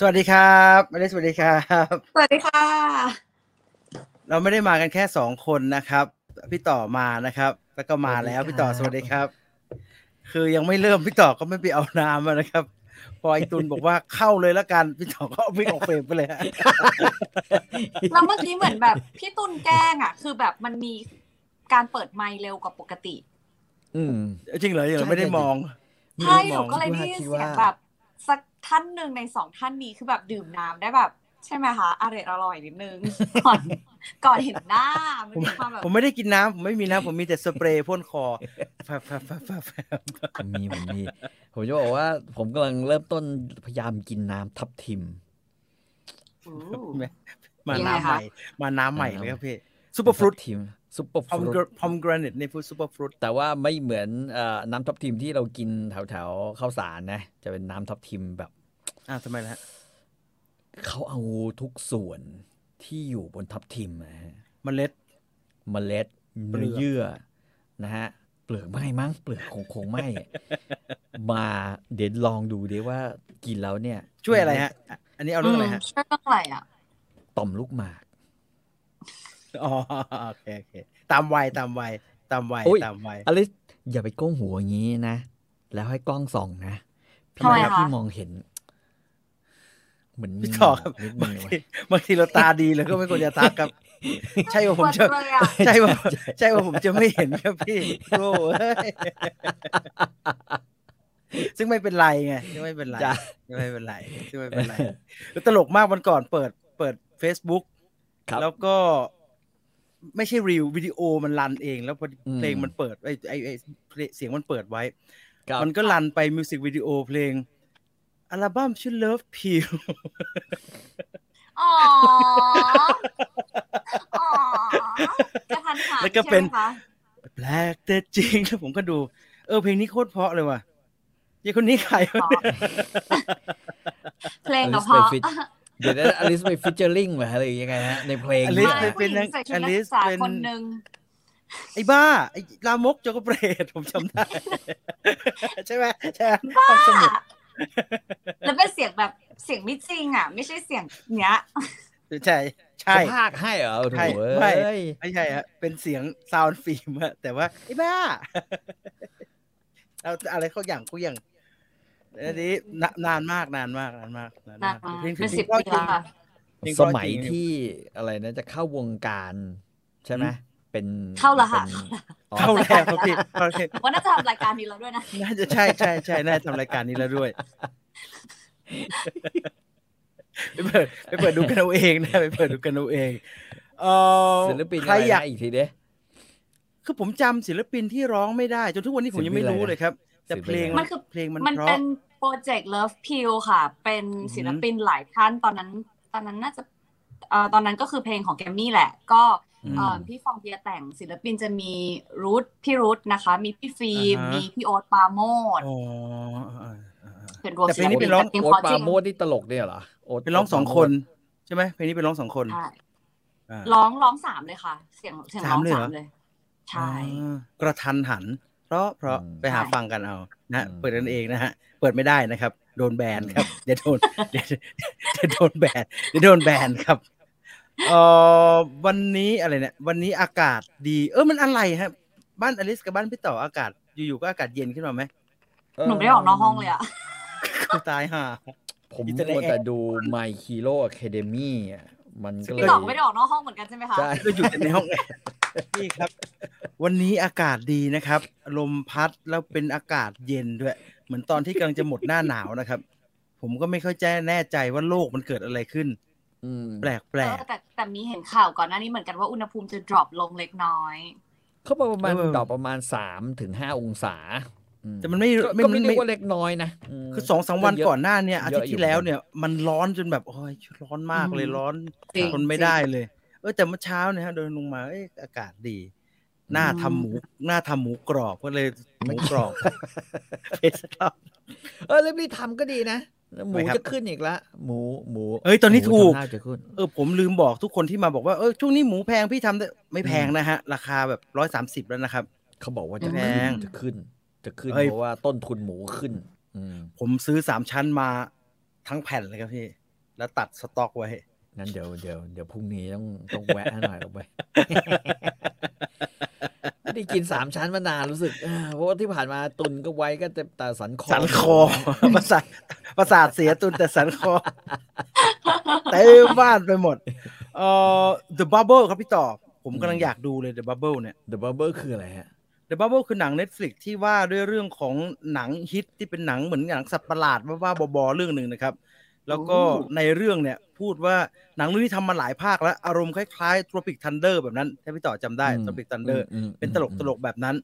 สวัสดีครับมาได้สวัสดีครับ สวัสดีค่ะ เราไม่ได้มากันแค่สองคนนะครับ พี่ต่อมานะครับ แล้วก็มาแล้วพี่ต่อสวัสดีครับ คือยังไม่เริ่มพี่ต่อก็ไม่ไปเอาน้ำมานะครับ พอไอตุนบอกว่าเข้าเลยละกันพี่ต่อก็วิ่งออกเฟรมไปเลยฮะแล้วเมื่อกี้เหมือนแบบพี่ตุนแกล้งอะ คือแบบมันมีการเปิดไมค์เร็วกว่าปกติ อืมจริงเหรอจริงเหรอไม่ได้มองใช่ไม่หได้นูมองก็เลยได้ยินคิดเสียงว่าแบบสัก ท่านหนึ่งในสองท่านนี้คือแบบดื่มน้ำได้แบบ ใช่ไหมคะอร่อยอร่อยนิดนึงก่อนก่อนเห็นหน้ามันมีความแบบผมไม่ได้กินน้ำผมไม่มีน้ำผมมีแต่สเปรย์พ่นคอแฟบแฟบแฟบแฟบแฟบผมมีผมมีผมจะบอกว่า ผมกำลังเริ่มต้นพยายามกินน้ำทับทิมอู้มายังไงน้ำใหคะม่ มาน้ำใหม่เลยครับพี่ซูเปอร์ฟรุตทับทิมซุปเปอร์พอมฟรุตพอมกรานตในฟูซูเปอร์ฟรุตแต่ว่าไม่เหมือนเอ่อน้ำทับทิมที่เรากินแถวแถวๆข้าวสารนะ จะเป็นน้ำทับทิมแบบ อ่าวทำไมล่ะฮะเขาเอาทุกส่วนที่อยู่บนทับทิมนะฮะเมล็ดเมล็ดเปลืเนื้อกอเยื่อนะฮะเปลือกไม่มั้งเปลือกคงคงไม่มาเดี๋ยวลองดูดิว่ากินแล้วเนี่ย ช่วยอะไรฮะ อันนี้เอาเรื่องอะไรฮะมช่วยเรื่องอะไรอะต่อมลูกหมากอ๋อโอเคโอเคตามวัยตามวัยตามวัยโอ้ยตามวัยอลิสอย่าไปก้มหัวอย่างนี้นะ แล้วให้กล้องส่องนะพี่ทำไมว่าคะพี่มองเห็น เหมือนมีพี่ต่อครับหมอกนิดบานึงงทีบางทีเราตาดีเราก็ไม่ควรจะทักครับ ใช่ว่าผมจะปวดเลยอะใช่ว่าใช่ว่าผมจะไม่เห็นครับพี่โอ้ยซึ่งไม่เป็นไรไงซึ่งไม่เป็นไรจ้ะซึ่งไม่เป็นไรซึ่งไม่เป็นไรแล้วตลกมากวันก่อนเปิดเปิด Facebook ครับแล้วก็ไม่ใช่รีววิดีโอมันรันเอง แล้วพออืมเพลงมันเปิดไอไอไอเสียงมันเปิดไว้ครับมันก็รันไปมิวสิกวิดีโอเพลง อัลบั้มชื่อ Love Pill อ๋อ อ๋อกระทันหันแล้วก็เป็นใช่ไหมคะแปลกแต่จริงแล้วผมก็ดู เออเพลงนี้โคตรเพราะเลยว่ะยี่คนนี้ใครวะเนี่ยเพลงกับอเพราะลิสไปฟิตเดี๋ยวนะอลิสไปฟิชเจอริงเหรออะไรยังไงฮะในเพลงอลิสเนี่ยเป็นผู้หญิงใส่ชุดนักศึกษาอลิสเป็นคนหนึ่งไอ้บ้าไอ้ลามกโจกเปรตผมจำได้ ใช่ไหมใช่ไหมห้องสมุด แล้วเป็นเสียงแบบเสียงไม่จริงอะ ไม่ใช่เสียงเนี้ยใช่ใช่จะพากให้เหรอโอ้โถใช่เอ้ไม่ยไม่ใช่ฮะเป็นเสียงซาวน์ฟิล์มอะแต่ว่าไอ้บ้าเอาอะไรเขาอย่างกูอย่างอันนี้นานานมากนานมากนานมากนานนามากมาเพลงเป็นเพลสิงบเพราะปีจริงแล้วค่ะเพลงเพสราะมัยจริงที่อะไรนะจะเข้าวงการ ใช่ไหมอืม เป็นเข้าละค่ะเป็นอ๋อเข้าแล้วครับพี่เข้าแล้วว่าน่าจะทำรายการนี้แล้วด้วยนะน่าจะใช่ใช่ใช่น่าจะทำรายการนี้แล้วด้วยไปเปิดไปเปิดดูกันเอาเองนะไปเปิดดูกันเอาเองเออศิลปินใครอะไรอยากนะอีกทีเด้คือผมจำศิลปินที่ร้องไม่ได้จนทุกวันนี้ผมยังไม่รู้เลยครับ แต่เพลงมันคือเพลงมันมันเพเป็ราะนโปรเจกต์ Love Pill ค่ะ เป็นศิลปินหลายท่านตอนนั้น ตอนนั้นน่าจะเอ่อตอนนั้นก็คือเพลงของแกมมี่แหละ ก็เอ่ออืม พี่ฟองเบียร์แต่งศิลปินจะมีรูทพี่รูทนะคะ มีพี่ฟิล์มอ่าฮะมีพี่โอ๊ตปราโมดอ๋อเออเออเออเป็นรวมแต่เพลงนี้ศิเป็นร้องเพลงโอ๊เพตราะปจริรางโมดนี่ตลกเนี่ยเหรอโอ๊ตเป็นร้องสองปาโมทคนใช่ไหมเพลงนี้เป็นร้องสองคนใช่อ่าร้องร้องสามเลยค่ะ เสียงเสียงร้องสามเลยเหรอสามเลยใช่อ่ากระทันหัน เพราะเพราะอืมไปหาใช่ฟังกันเอานะอืมเปิดกันเองนะฮะเปิดไม่ได้นะครับ โดนแบนครับเดี๋ยวโดนเดี๋ยวเดี๋ยวโดนแบนเดี๋ยวโดนแบนครับ เอ่อวันนี้อะไรเนี่ย วันนี้อากาศดี เออมันอะไรฮะ บ้านอลิสกับบ้านพี่ต่ออากาศ อยู่ๆก็อากาศเย็นขึ้นมาไหมหนูไม่ได้ออกนอกห้องเลยอะกูตายห่าผมอิตาลีมัวแต่ดู My Hero Academy อะมันก็เลยพี่ต่อก็ไม่ได้ออกนอกห้องเหมือนกันใช่ไหมคะใช่ก็อยู่แต่ในห้องแอร์นี่ครับ วันนี้อากาศดีนะครับ ลมพัดแล้วเป็นอากาศเย็นด้วย เหมือนตอนที่กำลังจะหมดหน้าหนาวนะครับ ผมก็ไม่เข้าใจแน่ใจว่าโลกมันเกิดอะไรขึ้นอืม แปลกแปลเอกอแต่แต่มีเห็นข่าวก่อนหน้านี้เหมือนกันว่าอุณหภูมิจะ drop ลงเล็กน้อย เขาบอกประมาณเออดอกประมาณสามถึงห้าองศาอืแต่มันไม่ก็ไม่ก็ไม่ไม่เรียกว่าเล็กน้อยนะมคือสองสามวันเยะก่อนหน้าเนี่ยอาทิตย์เยอะอยู่ที่แล้วเนี่ยมันร้อนจนแบบโอ้ยร้อนมากเลยอืมร้อนจริงทนไม่ได้เลย เออแต่เมื่อเช้าเนี่ยฮะเดินลงมาเอ้ยอากาศดีหน้าทำหมูหน้าทำหมูกรอบก็เลยหมูกรอบเพชรครับเออเรีบรีบทำก็ดีนะ หมูไม่ครับจะขึ้นอีกละหมูหมูเอ้ยตอนนี้หมูถูกทำท่าจะขึ้นเออผมลืมบอกทุกคนที่มาบอกว่าเออช่วงนี้หมูแพงพี่ทำได้ไม่แพงนะฮะ ราคาแบบร้อยสามสิบแล้วนะครับ เขาบอกว่าจะแพขึ้นงจะขึ้น จะขึ้นเอ้ยเพราะว่าต้นทุนหมูขึ้นอืมผมซื้อสามชั้นมาทั้งแผ่นเลยครับพี่ แล้วตัดสต็อกไว้งั้นเดี๋ยวเดี๋ยวเดี๋ยวพรุ่งนี้ต้องต้องแวะให้หน่อยลงไป ไม่ได้กินสามชั้นมานานรู้สึกเออเพราะว่าที่ผ่านมาตุนก็ไว้ก็แต่แต่สันคอสันคอประสาทประสาทเสียตุนแต่สันคอเต็มบ้านไปหมดเอ่อ The Bubble ครับพี่ต่อ ผมกำลังอยากดูเลย The Bubble เนี่ย The Bubble คืออะไรฮะ The Bubble คือหนัง Netflix ที่ว่าด้วยเรื่องของหนังฮิตที่เป็นหนังเหมือนหนังสัตว์ประหลาดว่าๆบอๆเรื่องหนึ่งนะครับ แล้วก็โอ้ในเรื่องเนี่ยพูดว่าหนังเรื่องนี้ทำมาหลายภาคแล้ว อารมณ์คล้ายๆ Tropic Thunder แบบนั้นถ้าพี่ต่อจำได้อืม Tropic Thunder อืมเป็นตลกตลกแบบนั้น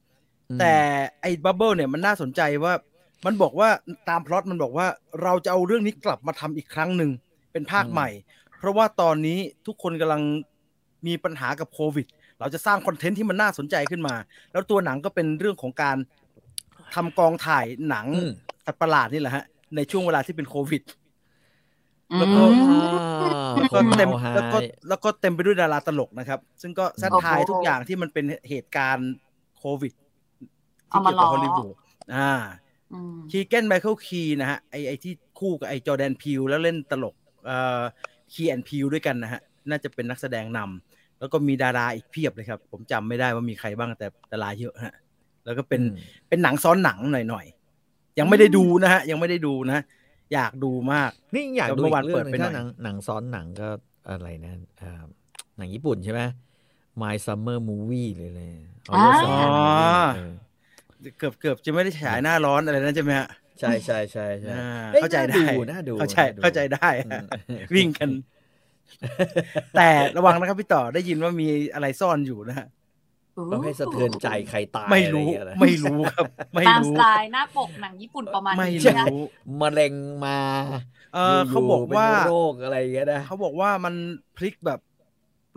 อืมแต่ไอ้ Bubble เนี่ยมันน่าสนใจว่ามันบอกว่าตามพล็อตมันบอกว่าเราจะเอาเรื่องนี้กลับมาทำอีกครั้งหนึ่งเป็นภาคใหม่ เพราะว่าตอนนี้ทุกคนกำลังมีปัญหากับโควิด เราจะสร้างคอนเทนต์ที่มันน่าสนใจขึ้นมา แล้วตัวหนังก็เป็นเรื่องของการทำกองถ่ายหนังอืมสัตว์ประหลาดนี่แหละฮะในช่วงเวลาที่เป็นโควิดอื แล้วก็มแล้วก็เต็มคนเมาแล้วก็หายแล้วก็เต็มไปด้วยดาราตลกนะครับ ซึ่งก็ซัดโอ้โหทายทุกอย่างที่มันเป็นเหตุการณ์โควิดเอาที่มาเกี่ยวกับล้อฮอลลีวูดอ่าอืมคีเกนไมเคิลคีนะฮะ ไอไอที่คู่กับไอจอแดนพิวแล้วเล่นตลกเอ่อคีแอนพิวด้วยกันนะฮะ น่าจะเป็นนักแสดงนำแล้วก็มีดาราอีกเพียบเลยครับ ผมจำไม่ได้ว่ามีใครบ้างแต่ดาราเยอะฮะ แล้วก็เป็นอืมเป็นหนังซ้อนหนังหน่อยๆยังไม่ได้ดูนะฮะ ยังไม่ได้ดูนะ อยากดูมาก นี่อยากแต่ดูเมื่อีอวานกเรื่องหนึเปิดงไปหน่ถ้าอยหนังหนังซ้อนหนังก็อะไรนะอ่าหนังญี่ปุ่นใช่ไหม My Summer Movie เลยเลยเอาอ่าเรื่องสองอันนี้เออเกือบเกือบจะไม่ได้ฉายหน้าร้อนอะไรนะใช่ไหมฮะใช่ใช่ใช่ใช่อ่าอ้ยเข้าใจน่ได้น่าดูเข้าใจน่ดูเข้าใจได้อืฮะมวิ่งกัน แต่ระวังนะครับพี่ต่อได้ยินว่ามีอะไรซ่อนอยู่นะฮะ ประเภทสะเทือนใจใครตายไม่รู้อะอย่างเงี้ยนะไม่รู้ครับ ไม่ตามสรู้ไตล์หน้าปกหนังญี่ปุ่นประมาณไม่นี้รู้นะมะเร็งมาเออเขาบอกยู่ๆว่าเป็นโรคอะไรอย่างเงี้ยนะเขาบอกว่ามันพลิกแบบ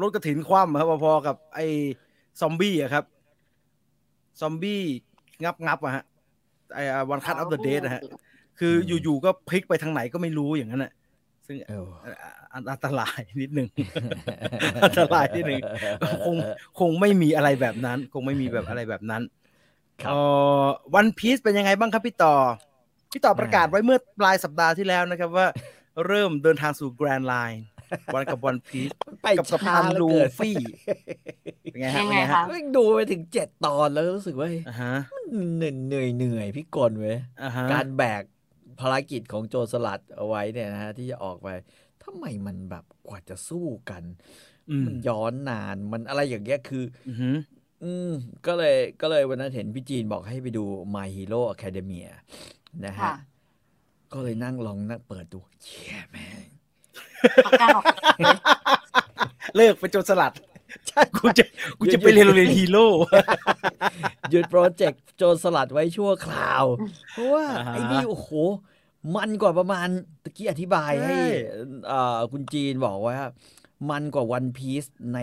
รถกระถินคว่ำครับพอๆกับ ไอ้ซอมบี้อะครับ ซอมบี้งับงับๆอะฮะไอ้ One Cut of the Dead นะฮะ คืออยู่ๆก็พลิกไปทางไหนก็ไม่รู้อย่างนั้นน่ะซึ่งเอออันอันตรายนิดนึงอันตรายนิดนึงคงคงไม่มีอะไรแบบนั้น คงไม่มีแบบอะไรแบบนั้นครับเอ่อ One Piece เป็นยังไงบ้างครับพี่ต่อ พี่ต่อประกาศไว้เมื่อปลายสัปดาห์ที่แล้วนะครับว่า เริ่มเดินทางสู่ Grand Line วันกับ One Piece ไปกับกัปช้าตันเหลือลูเกินฟี่เป็นไงฮะยังไงเป็นคะแม่งดูไปถึงเจ็ดตอนแล้วรู้สึกว่าอ่าฮะเหนื่อยเหนื่อยเหนื่อยพี่กลเว้ยอ่าฮะการแบกภารกิจของโจรสลัดเอาไว้เนี่ยนะฮะที่จะออกไป ทำไมมันแบบกว่าจะสู้กันอืมมันย้อนนานมันอะไรอย่างเงี้ยคืออือหือ อืมก็เลยก็เลยวันนั้นเห็นพี่จีนบอกให้ไปดู My Hero Academia นะฮะค่ะก็เลยนั่งลองนั่งเปิดดูเชี่ยแม่งประกาศออกเลยเลิกเป็นโจรสลัดกูจะกูจะไปเรียนโรงเรียนฮีโร่หยุดโปรเจกต์โจรสลัดไว้ชั่วคราว เพราะว่าอ่าฮะไอ้นี่โอ้โห มันกว่าประมาณตะกี้อธิบายใช่ให้เอ่อคุณจีนบอกว่า มันกว่าวันพีซใน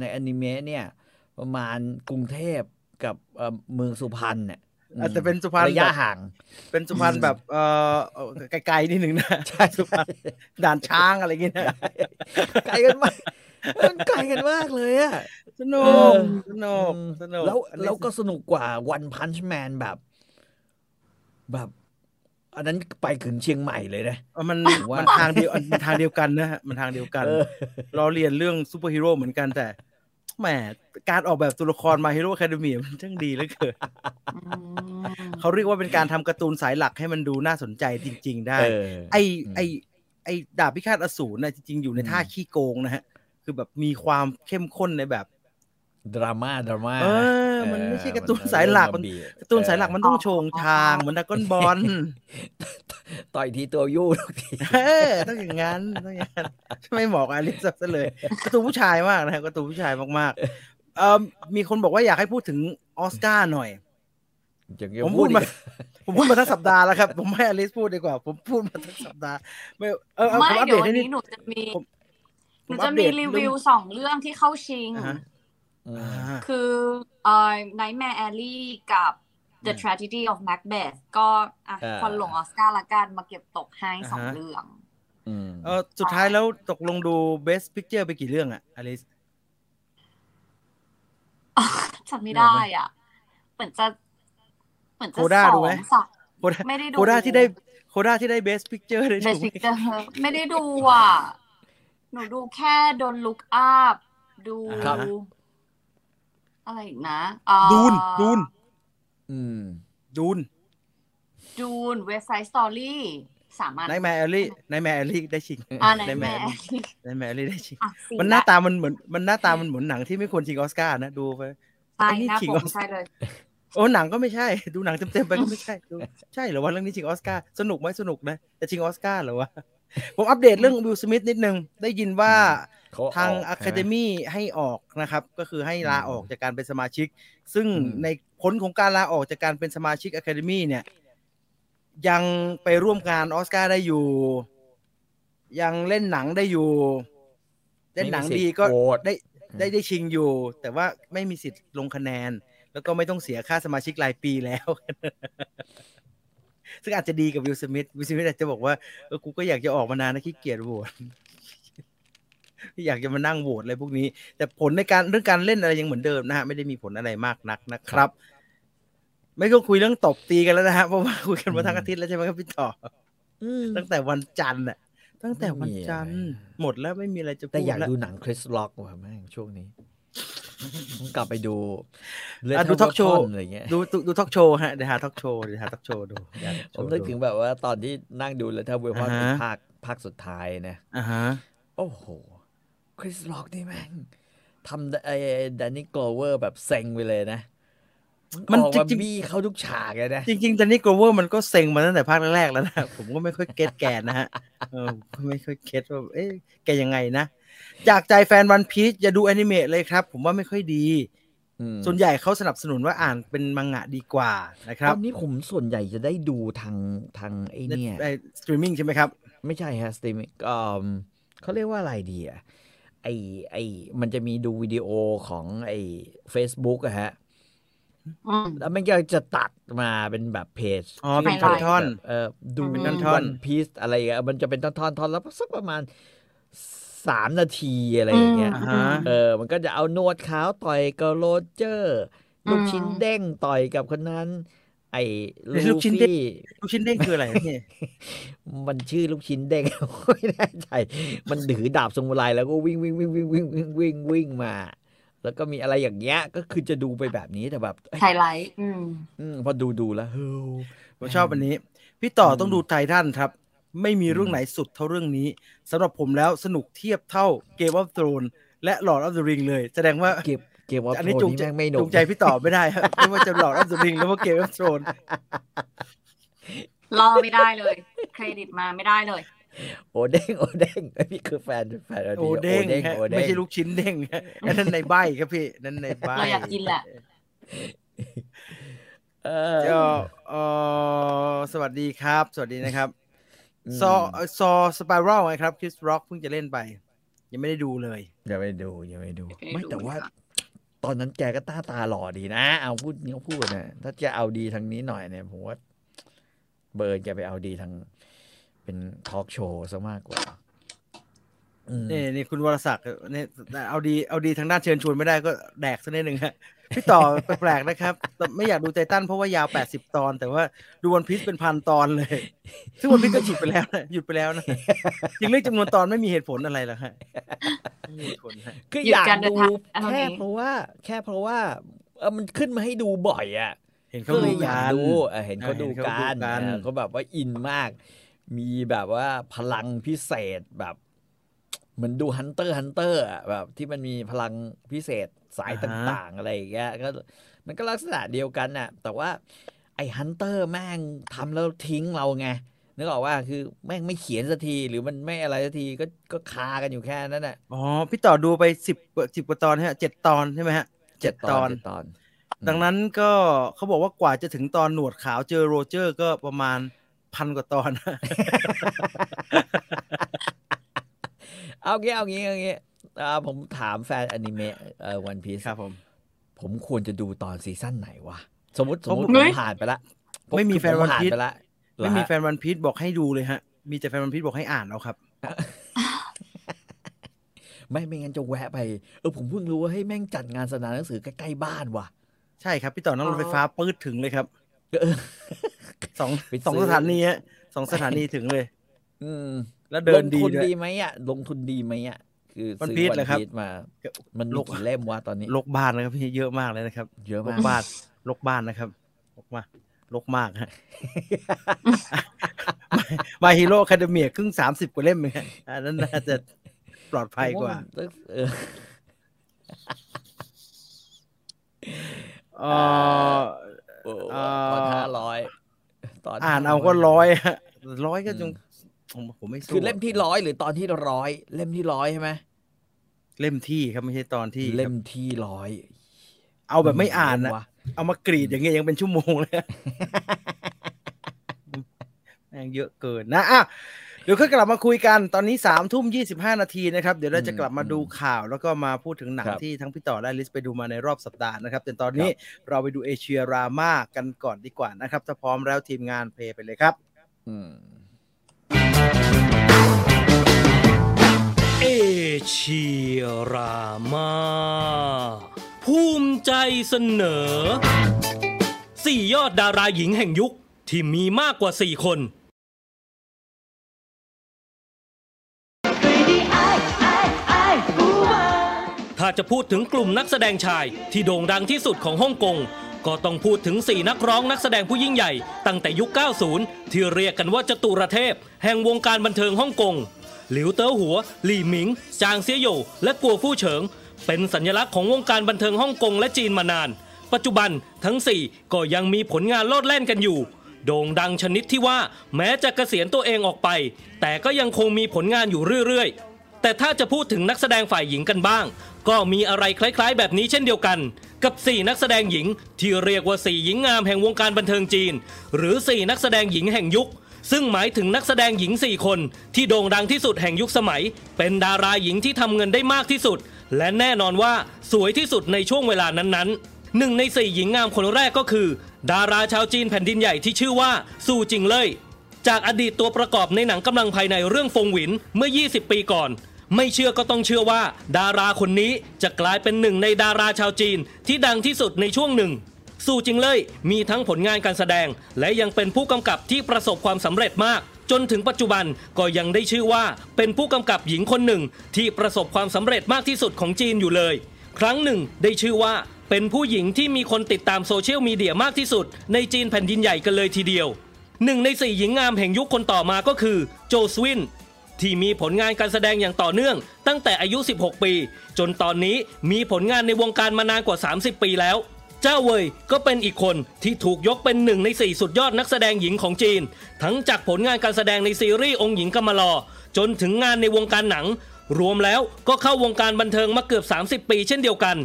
ในอนิเมะเนี่ย ประมาณกรุงเทพกับเอ่อเมืองสุพรรณเนี่ยอาจจะเป็นสุพรรณระยะแบบห่าง เป็นสุพรรณแบบเอ่อเอ่อไกลๆนิดหนึ่งนะใช่สุพรรณด่านช้างอะไรอย่างเงี้ยนะไกลกันมากมันไกลกันมากเลยอะสนุเอกอสนุกอืมสนุกแล้วอันนี้แล้วก็สนุกกว่า One Punch Man แบบ แบบ อันนั้นไปถึงเชียงใหม่เลยนะเออมันผมว่ามันทางเดียวมันทางเดียวกันนะฮะมันทางเดียวกันเออเราเรียนเรื่องซูเปอร์ฮีโร่เหมือนกันแต่แหมการออกแบบตัวละคร My Hero Academia มันช่างดีเหลือเกินอืมเขาเรียกว่าเป็นการทำการ์ตูนสายหลักให้มันดูน่าสนใจจริง ๆ ได้เออไอไอไอดาบพิฆาตอสูรนะจริงๆอยู่ในท่าอืมขี้โกงนะฮะคือแบบมีความเข้มข้นในแบบ ดราม่าดราม่าเออ มันไม่ใช่การ์ตูนสายหลักมันการ์ตูนสายหลักมันต้องโชงชาง เหมือนดรากอนบอลต่อยทีตัวยู่ทุกทีเออต้องอย่างนั้นต้องอย่างนั้นไม่เหมาะกับอลิซซะเลยการ์ตูนผู้ชายมากนะฮะการ์ตูนผู้ชายมากๆเอ่อมีคนบอกว่าอยากให้พูดถึงออสการ์หน่อยอย่างผมพูพูดดอีมากผมพูดมาทั้งสัปดาห์แล้วครับ ผมให้อลิซพูดดีกว่า ผมพูดมาทั้งสัปดาห์ไม่เออเออไม่ผมอัปเดี๋เดยวตวันให้นินี้ดหนูจะมีผมหนูผมอัจะปเดมีตรีเรื่วิองวสองเรื่องที่เข้าชิงอ่าฮะอืมอ่า คือเอ่อ Nightmare Alley กับ The อืม Tragedy of Macbeth ก็อะอ่าคนหลงออสการ์ละกันมาเก็บตกให้สองอ่าฮะเรื่องอืมเออสุดท้ายแล้วตกลงดู Best Picture ไปกี่เรื่องอะอลิซจำไม่ได้อะ เหมือนจะ เหมือนจะโคด้าสอดูไหมงสามโคด้าไม่ได้ดูโคด้าที่ได้โคด้าที่ได้เบสพิกเจอร์ได้เบถูกสิกไหมไม่ได้ดูอะ หนูดูแค่โดนลุกอัพดูครับ อะไรอีกนะอ่าดูนดูนอืมดูนดูนเว็บไซต์สตอรี่สามารถนายแมรี่นายแมรี่ได้ชิงอ่าไหนได้แม่แม่นายแมรี่ได้ชิงอะสี่มันหน้าละตามันเหมือนมันหน้าตามันเหมือนหนังที่ไม่ควรชิงออสการ์นะดูไปใช่ไอ้นี่หน้าขิงปออกสใช่เลยโอ้หนังก็ไม่ใช่ ดูหนังเต็มๆไปก็ไม่ใช่ดูใช่เหรอว่าเรื่องนี้ชิงออสการ์สนุกไหมสนุกนะแต่ชิงออสการ์เหรอวะผมอัปเดตเรื่องวิลสมิธนิดนึงได้ยินว่าเขา ทางออกอะใช่คาไหมเดมี่ให้ออกนะครับ ก็คือให้ลาอืมออกจากการเป็นสมาชิก ซึ่งอืมในผลของการลาออกจากการเป็นสมาชิกอะคาเดมี่เนี่ย ยังไปร่วมงานออสการ์ได้อยู่ ยังเล่นหนังได้อยู่ เล่นหนังดีก็ไม่มีสิทธิ์โหวตได้ได้ได้ชิงอยู่ แต่ว่าไม่มีสิทธิ์ลงคะแนน แล้วก็ไม่ต้องเสียค่าสมาชิกรายปีแล้ว ซึ่งอาจจะดีกับวิลสมิธวิลสมิธอาจจะบอกว่าเออกูก็อยากจะออกมานานนะขี้เกียจโหวต อยากจะมานั่งโหวตอะไรพวกนี้ แต่ผลในการเรื่องการเล่นอะไรยังเหมือนเดิมนะฮะไม่ได้มีผลอะไรมากนักนะครับ ไม่ต้องคุยเรื่องตบตีกันแล้วนะฮะเพราะว่าคุยกันมาทั้งอาทิตย์แล้วใช่ไหมครับพี่ต่ออืมตั้งแต่วันจันทร์น่ะตั้งแต่วันจันทร์ไม่มีอะไรหมดแล้วไม่มีอะไรจะพูดแต่อยากแล้วดูหนังคริสล็อกว่ะแม่งช่วงนี้ต้องกลับไปดูอะดู talk show อะไรเงี้ยดูดูดูทอล์กโชว์ฮะเดี๋ยวหาทอล์กโชว์เดี๋ยวหาทอล์กโชว์ดูเดี๋ยวหา talk ผม show นึกถึงแบบว่าตอนที่นั่งดูเลย Lethal Weapon อ่าเป็นฮะภาคภาคสุดท้ายนะอ่าฮะโอ้โห คริสล็อกนี่แม่งทำไอ้แดนนี่โกลเวอร์แบบเซ็งไปเลยนะ มันออกจมาริงบี้เข้าทุกฉากเลยนะๆจริงๆแดนนี่โกลเวอร์มันก็เซ็งมาตั้งแต่ภาคแรกๆแล้วนะ ผมก็ไม่ค่อย get แกนนะฮะเออผมไม่ค่อย get ว่าเอ๊ะแกยังไงนะ จากใจแฟน One Piece อย่าดูแอนิเมะเลยครับ ผมว่าไม่ค่อยดีอืมส่วนใหญ่เขาสนับสนุนว่าอ่านเป็นมังงะดีกว่านะครัตบอนนี้ผมส่วนใหญ่จะได้ดูทางทางไอ้เนี่ยสตรีมมิ่งใช่ไหมครับ ไม่ใช่ฮะสตรีมมิ่งก็เขาเรียกว่าอะไรดีอะ ไอไอมันจะมีดูวิดีโอของไอ Facebook อะฮะอืมแล้วมันก็จะตัดมาเป็นแบบเพจอ๋อเป็นไฮไลท์ท่อนเออดูเป็นท่อนๆ One Piece อะไรอะมันจะเป็นท่อนๆท่อนแล้วสักประมาณสามนาทีอะไรอย่างเงี้ยอ่าฮะเออ มันก็จะเอาหนวดขาวต่อยกับโรเจอร์ ลูกชิ้นเด้งต่อยกับคนนั้น ไอ้เฮ้ยลูลูกชิ้นเด้งฟี่ลูกชิ้นเด้งคืออะไรพี่มันชื่อลูกชิ้นเด้งไม่แน่ใจมันถือดาบสมุไรแล้วก็วิ่งวิ่งวิ่งวิ่งวิ่งวิ่งวิ่งวิ่งมา แล้วก็มีอะไรอย่างเงี้ย ก็คือจะดูไปแบบนี้แต่แบบเอ้ยไฮไลท์อืมอืมพอดูดูแล้วเฮ้ยผมชอบอันนี้ พี่ต่ออมต้องดูไททันครับ ไม่มีเรื่องอืมไหนสุดเท่าเรื่องนี้สำหรับผมแล้วสนุกเทียบเท่า Game of Thrones และ Lord of the Ring เลย แสดงว่าเก็บ เก็บว่าอันโทนี้นจูงนี่ใจแม่งไม่หนุจูกงใจพี่ต่อไม่ได้ครับไม่ว่าจะ Lord of the Ring หรือว่า Game of Thrones รอไม่ได้เลย เครดิตมาไม่ได้เลย โอเด้งโอเด้งเอ้ยนี่คือแฟนแฟนโอเด้งฮะโอเด้งไม่ใช่ลูกชิ้นเด้งฮะอันนั่นในใบครับพี่นั่นในใบเราอยากกินแหละเออก็เอ่อสวัสดีครับ สวัสดีนะครับมซอซอสไปรัลไงครับคริสร็อกเพิ่งจะเล่นไป ยังไม่ได้ดูเลยอย่าไปดูอย่าไปดู ไม่ไม่ดูแต่ว่าค่ะ ตอนนั้นแกก็ตาตาหล่อดีนะ เอาพูดเขาพูดนะถ้าจะเอาดีทางนี้หน่อยเนี่ยผมว่าเบิร์นแกไปเอาดีทาง เป็นทอล์กโชว์ซะมากกว่าเนี่นี่คุณวรศักดิ์เนี่ยเอาดีเอาดีทางด้านเชิญชวนไม่ได้ก็แดกซะนิดหนึ่งฮะ พี่ต่อแปลกๆนะครับแต่ไม่อยากดูไททันเพราะว่ายาว 80 ตอน แต่ว่าดู One Piece เป็นพันตอนเลย ซึ่ง One Piece ก็หยุดไปแล้วนะหยุดไปแล้วนะจริงเรื่องจำนวนตอนไม่มีเหตุผลอะไรหรอกฮะไม่มีเหตุผลฮะคือหยุอดยากการเดินดูทางอันนี้แค่เพราะว่า แค่เพราะว่าเออมันขึ้นมาให้ดูบ่อยอะ เห็นเขาก็เลดูยอยากกันดูเออเห็นเขาเออเห็ดูนเขากัดูนกันเออเขาแบบว่า in มาก มีแบบว่าพลังพิเศษแบบเหมือนดู Hunter Hunter อะแบบที่มันมีพลังพิเศษ สายต่างๆ อะไรอย่างเงี้ยก็มันก็ลักษณะเดียวกันน่ะ แต่ว่าไอ้ Hunter แม่งทำแล้วทิ้งเราไงนึกออกว่าคือแม่งไม่เขียนสักทีหรือมันไม่อะไรสักทีก็ก็คากันอยู่แค่นั้นน่ะอ๋อพี่ต่อดูไปสิบสิบกว่าตอนฮะเจ็ดตอนใช่ไหมฮะเจ็ดตอนเจ็ดตอน ดังนั้นก็เขาบอกว่ากว่าจะถึงตอนหนวดขาวเจอโรเจอร์ก็ประมาณพันกว่าตอน เอางี้เอางี้เอางี้อ่า ผมถามแฟนอนิเมะเอ่อวันพีซครับผม ผมควรจะดูตอนซีซั่นไหนวะ สมมติสมมติเฮ้ผมยผ่านไปละผไม่มีคือแฟนผวันผ่านพีชไปละไม่มีแฟเหรอฮะนวันพีชบอกให้ดูเลยฮะ มีแต่แฟนวันพีชบอกให้อ่านเอาครับ ไม่ไม่งั้นจะแวะไป เออผมเพิ่งรู้ว่าให้ยแม่งจัดงานสนานหนังสือใกล้ๆบ้านว่ะ ใช่ครับ พี่ต่อนั่งรถไฟฟ้าปื้ดถึงเลยครับเออสองไปซื้อสองสถานีฮะสองสถานีถึงเลย อืม แล้วเดินดีลงทุนด้วยดีไหมอะ ลงทุนดีไหมอะ คือวันซื้อพีชเหรอครับพีชมา มันมีโลกกี่เล่มวะตอนนี้ลกบ้านนะครับพี่เยอะมากเลยนะครับ เยอะลมากกบ้านลกบ้านนะครับลกมากลกมากฮะมาฮีโร่คาเดเมียครึ่งสามสิบกว่าเล่มเองฮะอันนั้นน่าจะปลอดภัยกว่าผมมันเออเอ่อโอ้เอ่อตอนห้าร้อยตอนอ่านเอาก็ร้อยฮะร้อยก็จงผมผมไม่สู้คือเล่มที่ร้อยหรือตอนที่ร้อยเล่มที่ร้อยใช่ไหม เล่มที่ครับไม่ใช่ตอนที่เล่มครับที่ร้อยเอาแบบไม่อ่านนะวะเอามากรีดอย่างเงี้ยยังเป็นชั่วโมงเลยแม่งเยอะเกินนะอะเดี๋ยวค่อยกลับมาคุยกันตอนนี้สามทุ่มยี่สิบห้านาทีนะครับ เดี๋ยวเราจะกลับมาดูข่าวแล้วก็มาพูดถึงหนังที่ทั้งพี่ต่อและลิสไปดูมาในรอบสัปดาห์นะครับแต่ตอนนี้เราไปดูเอเชียรามากันก่อนดีกว่านะครับ ถ้าพร้อมแล้วทีมงานเพลย์ไปเลยครับ อืม เอเชียรามาภูมิใจเสนอสี่ยอดดาราหญิงแห่งยุคที่มีมากกว่าสี่คนถ้าจะพูดถึงกลุ่มนักแสดงชายที่โด่งดังที่สุดของฮ่องกง ก็ต้องพูดถึง 4 นักร้องนักแสดงผู้ยิ่งใหญ่ ตั้งแต่ยุค 90 ที่เรียกกันว่าจตุรเทพ แห่งวงการบันเทิงฮ่องกง หลิวเต๋อหัว หลี่หมิง จางเซียโยและกัวฟู่เฉิง เป็นสัญลักษณ์ของวงการบันเทิงฮ่องกงและจีนมานาน ปัจจุบันทั้ง 4 ก็ยังมีผลงานโลดแล่นกันอยู่ โด่งดังชนิดที่ว่าแม้จะเกษียณตัวเองออกไป แต่ก็ยังคงมีผลงานอยู่เรื่อยๆ แต่ถ้าจะพูดถึงนักแสดงฝ่ายหญิงกันบ้าง ก็มีอะไรคล้ายๆ แบบนี้เช่นเดียวกันกับ 4 นักแสดงหญิง ที่เรียกว่า 4 หญิงงามแห่งวงการบันเทิงจีน หรือ 4 นักแสดงหญิงแห่งยุค ซึ่งหมายถึงนักแสดงหญิง 4 คน ที่โด่งดังที่สุดแห่งยุคสมัย เป็นดาราหญิงที่ทำเงินได้มากที่สุด และแน่นอนว่าสวยที่สุดในช่วงเวลานั้นๆหนึ่งในสี่หญิงงามคนแรกก็คือ ดาราชาวจีนแผ่นดินใหญ่ที่ชื่อว่าซูจิงเล่ยจากอดีตตัวประกอบในหนังกำลังภายในเรื่องฟงหวินเมื่อ 20 ปีก่อน ไม่เชื่อก็ต้องเชื่อว่า ดาราคนนี้จะกลายเป็นหนึ่งในดาราชาวจีนที่ดังที่สุดในช่วงหนึ่ง สู่จริงเลยมีทั้งผลงานการแสดง และยังเป็นผู้กำกับที่ประสบความสำเร็จมาก จนถึงปัจจุบันก็ยังได้ชื่อว่าเป็นผู้กำกับหญิงคนหนึ่ง ที่ประสบความสำเร็จมากที่สุดของจีนอยู่เลย ครั้งหนึ่งได้ชื่อว่าเป็นผู้หญิงที่มีคนติดตามโซเชียลมีเดียมากที่สุด ในจีนแผ่นดินใหญ่กันเลยทีเดียวหนึ่งในสี่หญิงงามแห่งยุคคนต่อมาก็คือโจสวินที่มีผลงานการแสดงอย่างต่อเนื่อง ตั้งแต่อายุ 16 ปี จนตอนนี้มีผลงานในวงการมานานกว่า 30 ปีแล้ว เจ้าเวยก็เป็นอีกคนที่ถูกยกเป็นหนึ่งในสี่สุดยอดนักแสดงหญิงของจีน ทั้งจากผลงานการแสดงในซีรีส์องค์หญิงกำมะลอ จนถึงงานในวงการหนัง รวมแล้วก็เข้าวงการบันเทิงมาเกือบ 30 ปีเช่นเดียวกัน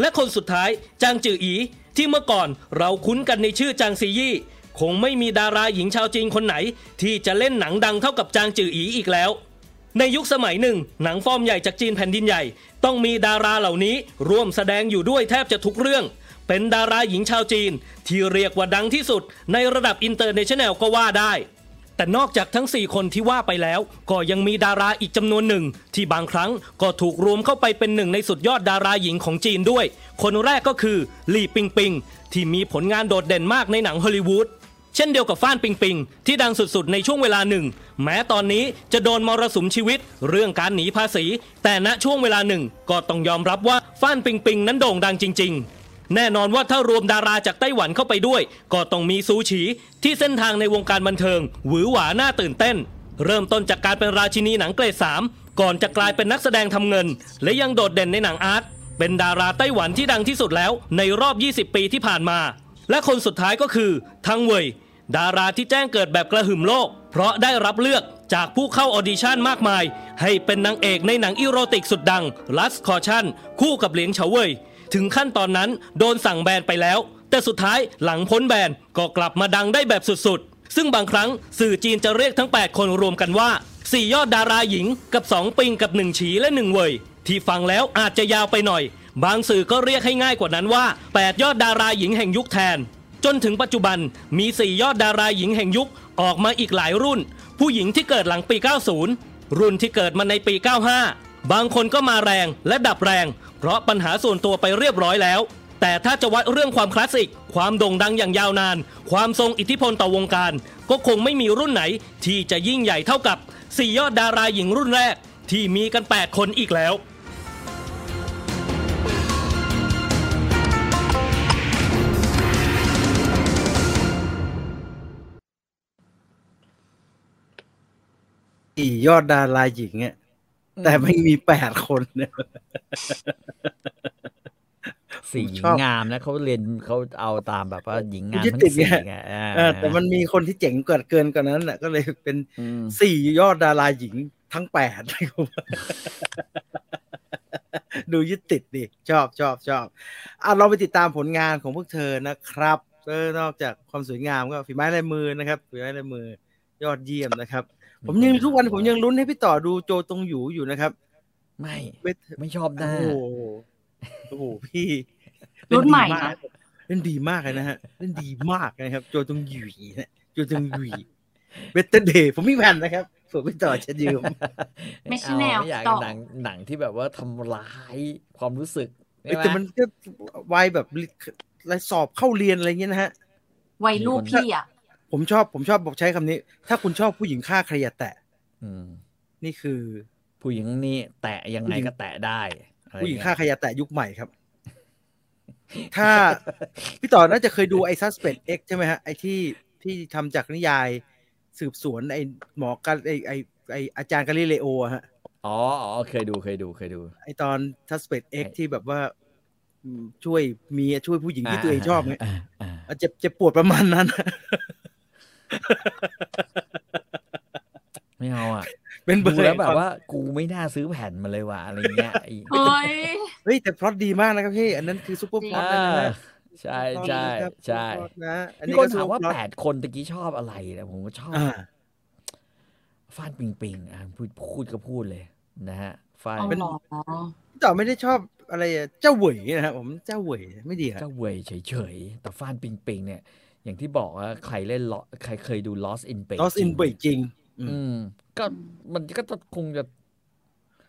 และคนสุดท้ายจางจืออี ที่เมื่อก่อนเราคุ้นกันในชื่อจางซียี่ คงไม่มีดาราหญิงชาวจีนคนไหน ที่จะเล่นหนังดังเท่ากับจางจืออีอีกแล้วในยุคสมัยหนึ่ง หนังฟอร์มใหญ่จากจีนแผ่นดินใหญ่ ต้องมีดาราเหล่านี้ร่วมแสดงอยู่ด้วยแทบจะทุกเรื่อง เป็นดาราหญิงชาวจีน ที่เรียกว่าดังที่สุดในระดับ international ก็ว่าได้ แต่นอกจากทั้ง 4 คนที่ว่าไปแล้ว ก็ยังมีดาราอีกจำนวนหนึ่ง ที่บางครั้งก็ถูกรวมเข้าไปเป็นหนึ่งในสุดยอดดาราหญิงของจีนด้วย คนแรกก็คือหลี่ปิงปิงที่มีผลงานโดดเด่นมากในหนังฮอลลีวูดเช่นเดียวกับฟ้านปิงปิงที่ดังสุดๆ ในช่วงเวลาหนึ่ง แม้ตอนนี้จะโดนมรสุมชีวิตเรื่องการหนีภาษี แต่ณช่วงเวลาหนึ่งก็ต้องยอมรับว่าฟ้านปิงปิงนั้นโด่งดังจริง ๆ แน่นอนว่าถ้ารวมดาราจากไต้หวันเข้าไปด้วย ก็ต้องมีซูฉีที่เส้นทางในวงการบันเทิง หวือหวาน่าตื่นเต้น เริ่มต้นจากการเป็นราชินีหนังเกรดสามก่อนจะกลายเป็นนักแสดงทำเงิน และยังโดดเด่นในหนัง art เป็นดาราไต้หวันที่ดังที่สุดแล้วในรอบ 20 ปีที่ผ่านมา และคนสุดท้ายก็คือทังเว่ยดาราที่แจ้งเกิดแบบกระหึ่มโลก เพราะได้รับเลือกจากผู้เข้า audition มากมาย ให้เป็นนางเอกในหนัง erotic สุดดัง Lust, Caution คู่กับเหลียงเฉาเว่ย ถึงขั้นตอนนั้นโดนสั่งแบนไปแล้ว แต่สุดท้ายหลังพ้นแบนก็กลับมาดังได้แบบสุดๆ ซึ่งบางครั้งสื่อจีนจะเรียกทั้ง 8 คนรวมกันว่า 4 ยอดดาราหญิงกับ 2 ปิงกับ 1 ฉีและ 1 เว่ยที่ฟังแล้วอาจจะยาวไปหน่อย บางสื่อก็เรียกให้ง่ายกว่านั้นว่า 8 ยอดดาราหญิงแห่งยุคแทน จนถึงปัจจุบันมี 4 ยอดดาราหญิงแห่งยุคออกมาอีกหลายรุ่น ผู้หญิงที่เกิดหลังปี 90 รุ่นที่เกิดมาในปี 95 บางคนก็มาแรงและดับแรง เพราะปัญหาส่วนตัวไปเรียบร้อยแล้ว แต่ถ้าจะวัดเรื่องความคลาสสิก ความโด่งดังอย่างยาวนาน ความทรงอิทธิพลต่อวงการ ก็คงไม่มีรุ่นไหน ที่จะยิ่งใหญ่เท่ากับ4ยอดดาราหญิงรุ่นแรก ที่มีกัน 8 คนอีกแล้วสี่ยอดดาราหญิงอะ แต่ไม่มีแปดคนเนี่ยสี่หญิชงอบงามนะเขาเรียนเขาเอาตามแบบว่าหญิงงามยึดทั้งติดไงสี่ไงอ่าเออแต่มันมีคนที่เจ๋งเกินเกินกว่านั้นน่ะก็เลยเป็นอืมสี่ยอดดาราหญิงทั้งแปดดูยึดติดดิชอบชอบชอบอะเราไปติดตามผลงานของพวกเธอนะครับเออนอกจากความสวยงามก็ฝีไม้ลายมือนะครับฝีไม้ลายมือ ยอดเยี่ยมนะครับ ผมยังทุกวันผมยังลุ้นให้พี่ต่อดูโจตรงอยู่อยู่นะครับ ไม่เว้ยไม่ชอบหน้าโอ้โหโอ้โหพี่รุ่นใหม่เล่ดีากนะเล่นดีมากเลยนะฮะเล่นดีมากนะครับ โจตรงหยีนะโจตรงหยีเวตเตอร์เดย์ผมมีแผ่นนะครับส่วนพี่ต่อจะยืมไม่ใช่เอาแนวไม่อยากต่อหนังหนังที่แบบว่าทำร้ายความรู้สึกเอ้ยใช่ไหแต่มันก็วัยแบบอะไรสอบเข้าเรียนอะไรเงี้ยนะฮะวัยลูกพี่อะ ผมชอบผมชอบบอกใช้คำนี้ ถ้าคุณชอบผู้หญิงฆ่าใครอย่าแตะอืมนี่คือ ผู้หญิงนี่แตะยังไงผู้หญิงก็แตะได้อะไรผู้หญิงเฆ่าใครอย่าแตะยุคใหม่ครับ ถ้าพี่ต่อน่าจะเคยดูไอ้ Suspect X ใช่ไหมฮะไอ้ที่ที่ทำจากนิยายสืบสวนไอ้หมอกันไอ้ไอ้ไอ้อาจารย์กาลิเลโออะฮะอ๋ออ๋อเคยดูเคยดูเคยดู ไอ้ตอน Suspect X ไอ้ที่แบบว่าอืมช่วยเมียช่วยผู้หญิงที่ตัวเองชอบไงาอ่าอะเจ็บเจ็บปวดประมาณนั้น ไม่เอาอะ เป็นเบอดูร์แล้วแบบว่ากูไม่น่าซื้อแผ่นมาเลยว่ะอะไรเงี้ยไอ้เฮ้ยเฮ้ยแต่พล็อตดีมากนะครับพี่ อันนั้นคือซุปเปอร์พล็อตอ่านะนะใช่ใช่ใช่ซุปเปอร์พล็อตนะอันพี่นี้คก็นถามว่าซุปเปอร์พล็อตแปดคนตะกี้ชอบอะไรนะผมก็ชอบอ่าฟาดปิงปิงอะพูดพูดก็พูดเลยนะฮะฟาดเอาเป็นหรอพี่ต่อไม่ได้ชอบอะไรอะเจ้าเหวยนะครับผมเจ้าเหวยไม่ดีครับเจ้าเวยเฉยๆแต่ฟาดปิงปิงเนี่ย อย่างที่บอกว่าใครเล่น Lo- ใครเคยดู Lost in Beijing ลอสอินเบยจริงอืมอืมก็มันก็จะคงจะ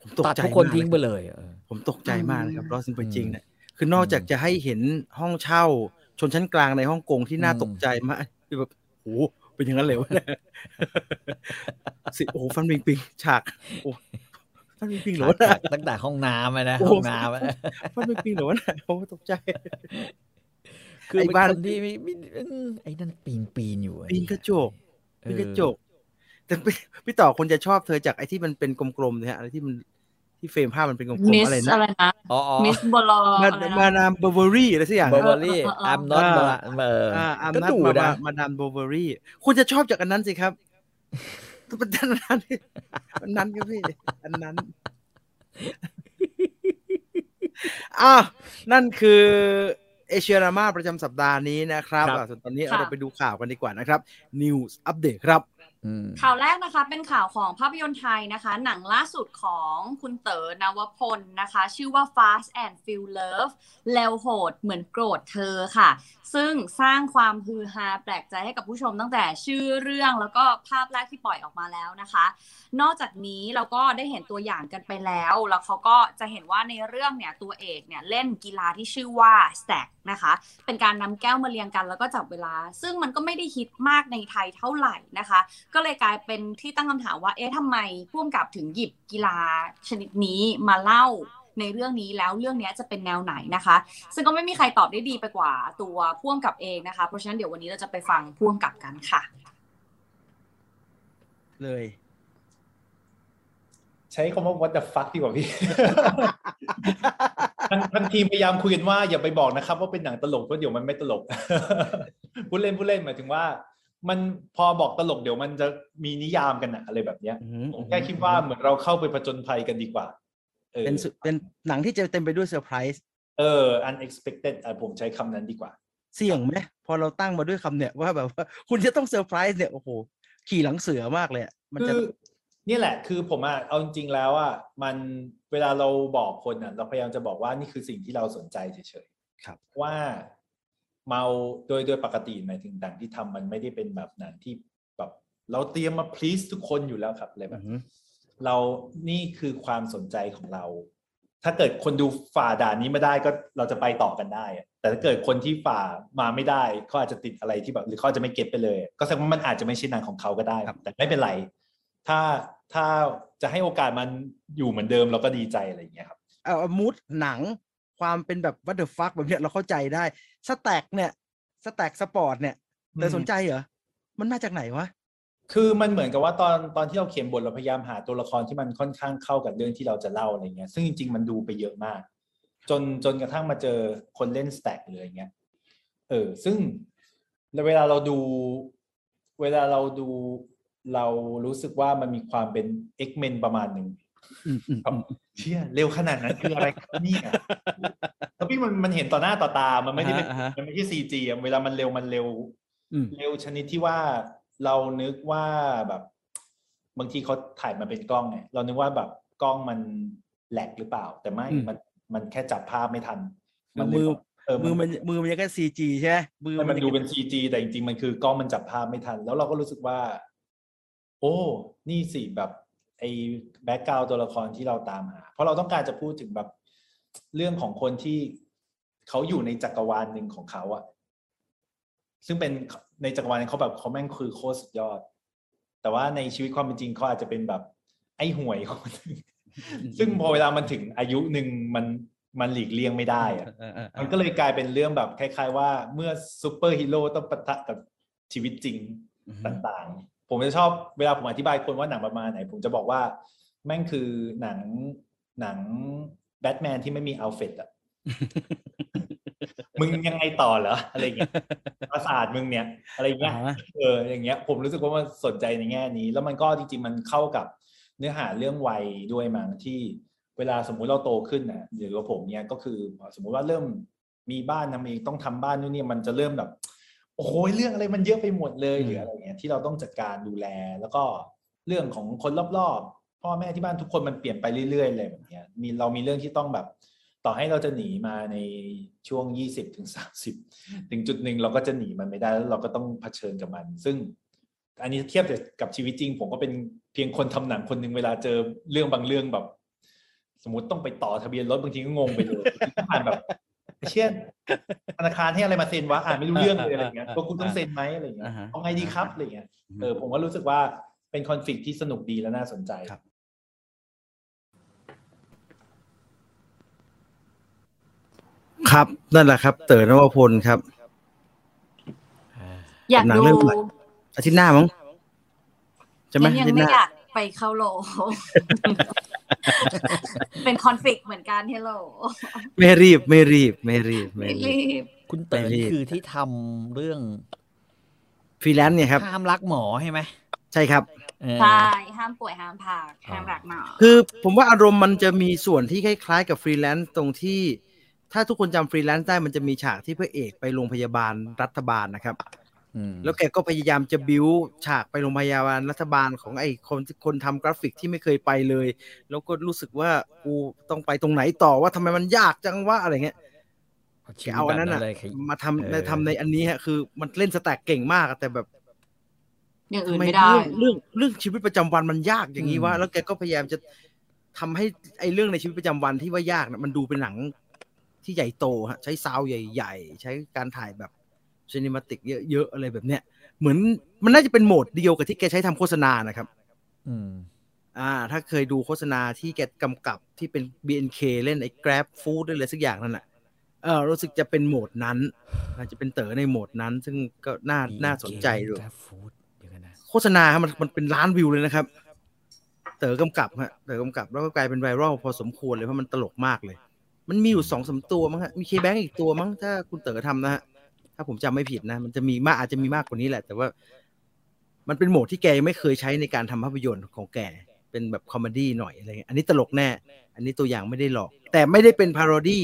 ผมตกตัดใจทุกคนมากทิ้งไปเลยเลยเออผมตกใจมากนะครับลอสอินเบยจริงอืมเนี่ยคือนอกจากจะให้เห็นห้องเช่า ชนชั้นกลางในฮ่องกงที่น่าอืมตกใจมากคือแบบโอ้โหเป็นอย่างนั้นเลยวะเนี่ยสิโอ้โหฟันปิงปิงฉากโอ้ฟันปิงปิงเหรอวะเนี่ยตั้งแต่ห้องน้ำอะนะโอ้โหห้องน้ำอะฟันปิงปิงเหรอวะเนี่ยโอ้ตกใจ คือไอ้เป็นบ้านคนที่ไม่ไม่อืมไอ้นั่นปีนปีนอยู่อปีนกระจกเออพี่กระจก แต่พี่พี่ต่อคนจะชอบเธอจากไอ้ที่มันเป็นกลมๆเนี่ยอะไรที่มันที่เฟรมภาพมันเป็นกลมมิๆสอะไรนะอะไรนะอ๋ออ๋อมิสบอลอมาอะไรมานะดามเบอร์เวอรี่อะไรสักอย่างเบอร์เบอนะรี่เออเออเออ I'm not อ่า Bla- เอออ่าอาก็นัทดูมานะมาดามเบอร์เวอรี่คุณจะชอบจากอันนั้นสิครับเป็นอันนั้นอันนั้นครับพี่อันนั้นอ้าวนั่นคือ เอเชียรามาประจำสัปดาห์นี้นะครับครับอะส่วนตอนนี้ค่ะเราไปดูข่าวกันดีกว่านะครับ News Update ครับอืมข่าวแรกนะคะเป็นข่าวของภาพยนตร์ไทยนะคะ หนังล่าสุดของคุณเต๋อนวพลนะคะ ชื่อว่า Fast and Feel Love แล้วโหดเหมือนโกรธเธอค่ะ ซึ่งสร้างความฮือฮาแปลกใจให้กับผู้ชมตั้งแต่ชื่อเรื่องแล้วก็ภาพแรกที่ปล่อยออกมาแล้วนะคะ นอกจากนี้เราก็ได้เห็นตัวอย่างกันไปแล้ว แล้วเขาก็จะเห็นว่าในเรื่องเนี่ยตัวเอกเนี่ยเล่นกีฬาที่ชื่อว่า stack นะคะ เป็นการนำแก้วมาเรียงกันแล้วก็จับเวลา ซึ่งมันก็ไม่ได้ฮิตมากในไทยเท่าไหร่นะคะ ก็เลยกลายเป็นที่ตั้งคำถามว่าเอ๊ะทำไมพ่วงกับถึงหยิบกีฬาชนิดนี้มาเล่า ในเรื่องนี้แล้วเรื่องนี้จะเป็นแนวไหนนะคะ ซึ่งก็ไม่มีใครตอบได้ดีไปกว่าตัวพ่วงกับเองนะคะ เพราะฉะนั้นเดี๋ยววันนี้เราจะไปฟังพ่วงกับกันค่ะ เลย ใช้คำว่า what the fuck ดีกว่าพี่ทางทางทีมพยายามคุยกันว่าอย่าไปบอกนะครับ ว่าเป็นหนังตลกเพราะเดี๋ยวมันไม่ตลกพูดเล่นพูดเล่นหมายถึงว่า มันพอบอกตลกเดี๋ยวมันจะมีนิยามกันอะอะไรแบบเนี้ยอืมผมแค่คิดว่าเหมือนเราเข้าไปผจญภัยกันดีกว่า เออเป็นสุเป็นหนังที่จะเต็มไปด้วยเซอร์ไพรส์เออ unexpected อะผมใช้คำนั้นดีกว่า เสี่ยงไหมพอเราตั้งมาด้วยคำเนี่ยว่าแบบว่าคุณจะต้องเซอร์ไพรส์เนี่ยโอ้โห ขี่หลังเสือมากเลยอะมันคืจะอนี่แหละคือผมอะเอาจริงๆแล้วอะมันเวลาเราบอกคนอะเราพยายามจะบอกว่านี่คือสิ่งที่เราสนใจเฉยๆครับ ว่าเมาโดยโดยปกติหมายถึงหนังที่ทำมันไม่ได้เป็นแบบหนังที่แบบเราเตรียมมา please ทุกคนอยู่แล้วครับอะไรแบบอือหือ เรานี่คือความสนใจของเรา ถ้าเกิดคนดูฝ่าด่านนี้มาได้ก็เราจะไปต่อกันได้อะแต่ถ้าเกิดคนที่ฝ่ามาไม่ได้เขาอาจจะติดอะไรที่แบบหรือเขาอาจจะไม่ get ไปเลย ก็แสดงว่ามันอาจจะไม่ใช่หนังของเขาก็ได้ครับแต่ไม่เป็นไร ถ้าถ้าจะให้โอกาสมันอยู่เหมือนเดิมเราก็ดีใจอะไรอย่างเงี้ยครับเอา mood หนังความเป็นแบบ what the fuck แบบเนี้ยเราเข้าใจได้ stack เนี่ย stack sport เนี่ยแต่อืมสนใจเหรอมันมาจากไหนวะ คือมันเหมือนกับว่าตอนตอนที่เราเขียนบทเราพยายามหาตัวละครที่มันค่อนข้างเข้ากับเรื่องที่เราจะเล่าอะไรเงี้ยซึ่งจริง ๆ มันดูไปเยอะมาก จนจนกระทั่งมาเจอคนเล่นสแต็กเลยอย่างเงี้ยเออซึ่งเวลาเราดูเวลาเราดูเรารู้สึกว่ามันมีความเป็น X-Men ประมาณหนึ่งอืมอืมครับเชี่ยเร็วขนาดนั้นคืออะไรครับเนี่ยแล้วพี่มันมันเห็นต่อหน้าต่อตา มันไม่ได้เป็นอ่าฮะมันไม่ใช่ซีจีเวลามันเร็วมันเร็วอืมเร็วชนิดที่ว่า เรานึกว่าแบบบางทีเขาถ่ายมาเป็นกล้องไงเรานึกว่าแบบกล้องมันแหลกหรือเปล่า แต่ไม่อืมมันมันแค่จับภาพไม่ทันคือเลยมือแบบเออมือมันมือมันยังแค่ซีจีใช่ไหมมือมันมันยังดูเป็นซีจีแต่จริงๆ มันคือกล้องมันจับภาพไม่ทัน แล้วเราก็รู้สึกว่า โอ้ นี่สิแบบไอ้แบ็กกราวตัวละครที่เราตามหา เพราะเราต้องการจะพูดถึงแบบเรื่องของคนที่เขาอยู่ในจักรวาลหนึ่งของเขาอะซึ่งเป็น ในจักรวาลนั้นเขาแบบเขาแม่งคือโคตรสุดยอด แต่ว่าในชีวิตความเป็นจริงเขาอาจจะเป็นแบบ ไอ้ห่วยคนหนึ่งซึ่งพอเวลามันถึงอายุหนึ่งมันมันหลีกเลี่ยงไม่ได้อะเออเออเออมันก็เลยกลายเป็นเรื่องแบบคล้าย ๆ ว่าเมื่อซูเปอร์ฮีโร่ต้องปะทะกับชีวิตจริงอืมต่างๆ ผมจะชอบเวลาผมอธิบายคนว่าหนังประมาณไหน ผมจะบอกว่า แม่งคือหนังหนังแบทแมนที่ไม่มีอัลเฟตอะ มึงยังไงต่อเหรออะไรเงี้ยประสาทมึงเนี่ยอะไรเงี้ยอ่าฮะเอออย่างเงี้ย ผมรู้สึกว่ามันสนใจในแง่นี้ แล้วมันก็จริงๆมันเข้ากับเนื้อหาเรื่องวัยด้วยมั้งที่เวลาสมมุติเราโตขึ้นน่ะหรือว่าผมเนี่ยก็คือสมมุติว่าเริ่มมีบ้านทำเองต้องทำบ้านนู่นนี่มันจะเริ่มแบบโอ้โหเรื่องอะไรมันเยอะไปหมดเลยอืมหรืออะไรเงี้ยที่เราต้องจัดการดูแล แล้วก็เรื่องของคนรอบๆพ่อแม่ที่บ้านทุกคนมันเปลี่ยนไปเรื่อยๆเลยแบบเนี้ยมีเรามีเรื่องที่ต้องแบบ ต่อให้เราจะหนีมาในช่วงยี่สิบถึงสามสิบถึงจุดหนึ่งเราก็จะหนีมันไม่ได้แล้วเราก็ต้องเผชิญกับมัน ซึ่ง อันนี้เทียบกับชีวิตจริง ผมก็เป็นเพียงคนทำหนังคนหนึ่งเวลาเจอเรื่องบางเรื่องแบบ สมมติต้องไปต่อทะเบียนรถบางทีก็งงไปเลยต้องอ่านแบบเช่นธนาคารให้อะไรมาเซ็นวะอ่านไม่รู้เรื่องเลยอะไรเงี้ยว่าคุณต้องเซ็นไหมอะไรเงี้ยอ่าฮะเอาไงดีครับอะไรเงี้ยเออผมก็รู้สึกว่าเป็นคอนฟ lict ที่สนุกดีและน่าสนใจ ครับครับ นั่นแหละครับ เต๋อนวพลครับอยากหนังดูเรื่องใหม่อาทิตย์หน้ามั้งใช่ไหมยัอางทิตย์หไม่น้าอยากไปเข้าโล เป็นคอนฟ lict เหมือนกันเฮลโลไม่รีบไม่รีบ ไม่รีบ ไม่ไม่รีบรีบ คุณเต๋อไม่รีนี่บคือที่ทำเรื่องฟรีแลนซ์เนี่ยครับห้ามรักหมอใช่ไหมใช่ครับเออใช่ห้ามป่วยห้ามผ่าห้ามรักหมอคือผมว่าอารมณ์มันจะมีส่วนที่คล้ายๆกับฟรีแลนซ์ตรงที่ ถ้าทุกคนจำฟรีแลนซ์ได้มันจะมีฉากที่พระเอกไปโรงพยาบาลรัฐบาลนะครับอืมแล้วแกก็พยายามจะบิวฉากไปโรงพยาบาลรัฐบาลของไอ้คนคนทำกราฟิกที่ไม่เคยไปเลย แล้วก็รู้สึกว่ากูต้องไปตรงไหนต่อว่าทำไมมันยากจังว่าอะไรเงี้ยชีวิตเอาอันนั้นแบบอะเลยครับมาทำเออในทำในอันนี้ฮะ คือมันเล่น stack เก่งมากอะแต่แบบอย่างทำอื่นไมไม่ได้เรื่องเรื่องเรื่องชีวิตประจำวันมันยากอย่างนี้ว่า แล้วแกก็พยายามจะทำให้ไอ้เรื่องในชีวิตประจำวันที่ว่ายากนะมันดูเป็นหนัง ที่ใหญ่โตฮะใช้ sound ใหญ่ ๆ ใช้การถ่ายแบบ cinematic เยอะๆอะไรแบบเนี้ยเหมือนมันน่าจะเป็นโหมดเดียวกับที่แกใช้ทำโฆษณานะครับ อืม อ่า ถ้าเคยดูโฆษณาที่แกกำกับที่เป็น BNK เล่นไอ้ Grab Food อะไรสักอย่างนั่นแหละเออรู้สึกจะเป็นโหมดนั้นอาจจะเป็นเต๋อในโหมดนั้น ซึ่งก็น่าน่าสนใจด้วย Grab Food เดี๋ยวกันนะโฆษณาครับมันมันเป็นล้านวิวเลยนะครับ เต๋อกำกับฮะเต๋อกำกับแล้วก็กลายเป็นไวรัลพอสมควรเลยเพราะมันตลกมากเลย มันมีอยู่สองสามตัวมั้งฮะมีเคแบงอีกตัวมั้งถ้าคุณเต๋อทำนะฮะถ้าผมจำไม่ผิดนะ มันจะมีมากอาจจะมีมากกว่านี้แหละ แต่ว่ามันเป็นโหมดที่แกยังไม่เคยใช้ในการทำภาพยนตร์ของแก เป็นแบบคอมเมดี้หน่อยอะไรเงี้ยอันนี้ตลกแน่ อันนี้ตัวอย่างไม่ได้หลอก แต่ไม่ได้เป็นพาโรดี้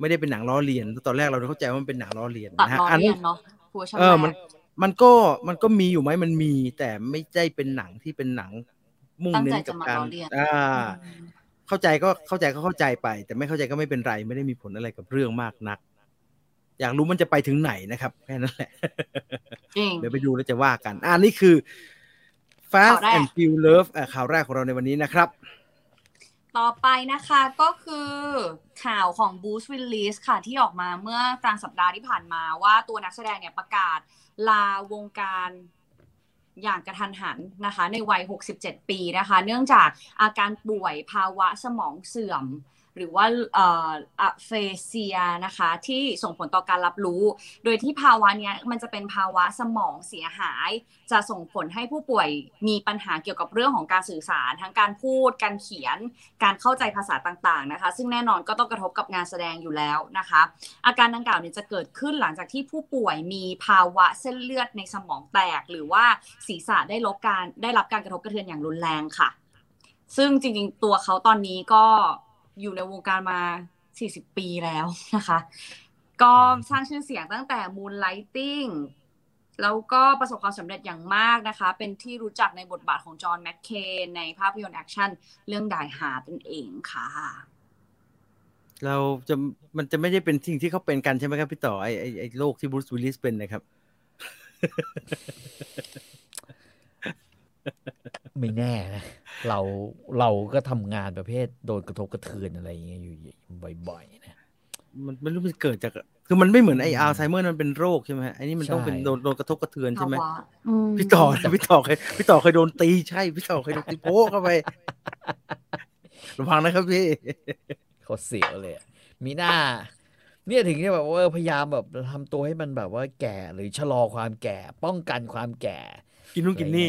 ไม่ได้เป็นหนังล้อเลียน ตอนแรกเราเข้าใจว่ามันเป็นหนังล้อเลียนตัดนะฮะล้ออันเลีนี้ยนเนาะผัวชำเออแหมันละมันก็มันก็มีอยู่ไหมมันมี แต่ไม่ได้เป็นหนังที่เป็นหนังมุ่งตั้งเน้ใจนกับจะมาการล้อเลียนอ่าอืม เข้าใจก็เข้าใจก็เข้าใจไป แต่ไม่เข้าใจก็ไม่เป็นไร ไม่ได้มีผลอะไรกับเรื่องมากนัก อยากรู้มันจะไปถึงไหนนะครับแค่นั้นแหละจริงเดี๋ยวไปดูแล้วจะว่ากัน อ่านี่คือ Fast ข่าวแรก and Furious Love อะข่าวแรกของเราในวันนี้นะครับ ต่อไปนะคะก็คือข่าวของ Bruce Willis ค่ะที่ออกมาเมื่อกลางสัปดาห์ที่ผ่านมาว่าตัวนักแสดงเนี่ยประกาศลาวงการ อย่างกระทันหันนะคะ ในวัย 67 ปีนะคะ เนื่องจากอาการป่วยภาวะสมองเสื่อม หรือว่าอะเฟเซียนะคะที่ส่งผลต่อการรับรู้ โดยที่ภาวะนี้มันจะเป็นภาวะสมองเสียหาย จะส่งผลให้ผู้ป่วยมีปัญหาเกี่ยวกับเรื่องของการสื่อสาร ทั้งการพูด การเขียน การเข้าใจภาษาต่างๆนะคะ ซึ่งแน่นอนก็ต้องกระทบกับงานแสดงอยู่แล้วนะคะ อาการดังกล่าวเนี่ยจะเกิดขึ้นหลังจากที่ผู้ป่วยมีภาวะเส้นเลือดในสมองแตก หรือว่าศีรษะได้รับการได้รับการกระทบกระเทือนอย่างรุนแรงค่ะ ซึ่งจริงๆ ตัวเขาตอนนี้ก็ อยู่ในวงการมา 40 ปีแล้วนะคะ ก็สร้างชื่อเสียงตั้งแต่ Moonlighting แล้วก็ประสบความสำเร็จอย่างมากนะคะ เป็นที่รู้จักในบทบาทของจอห์นแมคเคลนในภาพยนตร์แอคชั่นเรื่อง Die Hard นั่นเองค่ะ เราจะมันจะไม่ได้เป็นสิ่งที่เขาเป็นกันใช่ไหมครับพี่ต่อไอไอไอโรคที่บรูซวิลลิสเป็นนะครับ ไม่แน่นะเราเราก็ทำงานประเภทโดนกระทบกระเทือนอะไรอย่างเงี้ยอยู่บ่อยๆนะมันไม่รู้มันเกิดจากคือมันไม่เหมือนไออัลไซเมอร์มันเป็นโรคใช่ไหมไอ้นี่มันต้องเป็นโดนโดนกระทบกระเทือนใช่ไหมภาวะอืมพี่ต่อพี่ต่อเคยพี่ต่อเคยโดนตีใช่พี่ต่อเคยโดนตีโป๊ะเข้าไประวังนะครับพี่เขาเสียวเลยอะมีหน้า เนี่ยถึงจะแบบว่าพยายามแบบทำตัวให้มันแบบว่าแก่หรือชะลอความแก่ ป้องกันความแก่ กินนู่นกินนี่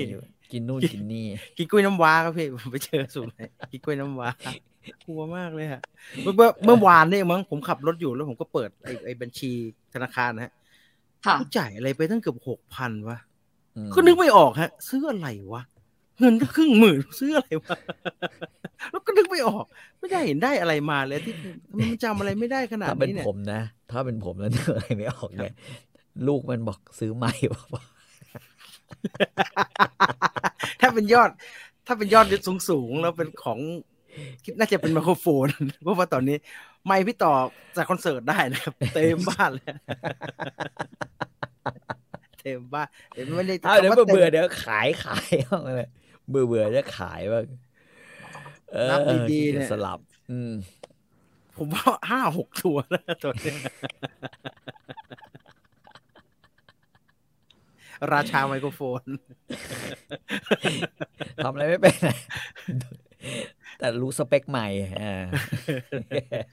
อะไรเงี้ยอยู่กินนู่นกินนี่ กินกล้วยน้ำว้าครับพี่ผมไปเจอสูตรไหนกินกล้วยน้ำว้ากลัวมากเลยฮะเมื่อเมื่อเมื่อวานนี่เองมั้งผมขับรถอยู่แล้วผมก็เปิดไอ้ไอ้บัญชีธนาคารนะฮะค่ะเขาจ่ายอะไรไปตั้งเกือบหกพันวะอืมก็นึกไม่ออกฮะ ซื้ออะไรวะเงินก็ครึ่งหมื่นซื้ออะไรวะแล้วก็นึกไม่ออก ไม่ได้เห็นได้อะไรมาเลยที่ทำไมมันจำอะไรไม่ได้ขนาดถ้าเป็นนี้เนี่ยผมนะ ถ้าเป็นผมแล้วนึกอะไรไม่ออกเลยลูกมันบอกซื้อใหม่บอก ถ้าเป็นยอด ถ้าเป็นยอดสูงสูงๆแล้วเป็นของคิดน่าจะเป็นไมโครโฟน เพราะว่าตอนนี้ ไม่พี่ต่อจากคอนเสิร์ตได้นะครับ เต็มบ้านเลยเต็มบ้านเดี๋ยวไม่ได้ถ้าเดี๋ยวคำต็มเบื่อๆเดี๋ยวขายขายบ้างเลยเบื่อเบื่อๆจะขายบ้างเออนับดีๆเนี่ยสลับ อืม ผมว่าห้าหกตัวแล้วตัวเนี้ย ราชาไมโครโฟนทำอะไรไม่เป็นแต่รู้สเปคใหม่อ่า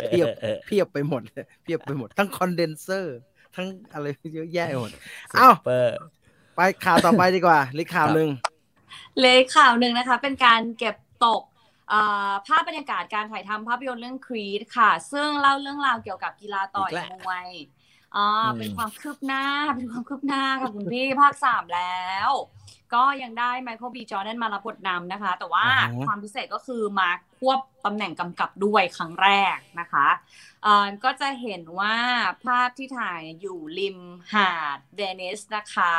เพียบเพียบไปหมดเลยเพียบไปหมด ทั้งคอนเดนเซอร์ ทั้งอะไรเยอะแยะไปหมด เอ้าซุปเปอร์ไปข่าวต่อไปดีกว่าหรือข่าวหนึ่งเลยข่าวหนึ่งนะคะ เป็นการเก็บตกเอ่อภาพบรรยากาศการถ่ายทำภาพยนตร์เรื่องครีดค่ะ ซึ่งเล่าเรื่องราวเกี่ยวกับกีฬาต่อยมวย อ่าเป็นความคืบหน้าเป็นความคืบหน้าค่ะคุณพี่ภาคสามแล้ว ก็ยังได้ไมเคิลบีจอร์แดนมารับบทนำนะคะ แต่ว่าความพิเศษก็คือมาควบตำแหน่งกำกับด้วยครั้งแรกนะคะเอ่อก็จะเห็นว่าภาพที่ถ่ายอยู่ริมหาดเวนิสนะคะ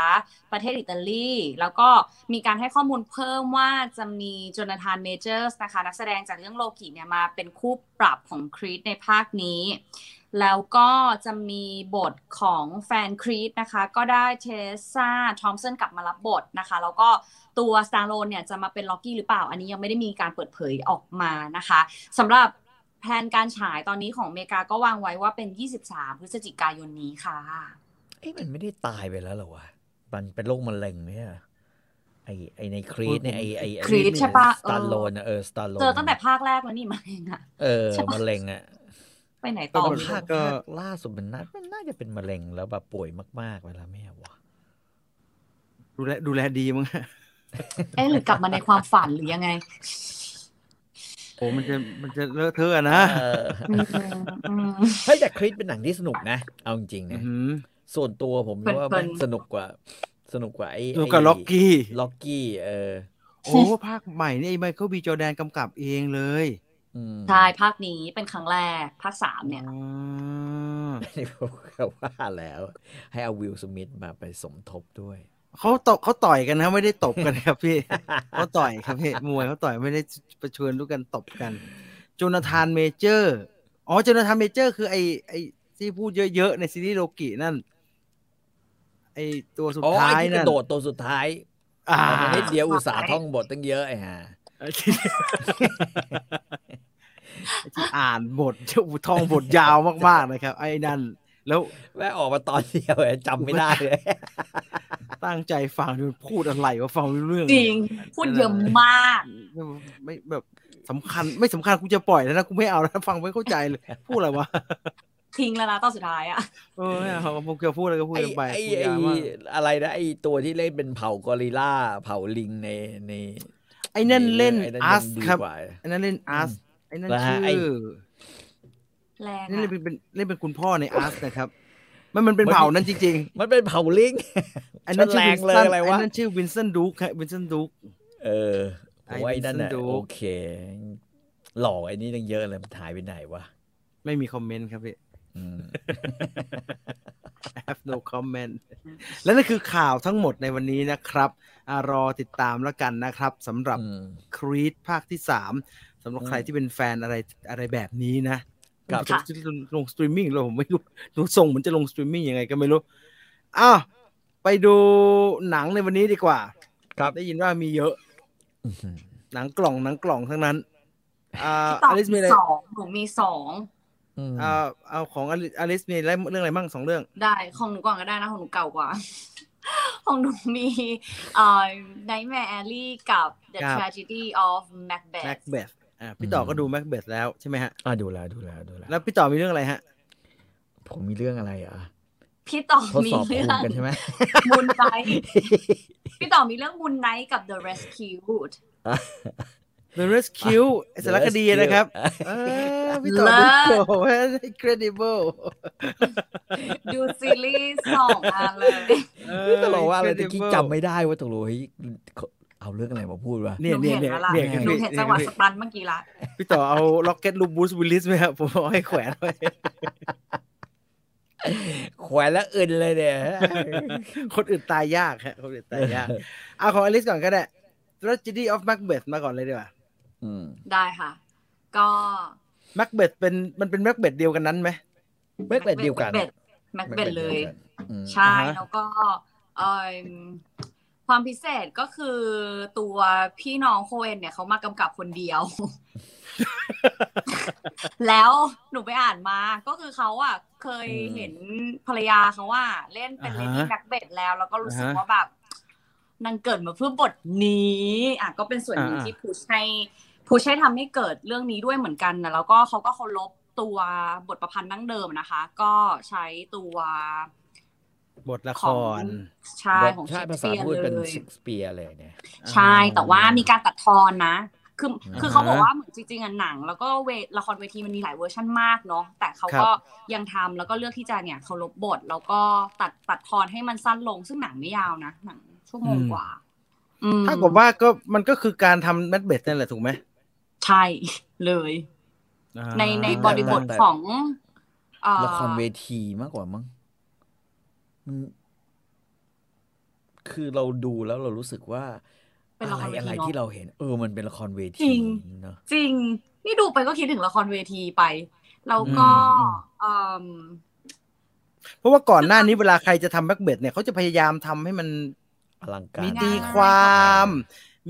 ประเทศอิตาลี แล้วก็มีการให้ข้อมูลเพิ่มว่าจะมีโจนาธานเมเจอร์สนะคะ นักแสดงจากเรื่องโลกิเนี่ยมาเป็นคู่ปรับของครีดในภาคนี้ แล้วก็จะมีบทของแฟนครีดนะคะ ก็ได้เทสซ่าทอมป์สันกลับมารับบทนะคะ แล้วก็ตัวสตอลโลนเนี่ยจะมาเป็นร็อกกี้หรือเปล่า อันนี้ยังไม่ได้มีการเปิดเผยออกมานะคะสำหรับแผนการฉายตอนนี้ของอเมริกาก็วางไว้ว่าเป็น 23 พฤศจิกายนนี้ค่ะ เอ้มันไม่ได้ตายไปแล้วเหรอวะ มันเป็นโรคมะเร็งเนี่ยไอไอในครีดเนี่ยไอไอไอ้ครีดใช่ปะสตาร์โลนอะเออสตาร์โลนเจอตั้งแต่ภาคแรกแล้วนี่มาเองอะเออใช่ปะมะเร็งอะ ไปไหนต่อตอนไม่ภาครู้ภาคล่าสุดมันน่ามันน่าจะเป็นมะเร็งแล้วแบบป่วยมาก ๆ เวลาไม่เอาวะดูแลดูแลดีมั้งฮะเอ๊ะหรือกลับมาในความฝันหรือยังไงโอ้มันจะมันจะเลอะเทอะนะเอออืมอืมเฮ้ยแต่ครีดเป็นหนังที่สนุกนะ เอาจริงๆอื้นะอหือส่วนตัวผมว่าเพลิมันนๆสนุกกว่า สนุกกว่าไอ้ดูกับล็อกกี้ล็อกกี้เออโอ้ภาคใหม่นี่ไมเคิลบีจอแดนกำกับเองเลยอืม ใช่ภาคนี้เป็นครั้งแรก ภาคสามเนี่ยอ๋อนี่ผมก็ว่าแล้ว ให้เอาวิลสมิธมาไปสมทบด้วยเขาตบเขาต่อยกันนะไม่ได้ตบกันครับพี่เขาต่อยครับพี่มวยเขาต่อยไม่ได้ประชวนด้วยกันตบกัน Jonathan Majors อ๋อ Jonathan Majors คือไอไอที่พูดเยอะๆในซีรีส์โลกินั่นไอตัวสุดอ๋อท้าไอ้ยที่กนั่นระโดดตัวสุดท้ายอ่าตอนนิดเดียวอุตส่าห์ท่องบทตั้งเยอะไอ้ห่า ที่ที่อ่านบทท่องบทยาวมากๆนะครับ ไอ้นั่น แล้วแม่ออกมาตอนเดียวอะจำไม่ได้เลย ตั้งใจฟังดูพูดอะไรว่าฟังไม่รู้เรื่อง จริง พูดเยอะมาก ไม่แบบสำคัญไม่สำคัญกูจะปล่อยแล้วนะกูไม่เอาแล้วฟังไม่เข้าใจเลย พูดอะไรวะทิ้งแล้วนะตอนสุดท้ายอะเออไม่เอาผมจะพูดอะไรก็พูดไอ้กันไปไอ้พูดไอ้ยาวมากอะไรนะไอ้ตัวที่เล่นเป็นเผ่ากอริลล่าเผ่าลิงในในไอ้นั่นเล่นไอ้นั่นอาร์สยังดีครับกว่าไอ้นั่นเล่น Us ไอ้นั่นแล้วฮะชื่ไอ้อแรงนี่เล่นอะเป็นเล่นเป็นคุณพ่อใน Us นะครับ มันมันเป็นเผ่านั้นจริงมันเป็นเผ่าลิงๆไอ้นั่นชื่อแรวิงนเลยสันอะไรวะไอ้นั่นชื่อวินสันดูควินสันดูคเออผมว่าไอ้ไอ้นั่นน่ะ Vincent Duke โอเค หล่อไอ้นี่ตั้งเยอะเลยมันหายไปไหนวะไม่มีคอมเมนต์ครับพี่อืม I have no comment และนั่นคือข่าวทั้งหมดในวันนี้นะครับอารอติดตามแล้วกันนะครับสำหรับอืมครีดภาคที่สามสำหรับอืมใครที่เป็นแฟนอะไรอะไรแบบนี้นะครับจะจะลงสตรีมมิ่งเลยผมไม่รู้ดูทรงเหมือนจะลงสตรีมมิ่งยังไงก็ไม่รู้อ้าวไปดูหนังในวันนี้ดีกว่า ครับได้ยินว่ามีเยอะอื้อหือหนังกล่องหนังกล่องทั้งนั้น อ่าตออบลิสมีอะไรสองหนูมีสอง อืมอ่าเอาของอลิอลิสมีอะไรเรื่องอะไรบ้างสองเรื่อง ได้ของหนูก่อนก็ได้นะของหนูเก่ากว่า ของหนูมีเอ่อ Nightmare Alley กับ The ครับ Tragedy of Macbeth Macbeth อ่าพี่ต่อก็ดู Macbeth แล้วใช่ไหมฮะอะดูแลวดูแลวดูแลวแล้วพี่ต่อมีเรื่องอะไรฮะ ผมมีเรื่องอะไรอะพี่ต่อทดมีสอบเรื่ภูองมิกันใช่ไหมมูนไนท์พี่ต่อมีเรื่องมูนไนท์กับ The Rescued The Rescue ไอ้สารคดีนะครับอ่าพี่ต่อดูโอ้โห incredible ดูซีรีส์สองอันเลยเอพี่ตลกว่าอะไรตะ Incredible กี้จำไม่ได้ว่าตกลงเฮ้ยเขาเอาเรื่องอะไรมาพูดวะเนี่ยหนูเนี่ยเห็นเนี่ยแล้วล่ะเนี่ยหนูพี่เห็นจังหวะสตันเมื่อกี้ละ พี่ต่อเอาล็อกเก็ตรูป Bruce Willis ไหมครับ ผมเอาให้แขวนไว้แขวนแล้วอื่นเลยเนี่ย คนอื่นตายยากฮะ คนอื่นตายยาก เอาของอลิสก่อนก็ได้ Tragedy of Macbeth มาก่อนเลยดีกว่า อืมได้ค่ะ ก็ Macbeth เป็นมันเป็น Macbeth เดียวกันนั้นไหมไม่เป็นเดียวกันMacbeth เลยอืมใช่อ่าฮะแล้วก็เอิ่มความพิเศษก็คือตัวพี่น้อง Coen เนี่ยเขามากำกับคนเดียว แล้วหนูไปอ่านมาก็คือเขาอะเคยเห็นภรรยาเขาว่า เล่นเป็น Lady Macbeth แล้ว แล้วก็รู้สึกว่าแบบนางเกิดมาเพื่อบทนี้ อะก็เป็นส่วนหนึ่งที่ push ให้ push ให้ทำให้เกิดเรื่องนี้ด้วยเหมือนกันนะแล้วก็เขาก็เคารพตัวบทประพันธ์ดั้งเดิมนะคะ ก็ใช้ตัวบทละคของรใช่ของเชใช่คภาสษาเปียร์พูดเป็นเลยเชคสเปียร์เลยเนี่ยใช่แต่ว่ามีการตัดทอนนะ คืออ่าคือเขาบอกว่าเหมือนจริงๆอะหนัง แล้วก็เวละครเวทีมันมีหลายเวอร์ชันมากเนาะแต่เขาก็ยังทำแล้วก็เลือกที่จะเนี่ยเคารพบท แล้วก็ตัดตัดทอนให้มันสั้นลง ซึ่งหนังไม่ยาวนะหนังชั่วโมงกว่าอืมถ้ากับว่าก็มันก็คือการทำ Macbeth นั่นแหละถูกไหม ใช่เลยอ่าในในบริบทของเอ่อละครเวทีมากกว่ามั้งมันคือเราดูแล้วเรารู้สึกว่าเป็นอะละคไรรเวอะไรทีเนอะที่เราเห็น เออ มันเป็นละครเวจทีริงเนอะจริง นี่ดูไปก็คิดถึงละครเวทีไป แล้วก็อืมเอิ่มเพราะว่าก่อนหน้านี้เวลาใครจะทำ Macbeth เนี่ยเขาจะพยายามทำให้มันอลังการมีง่ายตีความ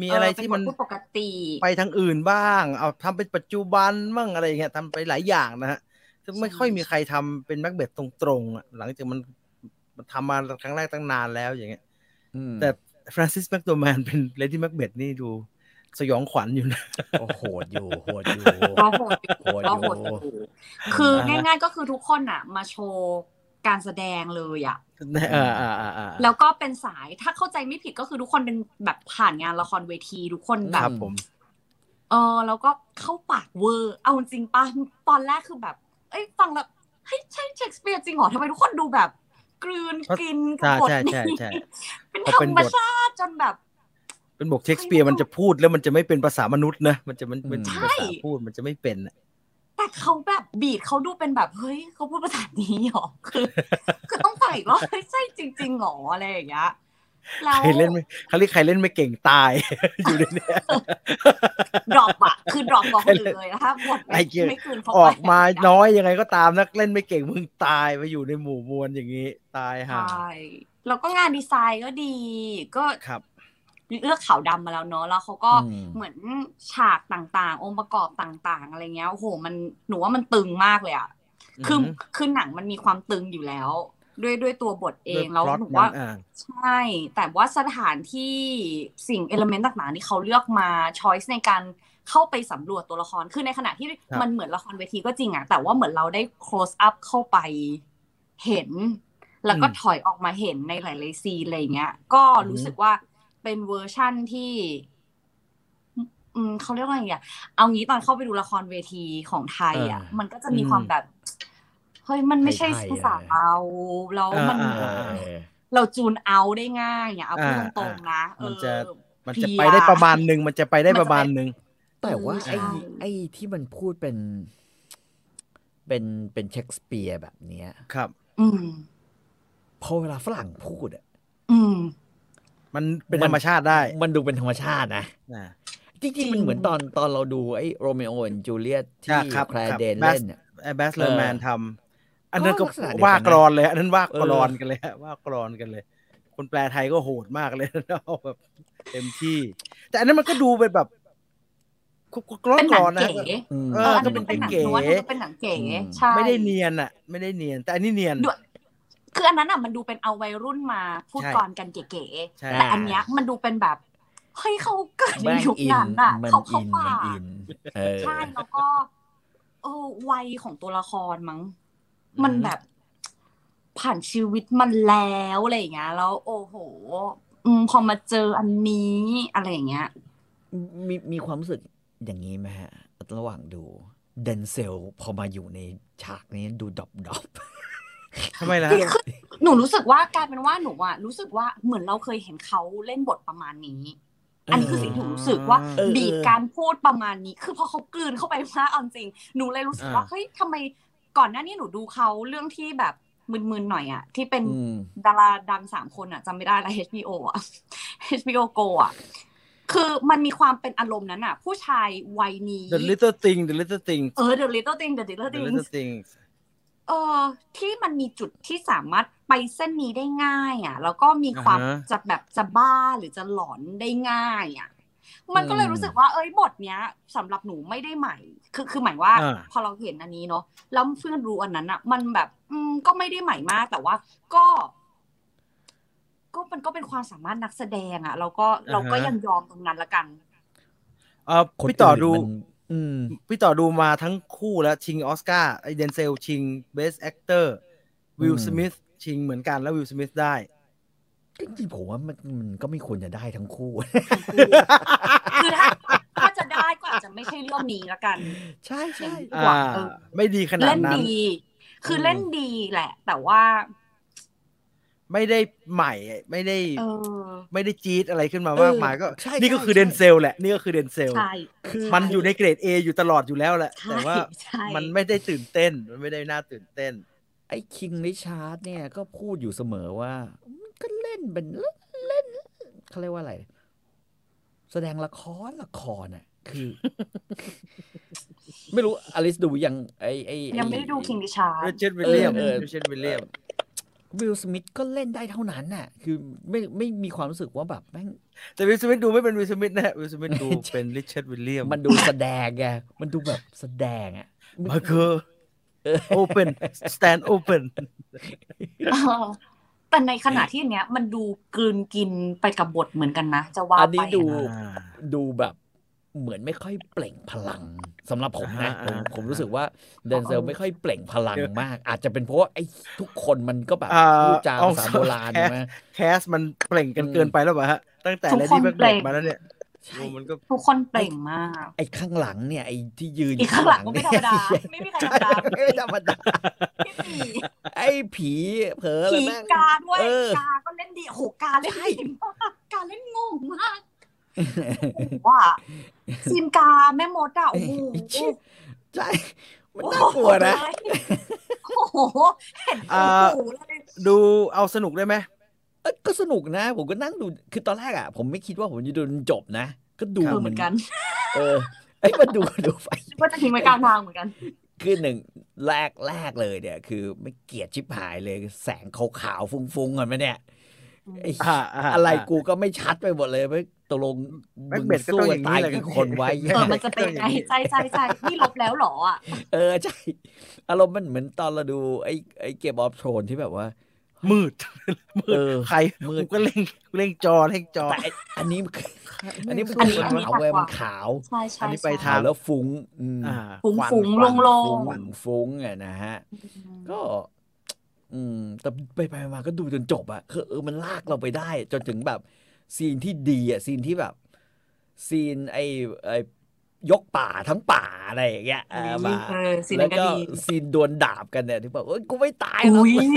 มีอะไรเเป็นที่มันบทพูดปกติ ไปทางอื่นบ้าง เอาทำเป็นปัจจุบันบ้างอะไรอย่างเงี้ยทำไปหลายอย่างนะฮะซึ่งไม่ใช่ค่อยมีใครทำเป็น Macbeth ตรงๆอะหลังจากมันมันทำมาครั้งแรกตั้งนานแล้วอย่างเงี้ยอืมแต่ Frances McDormand เป็น Lady Macbeth นี่ดูสยองขวัญอยู่นะโอ้โหดอยู่โหดอยู่ก็โหดอยู่โหดก็อยู่โหดอยู่คือง่ายๆก็คือทุกคนอะ มาโชว์การแสดงเลยอะอ่าอ่าอ่าอ่า แล้วก็เป็นสายถ้าเข้าใจไม่ผิดก็คือทุกคนเป็นแบบผ่านงานละครเวทีทุกคนแบครับบผมเออแล้วก็เข้าปากเวอร์ เอาจริงป่ะตอนแรกคือแบบ เอ้ยฟังแล้วเฮ้ยใช่เชคสเปียร์จริงเหรอทำไมทุกคนดูแบบ กลืนกินกับบทใช่นี้ใช่ใช่เป็นพอธรเป็นรบมทชาติจนแบบเป็นบทเชคสเปียร์มันจะพูดแล้วมันจะไม่เป็นภาษามนุษย์นะมันจะมันเป็นใช่ภาษาพูดมันจะไม่เป็นอะ แต่เขาแบบบีดเขาดูเป็นแบบเฮ้ยเขาพูดภาษานี้เหรอคือคือต้องใส่ว่าเฮ้ยใช่จริงๆเหรออะไรอย่างเงี้ยแล้วใครเล่นไม่เขาเรียกใครเล่นไม่เก่งตายอยู่ในเนี้ยดรอปอะคือดรอปกว่าคนอื่นเลยนะคะบทไอ้ไม่เหี้ยไม่คืนเขาไปออกมาน้อยยังไงก็ตามนักเล่นไม่เก่งมึงตายไปอยู่ในหมู่มวลอย่างนี้ ตายใชห่า่แล้วก็งานดีไซน์ก็ดี ก็ครับ เลือกขาวดำมาแล้วเนาะแล้วเขาก็อืมเหมือนฉากต่างๆ องค์ประกอบต่าง ๆ อะไรเงี้ยโอ้โหมันหนูว่ามันตึงมากเลยอะคืออือหือคือหนังมันมีความตึงอยู่แล้ว ด้วยด้วยตัวบทเองด้วยแล้ว plot หนูว่ามันอ่าใช่ แต่ว่าสถานที่สิ่ง element ต่างๆที่เขาเลือกมา choice ในการเข้าไปสำรวจตัวละคร คือในขณะที่ครับมันเหมือนละครเวทีก็จริงอะแต่ว่าเหมือนเราได้ close up เข้าไปเห็น แล้วก็ถอยออกมาเห็นในหลายๆ scene อะไรเงี้ย ก็รู้สึกว่า เป็นเวอร์ชั่นที่อืมเขาเรียกว่าไงอะเอางี้ตอนเข้าไปดูละครเวทีของไทยอะอ่ามัมันก็จะมีความแบบ เฮ้ยมันไม่ใช่ไทยๆภาษาอะเราแล้วมันอ่าเออ่าอเราจูนเอาได้ง่ายอะเอาพูดอ่าตรงๆนะเอมันอจะมันเพลีจะยไปได้ประมาณหนึ่งมันจะไปได้ประมาณหนึ่งแต่ว่าใช่ไอ้ไอ้ที่มันพูดเป็น เป็นเป็นเชคสเปียร์แบบเนี้ย ครับ อืมพอเวลาฝรั่งพูดอะอื มมันเป็นมันธรรมชาติได้ มันดูเป็นธรรมชาตินะอ่าจริงๆมันเหมือนตอนตอนเราดูไอ้โรเมโอและจูเลียตที่อะครับแคลครับเดน Bass เล่นเนี่ยไอ้แบสเลอร์แมนทำอันนั้นก็ก็ลักษณะเดียวกันนะว่ากรอนเลย อันนั้นว่ากรอนเออกันเลยฮะว่ากรอนกันเลย คนแปลไทยก็โหดมากเลยเอาแบบเต็มที่ แต่อันนั้นมันก็ดูเป็นแบบกรอนเป็นกหนัรงอนนะเก๋อืมเอเออออันก็นั้นเป็นเป็นหนังเก๋หนูว่ามันเป็นหนังเก๋อืมใช่ไม่ได้เนียนอะ ไม่ได้เนียน แต่อันนี้เนียนด้วย คืออันนั้นอะมันดูเป็นเอาวัยรุ่นมาพูดใช่กรกันเก๋ใช่ๆแต่อันเนี้ยมันดูเป็นแบบเฮ้ยเขาเกิดในแม่งยุคอินนั้นอะมันเขาเขาอินป่ามันอินเออใช่แล้วก็เออวัยของตัวละครมั้ง มันแบบผ่านชีวิตมันแล้วอะไรอย่างเงี้ย แล้วโอ้โหอืมพอมาเจออันนี้อะไรอย่างเงี้ย มีมีความรู้สึกอย่างนี้ไหมฮะ ระหว่างดูเดนเซล พอมาอยู่ในฉากนี้ดูดอบดอบ ทำไมล่ะหนูรู้สึกว่ากลายเป็นว่าหนูอะรู้สึกว่าเหมือนเราเคยเห็นเขาเล่นบทประมาณนี้ อันนี้คือสิ่งที่หนูรู้สึกว่าเออบีบการพูดประมาณนี้ คือพอเขากลืนเข้าไปมากเอาจริง หนูเลยรู้สึกว่าอ่าเฮ้ยทำไมก่อนหน้านี้หนูดูเขาเรื่องที่แบบมึนๆหน่อยอะที่เป็นอืมดาราดังสามคนอะจำไม่ได้แล้ว HBO อะ HBO Go อะคือมันมีความเป็นอารมณ์นั้นอะผู้ชายวัยนี้ The little thing The little thing เออ The Little Thing The Little The Thing little thing เออที่มันมีจุดที่สามารถไปเส้นนี้ได้ง่าย อะ แล้วก็มีความอ่าฮะ จะแบบจะบ้าหรือจะหลอนได้ง่ายอะมันก็เลยอืมรู้สึกว่าเอ้ยบทเนี้ยสำหรับหนูไม่ได้ใหม่ คือคือหมายว่า อ่า พอเราเห็นอันนี้เนาะแล้วเพื่อนรู้อันนั้นอะ มันแบบ อืมก็ไม่ได้ใหม่มากแต่ว่าก็ ก็มันก็เป็นความสามารถนักแสดงอะเราก็เราก็ยังยอมตรงนั้นละกัน เออคนพี่ต่อดู นมัน อืมพี่ต่อดูมาทั้งคู่แล้ว ชิงออสการ์ไอเดนเซล ชิง Best Actor วิลอืมสมิธชิงเหมือนกันแล้ววิลสมิธได้จริงๆผมว่ามันมันก็ไม่ควรจะได้ทั้งคู่ คือถ้าถ้าจะได้ก็อาจจะไม่ใช่เรื่องนี้ละกัน ใช่ใช่ดีกว่าอ่าเออไม่ดีขนาดเล่นนั้นดี คือมเล่นดีแหละ แต่ว่า ไม่ได้ใหม่ไม่ได้เออไม่ได้จี๊ดอะไรขึ้นมามากมายก็ใช่นี่ก็ใช่คือใช่เดนเซลแหละ นี่ก็คือ Denzel ใช่คือมันอยู่ในเกรด A อยู่ตลอดอยู่แล้วแหละใช่แต่ว่าใช่มันไม่ได้ตื่นเต้น มันไม่ได้น่าตื่นเต้น ไอ้คิงริชาร์ดเนี่ยก็พูดอยู่เสมอว่ามันก็เล่นเป็นเล่นเขาเรียกว่าอะไร แสดงละครละครน่ะคือ ไม่รู้อลิสดูยังไอ้ไอ้ยังไม่ได้ดูคิงดิชาร์ริชาร์ดวิลเลียมเออเออริชาร์ดวิลเลียม วิลสมิธก็เล่นได้เท่านั้นน่ะ คือไม่ไม่มีความรู้สึกว่าแบบแม่งแต่วิลสมิธดูไม่เป็นวิลสมิธนะฮะวิลสมิธดูเป็นริชาร์ดวิลเลียม มันดูแสดงไงมันดูแบบแสดงอะมาเกอร์โอเ n stand open เออแต่ในขณะที่อันเนี้ยมันดูกลืนกินไปกับบทเหมือนกันนะ จะว่าอันไปนี้ดูอ่าดูแบบ เหมือนไม่ค่อยเปล่งพลังสำหรับผมนะอ่าผมอ่าผมรู้สึกว่าเดนเซลไม่ค่อยเปล่งพลังมาก อาจจะเป็นเพราะว่าไอ้ทุกคนมันก็แบบอ่าพูดจาเอาภาษาโบราณแค่ใช่ไหมแคสมันเปล่งกันเกินไปแล้วป่ะฮะตั้งแต่ทุกเลคนดี้แบ็กเปล่งมาแล้วเนี่ยใช่โอ้มันก็ทุกคนเปล่งมาก ไอ้ข้างหลังเนี่ยไอ้ที่ยืนอีกข้างหลังก็ไม่ธรรมดาเนี่ยไม่มีใครธรรมดาไม่ธรรมดาพี่หมีไอ้ผีเผลออะไรผีแม่งกาด้วยเออกาก็เล่นดีโอ้โหกาเล่นใช่ดีมากกาเล่นงงมาก ว่าซีนกาแม่มดอะโอ้โหใช่มันน่ากลัวนะโอ้โหเห็นอ่าโอ้โหเลยดูเอาสนุกได้ไหมเอ้ยก็สนุกนะ ผมก็นั่งดูคือตอนแรกอะ ผมไม่คิดว่าผมจะดูจนจบนะ ก็ดูเออเหมือนกัน เออไอ้ยมาดูดูไปก็จะทิ้งไว้กลางทางเหมือนกัน คือหนึ่งแรกแรกเลยเนี่ย คือไม่เกลียดชิบหายเลย แสงขาวๆฟุ้งๆกันไหมเนี่ยไอ้อ่าาอะไรกูก็ไม่ชัดไปหมดเลยไม่ ตกลงแม็มึกงเบธก็สู้ต้องอกันย่างนี้ตายแหละกี่คนไว้เออมันจะเป็นไงใช่ใช่ใช่นี่ลบแล้วเหรออะเออใช่ อารมณ์มันเหมือนตอนเราดูไอ้ไอ้เกมออฟโทนที่แบบว่า มืด มืดเออใครมืดกูก็เล่งเล่งจอเล่งจอแต่ไอ้อันนี้มันอันนี้มันอันนี้ขาวเว้ยมันขาวใช่ใช่อันนี้ไปใช่ทขาวแล้วฟุ้งอืมอ่าฟุ้งควันฟุ้งควันโล่งฟุ้งฟุ้งอะนะฮะ ก็อืมแต่ไปไปมาก็ดูจนจบอะคือเออมันลากเราไปได้ จนถึงแบบ ซีนที่ดีอะซีนที่แบบ ซีนไอ้ไอ้ยกป่าทั้งป่าอะไรอย่างเงี้ยเออมาเออซีนนั้นแล้วก็ก็ดีซีนดวลดาบกันเนี่ยที่บอกเอ้ยกูไม่ตายหรอกอุ๊ย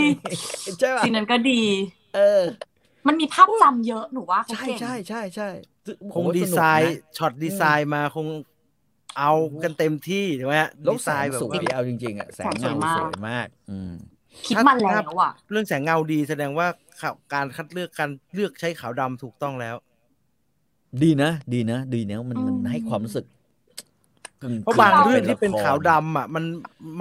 ใช่ป่ะซีนนั้นก็ดี เออ มันมีภาพจำเยอะหนูว่าเขาใช่เก่งใช่ใช่ใช่ซึ่คผมงว่าดีสนุกไซน์นะช็อตดีไซน์มาคงเอากันเต็มที่ถูกไหมฮะแล้วดีแสไซงน์แบบสวยว่าเอาจริงๆอะแสงเงาสวยมาก อืมคิดมาแล้วอะเรื่องแสงเงาดีแสดงว่าข่าว การคัดเลือกการเลือกใช้ขาวดำถูกต้องแล้ว ดีนะ ดีนะ ดีนะมันมันอืมให้ความรู้สึกกึ่งเพราะบางกึ่เรื่องที่เป็นละครขาวดำอะ มัน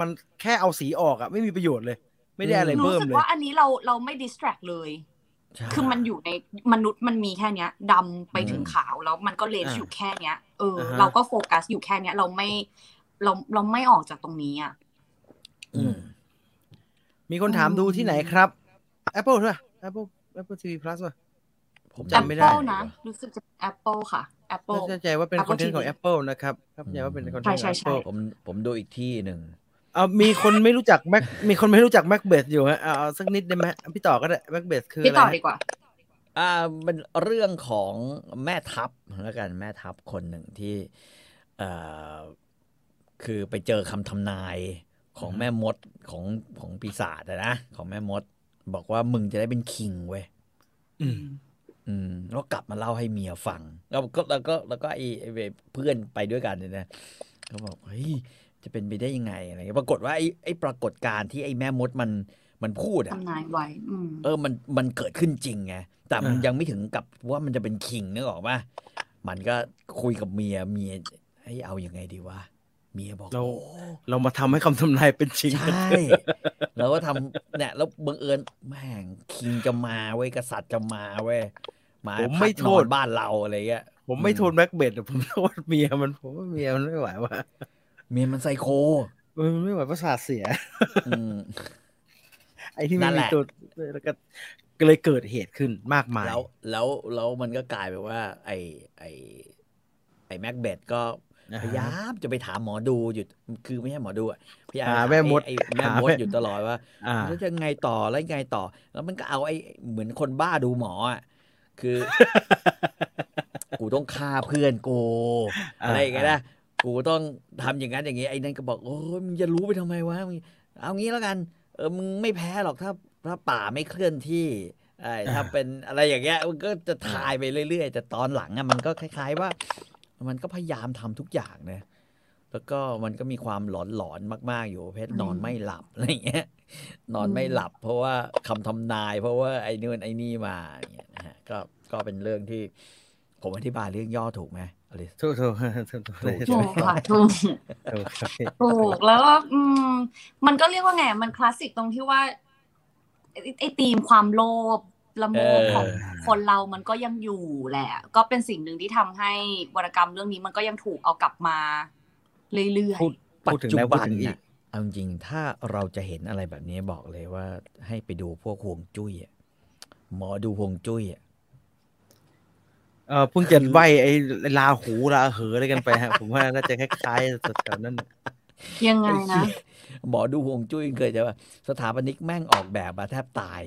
มันแค่เอาสีออกอะ ไม่มีประโยชน์เลย ไม่ได้อะไรหนูเพิ่มรู้สึกเลยว่าอันนี้เราเราไม่ดิสแทรกเลยใช่คือมันอยู่ในมนุษย์มันมีแค่เนี้ยดำไปถึงอืมขาวแล้วมันก็เลนอ่าอยู่แค่เนี้ยเอออาฮะเราก็โฟกัสอยู่แค่เนี้ย เราไม่เราเราไม่ออกจากตรงนี้อะอืมมีคนถามดูที่ไหนครับ Apple ด้วย Apple Apple TV Plus ป่ะ ผมจำไม่ได้ Apple นะ รู้สึกจะ Apple ค่ะ Apple ไม่แน่ใจว่าเป็น Apple คอนเทนต์ของ TV Apple นะครับครับใจว่าเป็นคอนเทนต์ของใช่ใช่ Apple ผมผมดูอีกที่หนึ่งเออมีคนไม่รู้จัก Mac มีคนไม่รู้จัก Macbeth อยู่ฮะเอาเอาสักนิดได้ไหมพี่ต่อก็ได้ Macbeth คือพี่อะไรต่อฮะดีกว่าอ่าเป็นเรื่องของแม่ทัพแล้วกันแม่ทัพคนหนึ่งที่เอ่อคือไปเจอคำทำนายของแม่มดของของปีศาจอะนะ ของแม่มด บอกว่ามึงจะได้เป็นคิงเว้ยอืมอืมแล้วกลับมาเล่าให้เมียฟัง แล้วก็แล้วก็แล้วก็ไอ้ไอ้เพื่อนไปด้วยกันเนี่ยนะเขาบอกเฮ้ยจะเป็นไปได้ยังไงอะไรเงี้ยปรากฏว่าไอ้ไอ้ปรากฏการณ์ที่ไอ้แม่มดมันมันพูดอะทำนายไว้อืมเออมันมันเกิดขึ้นจริงไงแต่มันอ่ายัยังไม่ถึงกับว่ามันจะเป็นคิงนึกออกปะมันก็คุยกับเมียเมียให้ยเอาอยัางไงดีวะ เมียบอกเราโอ้เรามาทำให้คำทำนายเป็นจริงใช่แล้วก็ทำเนี่ยแล้วบังเอิญแม่งคิงจะมาเว้ยกษัตริย์จะมาเว้ยมาผมไม่พักโทนอษนบ้านเราอะไรเงี้ยผมไม่โทษ Macbeth อะผมโทษเมียมันผมว่าเมียมันไม่ไหวว่ะเมียมันไซโคเออมันไม่ไหวประสาทเสียอืมไอ้ที่นั่ไม่นแหมีละตัวแล้วก็ก็เลยเกิดเหตุขึ้นมากมาย แล้วแล้วแล้วมันก็กลายไปว่า ไอ้ไอ้ไอ้แม็กเบตก็อ่าฮะ พยายามจะไปถามหมอดูอยู่คือไม่ใช่หมอดูอะพยายามหาถแม่มดไอ้ไอ้แม่หามดแม่อยู่ตลอดว่าอ่าแล้วจะไงต่อแล้วไงต่อ แล้วมันก็เอาไอ้เหมือนคนบ้าดูหมออะคือ กูต้องฆ่าเพื่อนกูอ่าอะไรอย่างเงี้ยนะกูต้องทำอย่างนั้นอย่างงี้ไอ้นั่นก็บอกโอ้ยมึงจะรู้ไปทำไมวะมึงเอางี้แล้วกัน เออมึงไม่แพ้หรอกถ้าถ้าป่าไม่เคลื่อนที่ไอ้ถ้าเป็นอะไรอย่างเงี้ยมันก็จะทายไปเรื่อยๆ แต่ตอนหลังอะมันก็คล้าย ๆ ว่า มันก็พยายามทำทุกอย่างนะ แล้วก็มันก็มีความหลอนๆมากๆ อยู่เพชรนอนไม่หลับอะไรอย่างเงี้ย นอนไม่หลับ เพราะว่าคำทำนาย เพราะว่าไอ้นู่นไอ้นี่มาอย่างเงี้ยนะฮะก็ก็เป็นเรื่องที่ผมอธิบายเรื่องย่อถูกไหมอลิสถูกถูกถูกถูกถูกถูกค่ะถูกถูกครับถูกแล้วก็อืมมันก็เรียกว่าไง มันคลาสสิกตรงที่ว่าไอ้ไอ้ธีมความโลภ ละโมบของคนเรามันก็ยังอยู่แหละ ก็เป็นสิ่งหนึ่งที่ทำให้วรรณกรรมเรื่องนี้มันก็ยังถูกเอากลับมาเรื่อยพูดปัจพูดถึงจุแล้วพูบัดนถึงอีน่ะกเอาจริงๆถ้าเราจะเห็นอะไรแบบนี้บอกเลยว่า ให้ไปดูพวกห่วงจุ้ยอะหมอดูห่วงจุ้ยอะเออเพิ่งจะไหวไอ้ลาหูลาเหออะไรกันไปฮะ ผมว่าน่าจะคล้ายๆสุดแถวนั้นๆยังไงนะหมอดูห่วงจุ้ยเคยจะว่า สถาปนิกแม่งออกแบบมาแทบตาย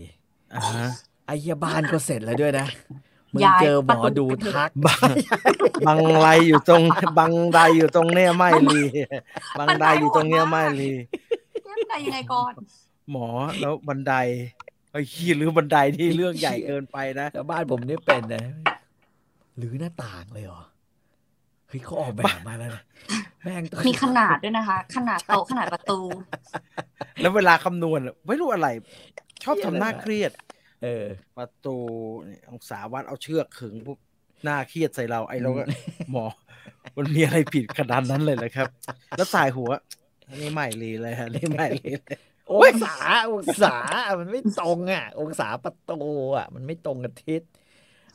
อ่าฮะ ไอ้เหี้ยบ้านก็เสร็จแล้วด้วยนะมึงย้ายเจอหมอดูประตูทักบังบังไรอยู่ตรงบังไรอยู่ตรงเนี้ยไม่ลีบังไรอยู่ตรงเนี้ยไม่ลีเอ๊ะได้ยังไงก่อน หมอแล้วบันไดไอ้ขี้หรือบันไดที่เรื่องใหญ่เกินไปนะแล้วบ้านผมนี่เป็นนะหรือหน้าต่างเลยเหรอเฮ้ยเขาออกแบบมาแล้วนะแม่งต้องมีขนาดด้วยนะคะ ขนาดโต๊ะขนาดประตู แล้วเวลาคำนวณอะไม่รู้อะไร ชอบทำหน้าเครียด เออ ประตูเนี่ยองศาวัดเอาเชือกขึงปุ๊บหน้าเครียดใส่เราไอ้เราก็หมอ มันมีอะไรผิดขนาดนั้นเลยเหรอครับ แล้วสายหัวอันนี้ไม่รีเลยฮะนี่ไม่รีเลยองศาองศามันไม่ตรงอะ องศาประตูอะ มันไม่ตรงกับทิศ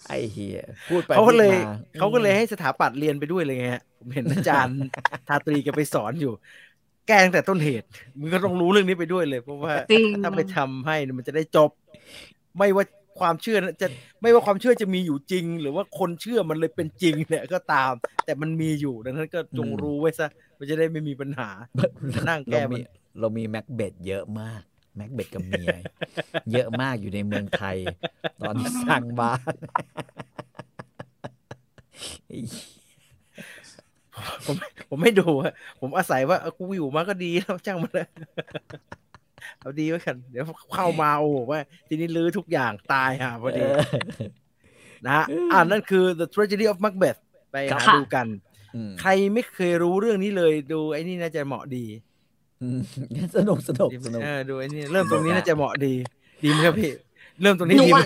ไอ้เฮียพูดไปเขาก็เลยพูดมเขาก็เลยให้สถาปัตย์เรียนไปด้วยเลยไงฮะผมเห็นอาจารย์ทาตรีแกไปสอนอยู่ แก้ตั้งแต่ต้นเหตุมึงก็ต้องรู้เรื่องนี้ไปด้วยเลย เพราะว่าจริงถ้าไปทำให้เนี่ยมันจะได้จบ ไม่ว่าความเชื่อนะจะไม่ว่าความเชื่อจะมีอยู่จริง หรือว่าคนเชื่อมันเลยเป็นจริงเนี่ยก็ตาม แต่มันมีอยู่ดังนั้นก็จงรู้ไว้ซะมันจะได้ไม่มีปัญหานั่งแก้เรามัมีนเรามีแม็กเบดเยอะมากแม็กเบดกับเมียเยอะมากอยู่ในเมืองไทย ตอนสร้างบ้านไอ้ผมผมไม่ดูอะผมอาศัยว่าเออกูอยู่มาก็ดีแล้วจ้างมันเลย เอาดีไว้กันเดี๋ยวเข้ามาโอ้โหว่าทีนี้ลื้อทุกอย่างตายห่าพอดีเออนะฮะอ่านั่นคือ The Tragedy of Macbeth ไปครับหาดูกันอืมใครไม่เคยรู้เรื่องนี้เลยดูไอ้นี่น่าจะเหมาะดีอืมสนุกสนุกสนุกเออดูไอ้นี่เริ่มตรงนี้น่าจะเหมาะดี ดีไหมครับพี่เริ่มตรงนี้หนูดีไหมว่า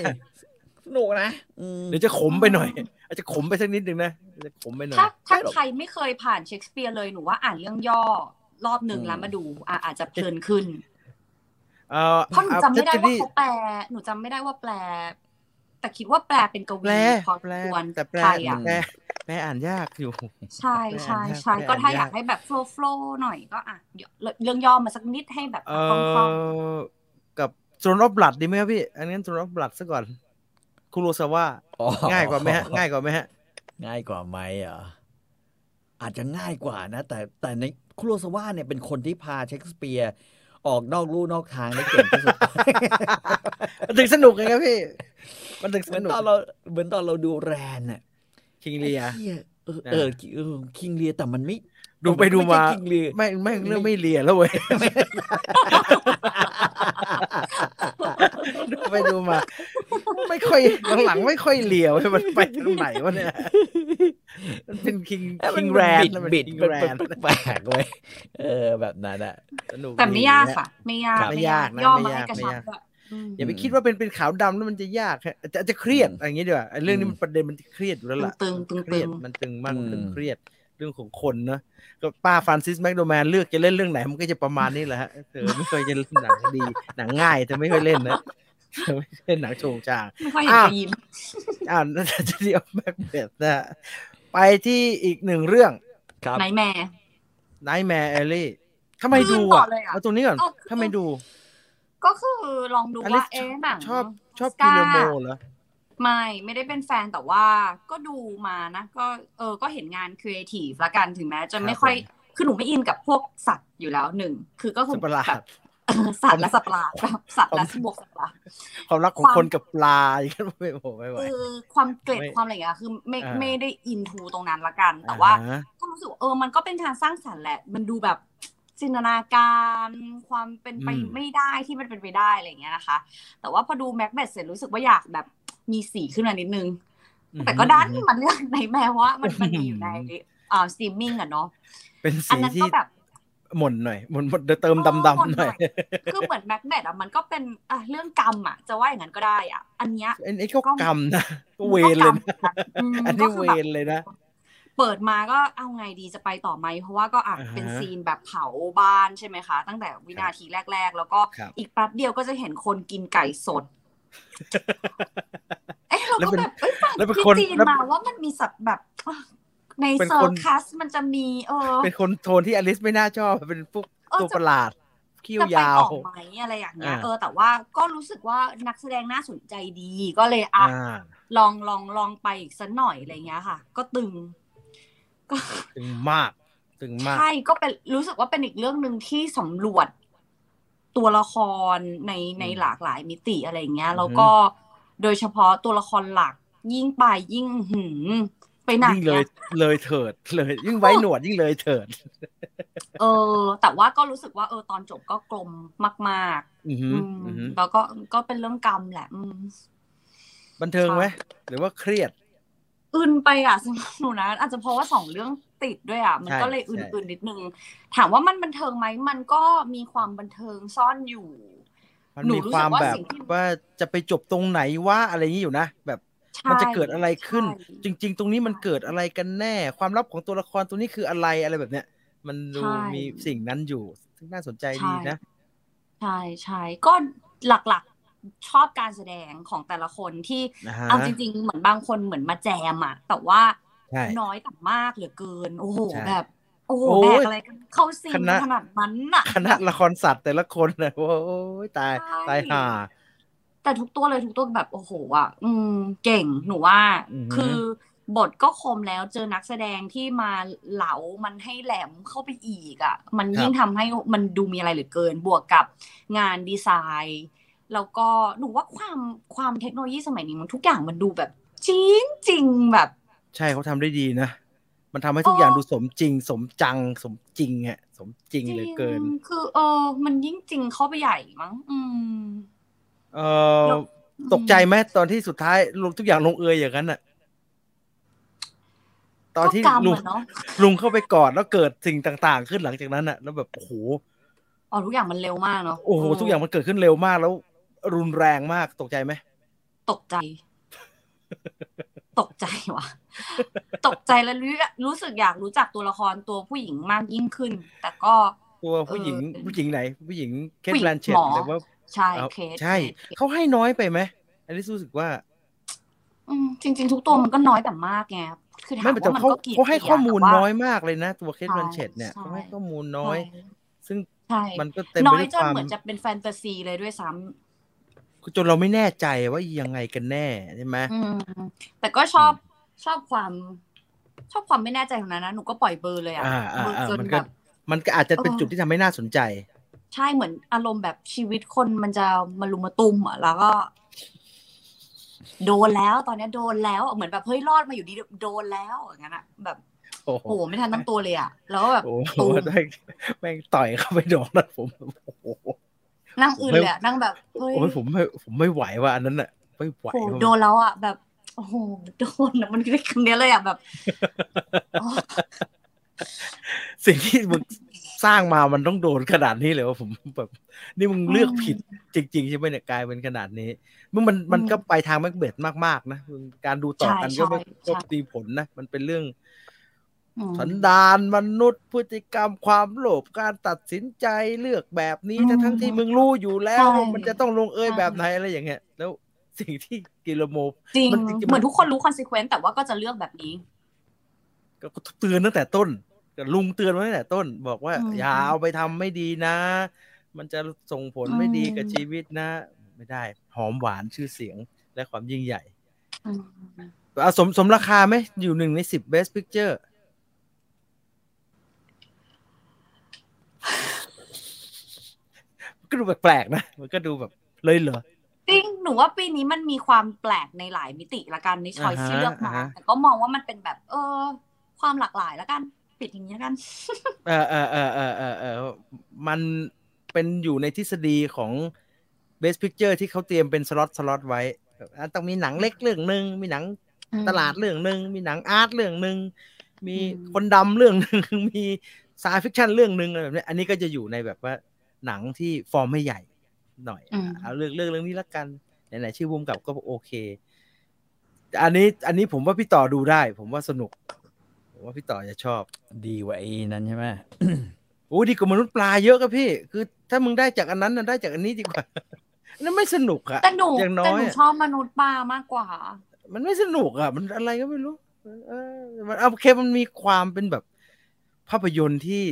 สนุกนะอืมเดี๋ยวจะขมไปหน่อย อาจจะขมไปสักนิดนึงนะจะขมไปหน่อยถ้าถ้าไม่หรอกใครไม่เคยผ่านเชคสเปียร์เลยหนูว่าอ่านเรื่องย่อรอบหนึ่งอืมแล้วมาดูอะอาจจะเพลินขึ้น เอ่อเพราะหนูจำไม่ได้ว่า Tragedy เขาแปล หนูจำไม่ได้ว่าแปล แต่คิดว่าแปลเป็นกวีแปลพอแปลควรแต่แปลไทยอะแปลแปลอ่านยากอยู่ ใช่ใช่ใช่แปลก็ถ้าอ่านยากอยากให้แบบโฟล์โฟล์หน่อยก็อะเดี๋ยวเรื่องย่อมาสักนิดให้แบบเอคล่องอกับโซนอ f บลัดดีไหมครับพี่ อันนี้โซนอ f บลัดซะก่อน คุโรซาวะอ๋อง่ายกว่าไหมฮะ ง่ายกว่าไหมฮะ ง่ายกว่าไหมเหรออาจจะง่ายกว่านะ แต่แต่ในคุโรซาวะเนี่ยเป็นคนที่พาเชคสเปียร์ ออกนอกลู่นอกทางได้เก่งที่สุดมันถึงสนุกไงครับพี่ มันถึงเหสมือนนุกตอนเราเหมือนตอนเราดูแรนน่ะคิงเลียไอ้หี้เอออ่าเออเออคิงเลียแต่มันไม่ดูไปดูมาคิงเลียไม่ไม่เรื่องไม่เลียแล้วเว้ยดูไปดูมา ไม่ค่อยหลังๆไม่ค่อยเลียวเว้ยมันไปทางไหนวะเนี่ย มันเป็นคิงเอ้ยมัคินงแรนบิดบิดคิงเป็นแรเป็นนแปลกๆเว้ยเออ แบบนั้นอะสนุกๆแต่ไม่ดียากนะค่ะ ไม่ยากครับไม่ยากนะย่อไม่มายากให้กระไม่ชับยากด้วยอืมอย่าไปคิดว่าเป็นเป็นขาวดำแล้วมันจะยากฮะอาจจะอาจจะเครียดอืมอะไรอย่างงี้ดีกว่าไอ้เรื่องนี้อืมมันประเด็นมันเครียดอยู่แล้วล่ะตึงๆตึงๆเครียดมันตึงมากอืมตึงเครียดเรื่องของคนเนอะก็ป้าฟรานซิสแมคโดแมนเลือกจะเล่นเรื่องไหนมันก็จะประมาณนี้แหละฮะเธอไม่เคยจะเล่นหนังดีหนังง่ายเธอไม่เคยเล่นนะเธอ ไม่เล่นหนังโชงชางไม่ค่อยเห็นอ้าวจะยิ้มอ่านน่าจะเดียวแม็กเบธนะฮะไปที่อีกหนึ่งเรื่องครับไนแม่ Nightmare Alley ทำไมอืมดูก่ออะนเลยอะเอาตรงนี้ก่อนเอาทำไมดู ก็คือลองดูอลิว่าสเอ๊ะหนังชอบชอบสกากิโลโมเหรอไม่ไม่ได้เป็นแฟนแต่ว่าก็ดูมานะก็เออก็เห็นงานครีเอทีฟละกันถึงแม้จะไม่ค่อยคือหนูไม่อินกับพวกสัตว์อยู่แล้วหนึ่งคือก็คสังตว์ประหลาแบดบเออ สัตว์และสัตว์ประหลาดแบบสัตว์และบวกสัตว์ประหลาดความรักของความคนกับปลาอย่างเงี้ยไม่โอ้ไม่ไหวเออความเกล็ดไม่ความอะไรอย่างเงี้ยคือไม่อ่าไม่ไม่ได้อินทูตรงนั้นละกัน แต่ว่าอ่ฮะก็รู้สึกว่าเออมันก็เป็นการสร้างสรรค์แหละ มันดูแบบจินตนาการความเป็นไปอืมไม่ได้ที่มันเป็นไปได้อะไรอย่างเงี้ยนะคะ แต่ว่าพอดูแม็กเบสเสร็จรู้สึกว่าอยากแบบมีสีขึ้นมานิดนึง แต่ก็ด้านที่มันเลือกในแม้ว่ามันมันมีอยู่ในอ่าสตรีมมิ่งอะเนาะเป็นอันสีนั้นที่ก็แบบ หม่นหน่อยหม่นหม่นเติมเออดำหม่นๆหน่อยหน่อย คือเหมือนแม็กเบธอะมันก็เป็นอะเรื่องกรรมอะจะว่าอย่างนั้นก็ได้อะอันเนี้ยอันนี้ก็ก็กรรมนะก็เวรเลยนะอืมอันนี้ก็คือแบบเวรเลยนะเปิดมาก็เอาไงดีจะไปต่อไหมเพราะว่าก็อะอ่าฮะเป็นซีนแบบเผาบ้านใช่ไหมคะ ตั้งแต่วินาทีแรก ๆ แล้วก็ครับอีกแป๊บเดียวก็จะเห็นคนกินไก่สดเอ้เราแล้วก็เป็นแบบเอ้ยฟังแล้วเป็นที่คนจีนแล้วมาว่ามันมีสัตว์แบบอะ ในเป็นเซอคนร์คัสมันจะมี เออ เป็นคนโทนที่อลิสไม่น่าชอบ เป็นพวกเออตัวจะประหลาดคิ้วจะไปยาวต่อไหมอะไรอย่างเงี้ยอ่าเออแต่ว่าก็รู้สึกว่านักแสดงน่าสนใจดีก็เลยอะอ่าลองลองลองไปอีกสักหน่อยอะไรเงี้ยค่ะ ก็ตึง ก็ตึงมาก ตึงมากใช่ก็เป็นรู้สึกว่าเป็นอีกเรื่องหนึ่งที่สำรวจตัวละครในในหลากหลายมิติอะไรเงี้ย แล้วก็โดยเฉพาะตัวละครหลักยิ่งไปยิ่งหืม ไปหนักยิ่งเลยนี่เลยเถิดเลยยิ่งไว้หนวดยิ่งเลยเถิด เออ แต่ว่าก็รู้สึกว่าเออตอนจบก็กลมมากอือๆหือือมอือหือแล้วก็ก็เป็นเรื่องกรรมแหละอืมบันเทิงไหมค่ะหรือว่าเครียดอึนไปอะสำหรับหนูนะอาจจะเพราะว่าสองเรื่องติดด้วยอะ มันใช่ก็เลยใช่อึนๆนิดนึงถามว่ามันบันเทิงไหมมันก็มีความบันเทิงซ่อนอยู่มันหนูมีรู้คสึวามกว่าแบบสิ่งที่ว่าจะไปจบตรงไหนว่าอะไรอย่างนี้อยู่นะแบบใช่ มันจะเกิดอะไรขึ้นใช่จริง ๆ ตรงนี้มันเกิดอะไรกันแน่ ความลับของตัวละครตัวนี้คืออะไรอะไรแบบเนี้ย มันดูใช่มีสิ่งนั้นอยู่ซึ่งน่าสนใจดีนะ ใช่ใช่ก็หลักๆชอบการแสดงของแต่ละคนที่นะฮะเอาจริง ๆ เหมือนบางคนเหมือนมาแจมอะแต่ว่าใช่น้อยแต่มากเหลือเกิน โอ้โหใช่แบบโอ้โหโอ้แบยกอะไรกันเข้าซีนคณะขนาดนั้นอะคณะละครสัตว์แต่ละคนนะโอ้ยตายใช่ตายห่า แต่ทุกตัวเลยทุกตัวแบบโอ้โหอะอืม เก่งหนูว่าอือฮึคือบทก็คมแล้วเจอนักแสดงที่มาเหลา มันให้แหลมเข้าไปอีกอะ มันยิ่งทำให้มันดูมีอะไรเหลือเกิน บวกกับงานดีไซน์ แล้วก็หนูว่าความความเทคโนโลยีสมัยนี้มันทุกอย่างมันดูแบบจริงจริงแบบ ใช่เขาทำได้ดีนะมันทำให้ทุกอย่างดูสมจริง สมจัง สมจริงฮะสมจริงเหลือเกินจริงคือเออ มันยิ่งจริงเข้าไปใหญ่มั้ง อืม เออตกใจไหมตอนที่สุดท้ายลงทุกอย่างลงเอยอย่างนั้นอะ ตอนที่ก็กรรมลุงอะเนาะลุงเข้าไปกอดแล้วเกิดสิ่งต่าง ๆ ขึ้นหลังจากนั้นอะ แล้วแบบโอ้โหอ๋อทุกอย่างมันเร็วมากเนาะโอ้โหทุกอย่างมันเกิดขึ้นเร็วมากแล้ว รุนแรงมากตกใจไหมตกใจ ตกใจว่ะ ตกใจแล้วรู้รู้สึกอยากรู้จักตัวละครตัวผู้หญิงมากยิ่งขึ้น แต่ก็ตัวผู้หญิงเออผู้หญิงไหน ผู้หญิงเคทผู้หญิงแบลนเชตหมอหรือว่า ใช่เอาเคสใช่เคสเขาให้น้อยไปไหมอันนี้รู้สึกว่า อืมจริง ๆ ทุกตัวมันก็น้อยแต่มากไงคือถามไม่แต่ว่ามันเขาก็เกลียดเขาให้ข้อมูลแต่ว่าน้อยมากเลยนะ ตัวเคทใช่แบลนเชตเนี่ยใช่เขาให้ข้อมูลน้อยใช่ซึ่งใช่มันก็เต็มน้ไปอยด้วยจคนวามเหมือนจะเป็นแฟนตาซีเลยด้วยซ้ำจนเราไม่แน่ใจว่ายังไงกันแน่ใช่ไหมอืมแต่ก็ชอบชอบความ ชอบความไม่แน่ใจของนั้นนะหนูก็ปล่อยเบอร์เลยอะอ่าอ่าเบอร์อ่าจนมันแบก็บมันก็อาจจะเป็นเออจุดที่ทำให้น่าสนใจ ใช่เหมือนอารมณ์แบบชีวิตคนมันจะมาลุมมาตุ้มอะแล้วก็ โดนแล้วตอนเนี้ยโดนแล้วเหมือนแบบเฮ้ยรอดมาอยู่ดีโดนแล้วอย่างนั้นอะแบบโอ้โหโอ้โหไม่ทันตั้งตัวเลยอะแล้วก็แบบโอ้โหตูมแม่งแม่งต่อยเข้าไปโดนนะผมโอ้โหนั่งอื่นเลยอะนั่งแบบเฮ้ยโอ้ยผมไม่ผมไม่ไหวว่าอันนั้นอะไม่ไหวโอ้โหว่ะโดนแล้วอะแบบโอ้โหโดนอะมันเรียกคำนี้เลยอะแบบโอ้สิ่งที่มึง สร้างมามันต้องโดนขนาดนี้เลยว่าผมแบบนี่มึงเลือกผิดจริง ๆ ใช่ไหมเนี่ยกลายเป็นขนาดนี้มึงมันมันก็ไปทางแม็กเบธมากๆนะมึงการดูต่อกันก็ไม่ก็มีผลนะมันเป็นเรื่องอืมสันดานมนุษย์พฤติกรรมความโลภการตัดสินใจเลือกแบบนี้อืมทั้งทั้งๆที่มึงรู้อยู่แล้วใช่ว่ามันจะต้องลงเอยใช่แบบไหนอะไรอย่างเงี้ยแล้วสิ่งที่ Guillermo จริงมันจริงๆเหมือนทุกคนรู้ consequence แต่ว่าก็จะเลือกแบบนี้ ก็เตือนตั้งแต่ต้นก็ ลุงเตือนไว้ตั้งแต่ต้น บอกว่าอืมอย่าเอาไปทำไม่ดีนะ มันจะส่งผลไม่ดีกับอืมชีวิตนะ ไม่ได้ หอมหวานชื่อเสียงและความยิ่งใหญ่อืมอะสมสมราคาไหมอยู่หนึ่งในสิบ best picture มันก็ดูแปลกๆนะ มันก็ดูแบบเลยเหรอจริงหนูว่าปีนี้มันมีความแปลกในหลายมิติละกันในชอยที่อ่าฮะเลือกมาอ่าฮะแต่ก็มองว่ามันเป็นแบบ เออ ความหลากหลายละกัน ปิดอย่างนี้ละกัน เออเออเออเออเออเออมันเป็นอยู่ในทฤษฎีของ best picture ที่เขาเตรียมเป็น slot slot ไว้แบบอะต้องมีหนังเล็กเรื่องหนึ่งมีหนังตลาดเรื่องหนึ่งมีหนังอาร์ตเรื่องหนึ่งมีอืมคนดำเรื่องหนึ่งมี sci-fiction เรื่องหนึ่งอะไรแบบเนี้ยอันนี้ก็จะอยู่ในแบบว่าหนังที่ฟอร์มไม่ใหญ่หน่อยอืมเอาเรื่องเรื่องเรื่องนี้ละกันไหนๆชื่อบุมกับก็โอเคแต่อันนี้ อันนี้ผมว่าพี่ต่อดูได้ ผมว่าสนุกผม ว่าพี่ต่อจะชอบ ดีกว่าไอ้นั้นใช่ไหมโอ้ดีกว่ามนุษย์ปลาเยอะครับพี่ คือถ้ามึงได้จากอันนั้นนะได้จากอันนี้ดีกว่านั่นไม่สนุกอะแต่หนูอย่างน้แต่อหยนูอะชอบมนุษย์ป้ามากกว่า มันไม่สนุกอะมันอะไรก็ไม่รู้เออมันโอเคมันมีความเป็นแบบ ภาพยนตร์ที่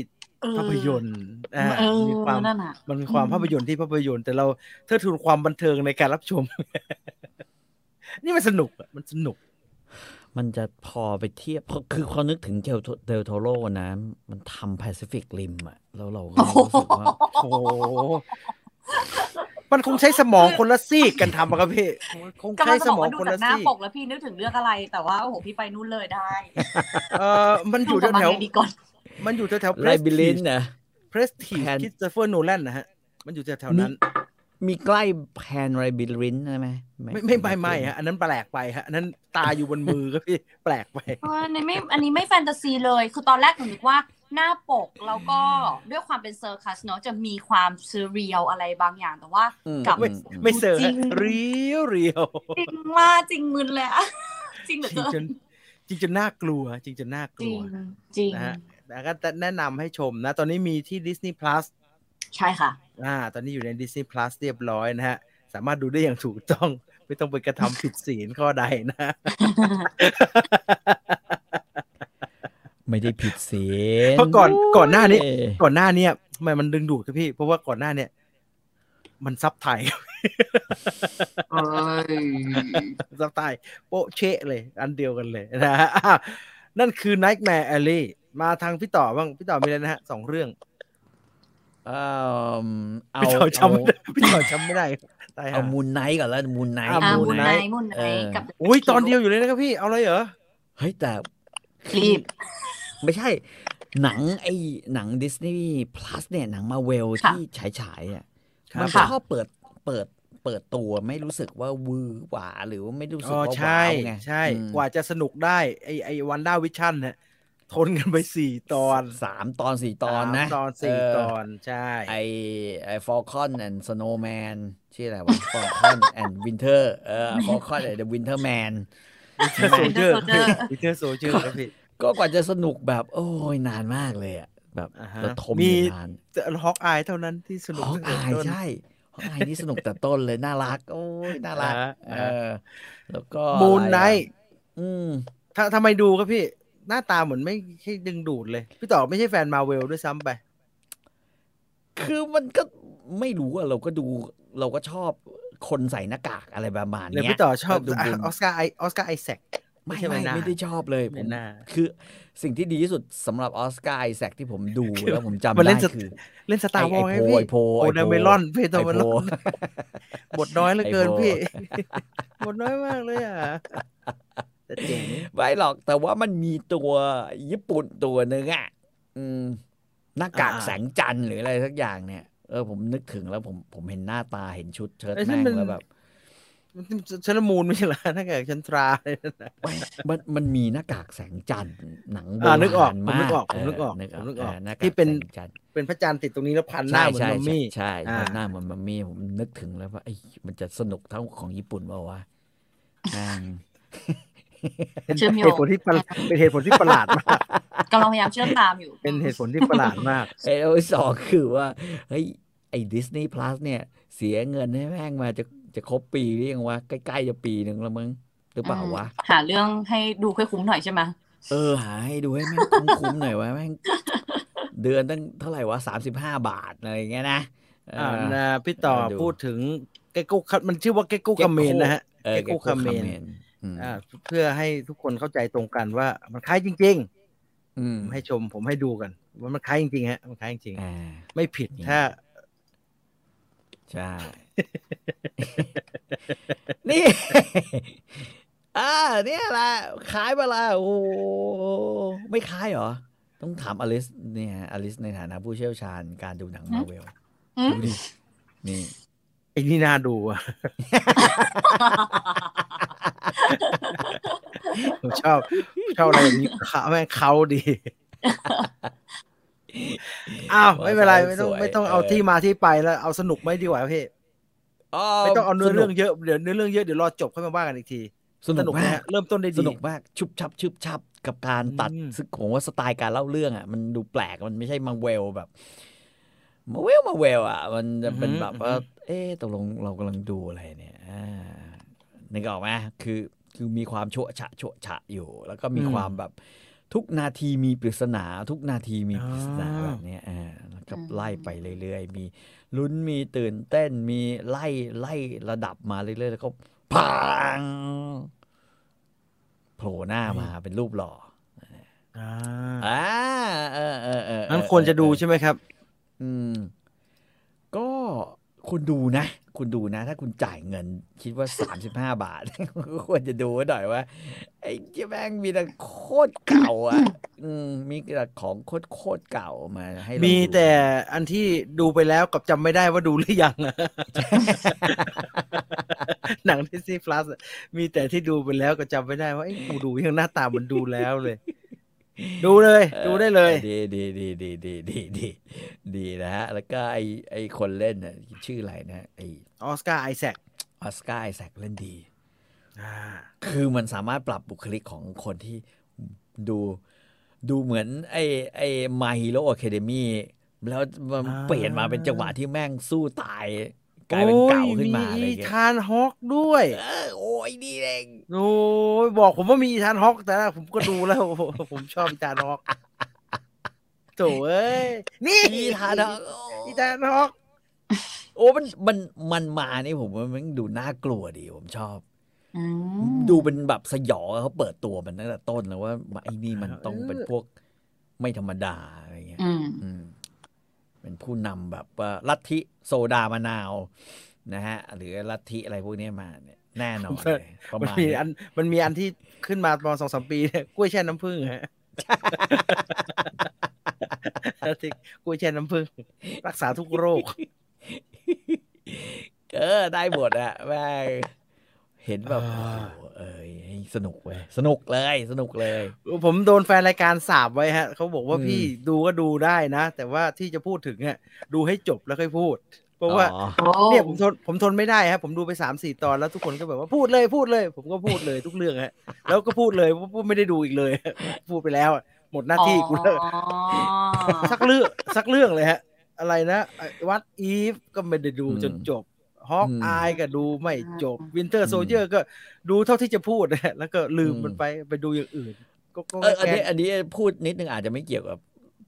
เออภาพยนตร์อ่าเออมีความนั่นน่ะมันมีความอืมภาพยนตร์ที่ภาพยนตร์แต่เราเทิดทูนความบันเทิงในการรับชม นี่มันสนุกอะมันสนุก มันจะพอไปเทียบเพราะคือเขานึกถึง Del Del Toro นะ มันทำ Pacific Rim อะแล้วเราก็รู้สึกว่า โอ้โหมันคงใช้สมองคนละซีกกันทำอะครับพี่คงใช้สมองคนละซีก กำลังจะบอกมองว่าดูจากหน้าปกแล้วพี่นึกถึงเรื่องอะไร แต่ว่าโอ้โหพี่ไปนู่นเลยได้ เออมันอยู่ทำกับแถวมันไงดีก่อนๆมันอยู่แถวๆ Labyrinth นะเพรสทีแผนคิสเตอร์เฟอร์โนแลนนะฮะ มันอยู่แถวๆนั้น มีใกล้แพนไรบิลินใช่ไหมไม่ไม่ไม่ไม่ฮะอันนั้นแปลกไปฮะอันนั้นตาอยู่บนมือครับพี่แปลกไปเอออันนี้ไม่อันนี้ไม่แฟนตาซีเลย คือตอนแรกหนูนึกว่าหน้าปกแล้วก็ด้วยความเป็นเซอร์คัสเนาะจะมีความซ r เรียลอะไรบางอย่างแต่ว่าอืมกับไม่อืมไม่เซอร์จริฮะงเรียวเรียวจริงว่าจริงมึนเลยอะจริงเหจรือริงเกิจนนจริงจนน่ากลัว จริงจนน่ากจลัริวงจริงนะฮะแต่ก็แนะนำให้ชมนะ ตอนนี้มีที่ Disney Plus ใช่ค่ะ อ่า ตอนนี้อยู่ใน Disney Plus เรียบร้อยนะฮะ สามารถดูได้อย่างถูกต้อง ไม่ต้องไปกระทำผิดศีลข้อใดนะ ไม่ได้ผิดศีลเพราะก่อนก่อนหน้านี้เอ้ยก่อนหน้าเนี้ยทำไมมันดึงดูดครับพี่ เพราะว่าก่อนหน้าเนี่ยมันซับไทยเอ้ยซับไทยโป๊ะเชะเลย อันเดียวกันเลยนะฮะอะนั่นคือ Nightmare Alley มาทางพี่ต่อบ้าง พี่ต่อมีอะไรนะฮะสองเรื่อง เอิ่มเอาพี่ต่อจำไม่เอาได้พี่ต่อจำไม่ได้ตายเอาฮะมูนไนท์ก่อนแล้วมูนไนท์อะอ่า Moon มุนไน Knight มุนไนเออกับอุ้ยตอนเดียวอยู่เลยนะครับพี่เอาเลยเหรอเฮ้ยแต่รีบไม่ใช่ หนังไอ้หนังดิสนีย์ plus เนี่ยหนังมาเวลค่ะที่ฉายฉายๆอะครับมันค่ะชอบเปิดเปิดเปิดตัวไม่รู้สึกว่าวือหวาหรือว่าไม่รู้สึอ๋กอว่าใช่ว้าวไงใช่อืมกว่าจะสนุกได้ไอไอวันด้าวิชั่นเนี่ย ทนกันไปสี่ตอนสามตอนสี่ตอนนะสามตอนสี่เตอนใช่ ไอไอฟอลคอนแอนด์สโนว์แมนชื่ออะไรวะฟอลคอนแอนด์วินเทอร์เออฟอลคอนแอนด์วินเทอร์แมนวิเทอร์โซเจอร์ Winter Soldier วิเทอร์โซเจอร์ครับพี่ก็กว่าจะสนุกแบบ โอ้ยนานมากเลยอะแบบอ่าฮะระทมมีอยู่นานฮอกอายเท่านั้นที่สนุกฮอกตั้งแต่อายต้นใช่ฮอกอายนี่สนุกแต่ต้นเลยน่ารัก โอ้ยน่ารักอ่าเออแล้วก็มูนอะไนรอะท์อืมถ้าทำไมดูครับพี่ หน้าตาเหมือนไม่ใช่ดึงดูดเลย พี่ต่อไม่ใช่แฟนมาเวลด้วยซ้ำไป คือมันก็ไม่รู้อะเราก็ดูเราก็ชอบคนใส่หน้ากากอะไรประมาณหรือเนี้ยพี่ต่อชอบก็ดูอบุญอสการ์ไอออสการ์ไอแซคไม่ใช่ไม่หน้าไม่ได้ชอบเลยไม่ผมน่าคือสิ่งที่ดีที่สุดสำหรับออสการ์ไอแซคที่ผมดูแล้วผมจำมันเล่ได้นสคือ เล่นสตาร์วอลไอไงโพพี่ไอโพโอนาเมลอนเพโตไอเมลโพอนบทน้อยเหลือเกินไอโพพี่บทน้อยมากเลยอะแต่ เจ๋งไม่หรอกแต่ว่ามันมีตัวญี่ปุ่นตัวหนึ่งอะอืมหน้ากากอ่าแสงจันทร์หรืออะไรสักอย่างเนี่ยเออผมนึกถึงแล้วผมผมเห็นหน้าตาเห็นชุดเชิ้ตไอ้แม่นั่นงมันแล้วแบบชนมูลไม่ใช่เหรอถ้าเกิดชันทราอะไรนั่นน่ะไม่มันมันมีหน้ากากแสงจันทร์หนังโบอ่านึกออกราณผมนึมากกออกผมนึกออกเนึกอผมนึกออกหน้ากากที่เป็นแสงจันทร์เป็นพระจันทร์ติดตรงนี้แล้วพันหน้าใช่เหมือนใช่มัมมี่ใช่ใช่อ่าหน้าเหมือนมัมมี่ผมนึกถึงแล้วว่าไอ้ยมันจะสนุกเท่าของญี่ปุ่นเปล่าวะแม่ง เป็นเชื่อมโยงเหตุผลที่ประเป็นเหตุผลที่ประหลาดมากกำลังพยายามเชื่อมตามอยู่ เป็นเหตุผลที่ประหลาดมากไอ้โอ้ยสองคือว่าเฮ้ยไอ้ Disney Plus เนี่ย เสียเงินให้แม่งมาจะจะครบปีหรือยังวะ ใกล้ๆจะปีหนึ่งแล้วมึงหรือเปล่าวะ หาเรื่องให้ดูค่อยคุ้มหน่อยใช่ไหมเออ หาให้ดูให้แม่งคุ้มๆหน่อยวะแม่งเดือนตั้งเท่าไหร่วะสามสิบห้าบาทอะไรอย่างเงี้ยนะเอออ่านะพี่ต่อเออดูพูดถึงเกโก้คัมันชื่อว่าเกโก้คาเมนนะฮะเออเกโก้คาเมนนอืมอ่า เพื่อให้ทุกคนเข้าใจตรงกันว่ามันคล้ายจริงอืมๆผมให้ชมผมให้ดูกันว่ามันคล้ายจริงๆฮะมันคล้ายจริงอ่าๆไม่ผิดนี่ถ้าใช่นี่อ่าเนี่ยแหละขายมาละโอ้โหไม่ขายเหรอ ต้องถามอลิสเนี่ยอลิสในฐานะผู้เชี่ยวชาญการดูหนังมาเวลอืมดูดินี่ ไอ้นี่น่าดูอะผมชอบชอบอะไรแบบนี้เขาแม่งเขาดีอ้าวไม่เป็นไรไม่ต้องสวยไม่ต้องเอาเออที่มาที่ไปแล้วเอาสนุกไหมดีกว่าพี่ไม่ต้องเอาเนื้อเรื่องเยอะเดี๋ยวเนื้อเรื่องเยอะเดี๋ยวรอจบค่อยมาว่ากันอีกที สนุกไหมมากฮะเริ่มต้นได้สดีนุกมากชุบชับชุบชับกับการตัดอืมซึ่งผมว่าสไตล์การเล่าเรื่องอะ มันดูแปลกมันไม่ใช่มาเวลแบบมาเวลมาเวลอะ มันจะเป็นแบบว่า เอ๊ะตกลงเรากำลังดูอะไรเนี่ยอ่านึกออกไหมคือคือมีความโชะฉะโชะฉะอยู่ แล้วก็มีความแบบทุกนาทีมีปริศนา ทุกนาทีมีปริศนาแบบเนี้ยอ่าแล้วก็ไล่ไปเรื่อยๆ มีลุ้นมีตื่นเต้นมีไล่ไล่ระดับมาเรื่อยๆ แล้วก็พังโผล่หน้ามาเป็นรูปหล่ออ่าอ่าเออเออเอองั้นควรจะดูเออใช่ไหมครับ อืม ก็ คุณดูนะ คุณดูนะ ถ้าคุณจ่ายเงิน คิดว่าสามสิบห้าบาท ควรจะดูไว้หน่อยว่า ไอ้เจ้าแม่งมีแต่โคตรเก่า อะ อืมมีแต่ของโคตรโคตรเก่ามาให้เรามีดูแต่อันที่ดูไปแล้วกับจำไม่ได้ว่าดูหรือยังอะหนังที่ซีพลัสมีแต่ที่ดูไปแล้วก็จำไม่ได้ว่าไอ้ยกูดูยังหน้าตาเหมันดูแล้วเลย ดูเลย ดูได้เลย ดีดีดีดีดีดีดีดีนะฮะ แล้วก็ไอไอคนเล่นน่ะชื่ออะไรนะไอออสการ์ไอแซคออสการ์ไอแซคเล่นดีอ่าคือมันสามารถปรับบุคลิกของคนที่ดูดูเหมือน ไอ้ไอ้มาฮีโร่อะคาเดมี่แล้วมันเปลี่ยนมาเป็นจังหวะที่แม่งสู้ตาย กลายเป็นเก่าขึ้นมาโอ้ยอะไรอีเงี้ยธานฮอกด้วยเออโอ้ยนี่เองโอ้ยบอกผมว่ามีอีธานฮอกแต่ผมก็ดูแล้ว ผมชอบอีธานฮอกโถเอ้ยนี่อีธานฮอกอีธานฮอกโอ้มันมันมันมานี่ผมว่ามันดูน่ากลัวดีผมชอบอืมดูเป็นแบบสยองอะเขาเปิดตัวมันตั้งแต่ต้นแล้วว่าไอ้นี่มันต้องเป็นพวกไม่ธรรมดาอะไรเงี้ยอืมอืม เป็นผู้นำแบบว่าลัทธิโซดามะนาวนะฮะหรือลัทธิอะไรพวกเนี้ยมาเนี่ยแน่นอนเลยประมันมาณมีเนี้ยอันมันมีอันที่ขึ้นมาประมาณสองสามปีเนี่ยกล้วยแช่น้ำผึ้งฮะที่กล้วยแช่น้ำผึ้งรักษาทุกโรค เออได้หมดอะแม่ง เห็นแบบอ่าโอ้โหเอ้ยสนุกเว้ยสนุกเลยสนุกเลย ผมโดนแฟนรายการสาบไว้ฮะเขาบอกว่าอืมพี่ดูก็ดูได้นะ แต่ว่าที่จะพูดถึงอะดูให้จบแล้วค่อยพูด เพราะว่าอ๋อโอ้เนี่ยผมทนผมทนไม่ได้ครับผมดูไปสามสี่ตอนแล้วทุกคนก็แบบว่าพูดเลยพูดเลย ผมก็พูดเลยทุกเรื่องฮะแล้วก็พูดเลยว่าพูดไม่ได้ดูอีกเลย พูดไปแล้วอะหมดหน้าที่กูแล้วอ๋อสักเรื่องสักเรื่องเลยฮะ อะไรนะ What If ก็ไม่ได้ดูอืมจนจบ Hawk อืม eye ก็ดูไม่จบ Winter Soldier ก็ดูเท่าที่จะพูดนะฮะแล้วก็ลืมอืมมันไปไปดูอย่างอื่น ก็ก็เอออันนี้แก้อันนี้พูดนิดนึงอาจจะไม่เกี่ยวกับ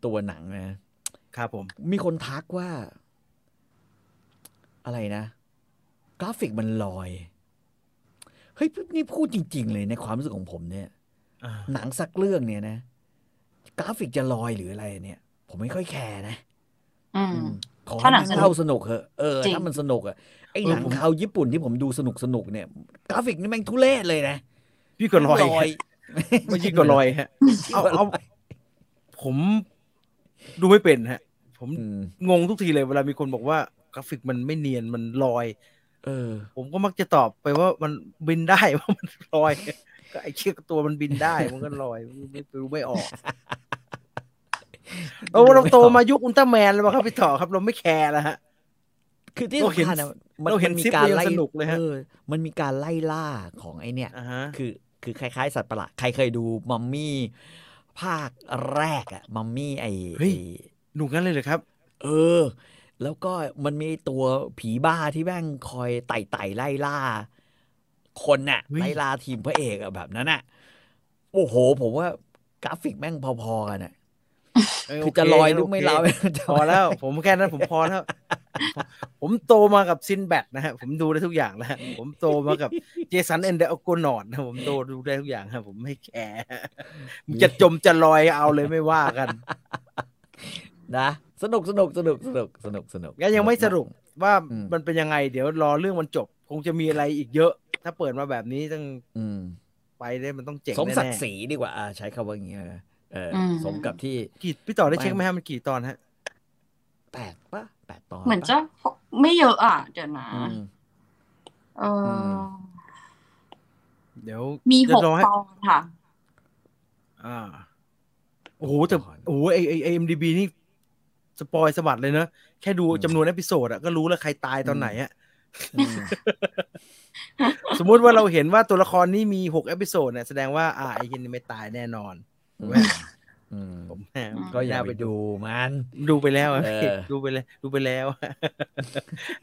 ตัวหนังนะครับผม มีคนทักว่า อะไรนะ กราฟิกมันลอยเฮ้ยนี่พูดจริง ๆ เลยในความรู้สึกของผมเนี่ยอ่าหนังสักเรื่องเนี่ยนะ กราฟิกจะลอยหรืออะไรเนี่ย ผมไม่ค่อยแคร์นะอืมขอถ้าหนังให้สนุกเข้าสนุกเหอะเออจริงถ้ามันสนุกอะ ไอหนังข่าวญี่ปุ่นที่ผมดูสนุกสนุกๆเนี่ย กราฟิกนี่แม่งทุเรศเลยนะพี่ก็ลอยลอยไม่ยิ่งก็ลอยฮะเอาเอาผมดูไม่เป็นฮะผมอืมงงทุกทีเลยเวลามีคนบอกว่ากราฟิกมันไม่เนียนมันลอย เออ ผมก็มักจะตอบไปว่ามันบินได้ว่ามันลอย ก็ไอ้เชือกตัวมันบินได้มันก็ลอยไม่รู้ไม่ออกเราเราโตมายุคอุลตร้าแมนแล้วครับพี่ต่อครับ เราไม่แคร์แล้วฮะ คือที่เราเห็นสำคัญอะมันเราเห็นมัมีซิปการเรายังไล่สนุกเลยฮะออมันมีการไล่ล่าของไอเนี่ยอ่าฮะคือคือคล้ายๆ สัตว์ประหลาดใครเคยดูมัมมี่ภาคแรกอะมัมมี่ไอเฮ้ยไอ้หนุกงั้นเลยเหรอครับ เออ แล้วก็มันมีตัวผีบ้าที่แม่งคอยไต่ไต่ไล่ล่า คนน่ะเฮ้ยไล่ล่าทีมพระเอกอะแบบนั้นน่ะ โอ้โห ผมว่ากราฟิกแม่งพอๆกันน่ะเออ คือโเจะลอยหรือไม่โเคลอยพอแล้ว ผมแค่นั้นผมพอแล้ว ผมโตมากับซินแบทนะฮะผมดูได้ทุกอย่างแล้วฮะผมโตมากับเจสันเอนเดอร์โกนอดนะผมโตดูได้ทุกอย่างฮะผมไม่แคร์จะจมจะลอยเอาเลยไม่ว่ากัน นะสนุกสนุกสนุกสนุกสนุกสนุกก็ยังไม่สรุปว่าอืมมันเป็นยังไง เดี๋ยวรอเรื่องมันจบ คงจะมีอะไรอีกเยอะ ถ้าเปิดมาแบบนี้ต้องอืมไปได้มันต้องเจ๋งสมศักแน่ดิ์ศรีดีกว่าอ่าใช้คำว่าอย่างเงี้ยนะ เอออมสมกับที่ๆกี่พี่ต่อได้เช็คไหมฮะมันกี่ตอนฮะแปดปะแปดตอนเหมือนปจะไม่เยอะอะ เดี๋ยวนะอืมเอออเดี๋ยวมีหเดี๋ยวกรอให้ตอนค่ะ อ่าโอ้โหแต่โอ้โหไอไอไอเอ็มดีบีนี่สปอยสะบัดเลยเนอะแค่ดูจำนวนเอพิโซดอะก็รู้แล้วใครตายตอนไหนอะอืมสมมุติว่าเราเห็นว่าตัวละครนี้มีหก episode เนี่ยแสดงว่า อ่าไอ้เหี้ยนี่ไม่ตายแน่นอน ถูกไหมอืมผมก็อย่าไปน่ดูมัน ดูไปแล้วอะเออดูไปแล้วดูไปแล้ว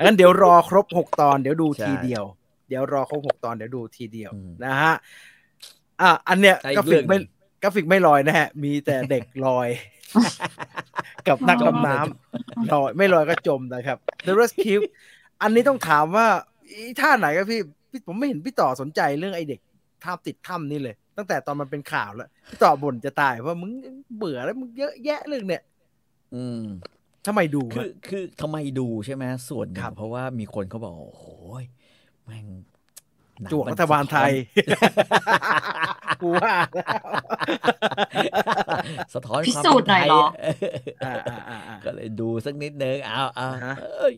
งั้นเดี๋ยวรอครบหกตอนเดี๋ยวดูใช่ทีเดียว เดี๋ยวรอครบหกตอนเดี๋ยวดูทีเดียวอืมนะฮะอะอันเนี้ยอีกกราฟิกเรื่องหนึ่ไม่งกราฟิกไม่ลอยนะฮะ มีแต่เด็กลอย กับนักดำน้ำลอยไม่ลอยก็จมนะครับ The Rescue อันนี้ต้องถามว่าอีท่าไหนครับพี่พี่ ผมไม่เห็นพี่ต่อสนใจเรื่องไอเด็กท่าติดถ้ำนี่เลย ตั้งแต่ตอนมันเป็นข่าวแล้วพี่ต่อบ่นจะตายว่ามึงเบื่อแล้วมึงเยอะแยะเรื่องเนี่ย อืมทำไมดูคือฮะคือทำไมดูใช่ไหมส่วนหนึ่ครังบเพราะว่ามีคนเขาบอกโอ้โหยแม่งหนังจวกมันรัฐบาลไทยสะท้อนกูว่าแล้วสะท้อนพิความสูจน์หน่อยเหรอเป็นไทยอ่าอ่าอ่าอ่าก็เลยดูสักนิดนึงเอาเอาอ่าฮะเอ้ย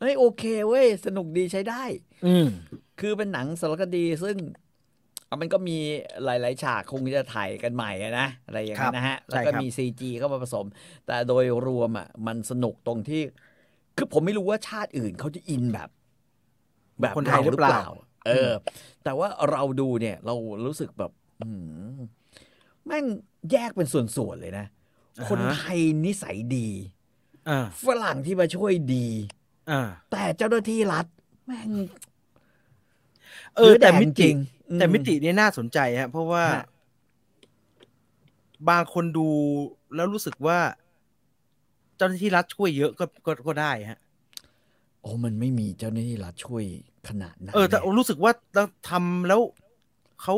เฮ้ยโอเคเว้ย สนุกดีใช้ได้ อืมคือเป็นหนังสารคดีซึ่งเอา มันก็มีหลาย ๆ ฉากคงจะถ่ายกันใหม่อะนะ อะไรอย่างนั้นนะฮะ แล้วก็มีซีจีเข้ามาผสม แต่โดยรวมอะมันสนุกตรงที่ คือผมไม่รู้ว่าชาติอื่นเขาจะอินแบบ แบบคนไทยหรือเปล่า เออ แต่ว่าเราดูเนี่ย เรารู้สึกแบบอืมแม่งแยกเป็นส่วน ๆ เลยนะอ่าฮะคนไทยนิสัยดีอ่าฝรั่งที่มาช่วยดีอ่าแต่เจ้าหน้าที่รัฐ แม่ง เออแต่เนื้อดงมิจติริงอื แต่มิตินี้น่าสนใจฮะเพราะว่าฮะบางคนดูแล้วรู้สึกว่า เจ้าหน้าที่รัฐช่วยเยอะก็ก็ก็ได้ฮะโอ้มันไม่มีเจ้าหน้าที่รัฐช่วยขนาดนั้นเออ แต่นี่ยรู้สึกว่าเราทำแล้วเขา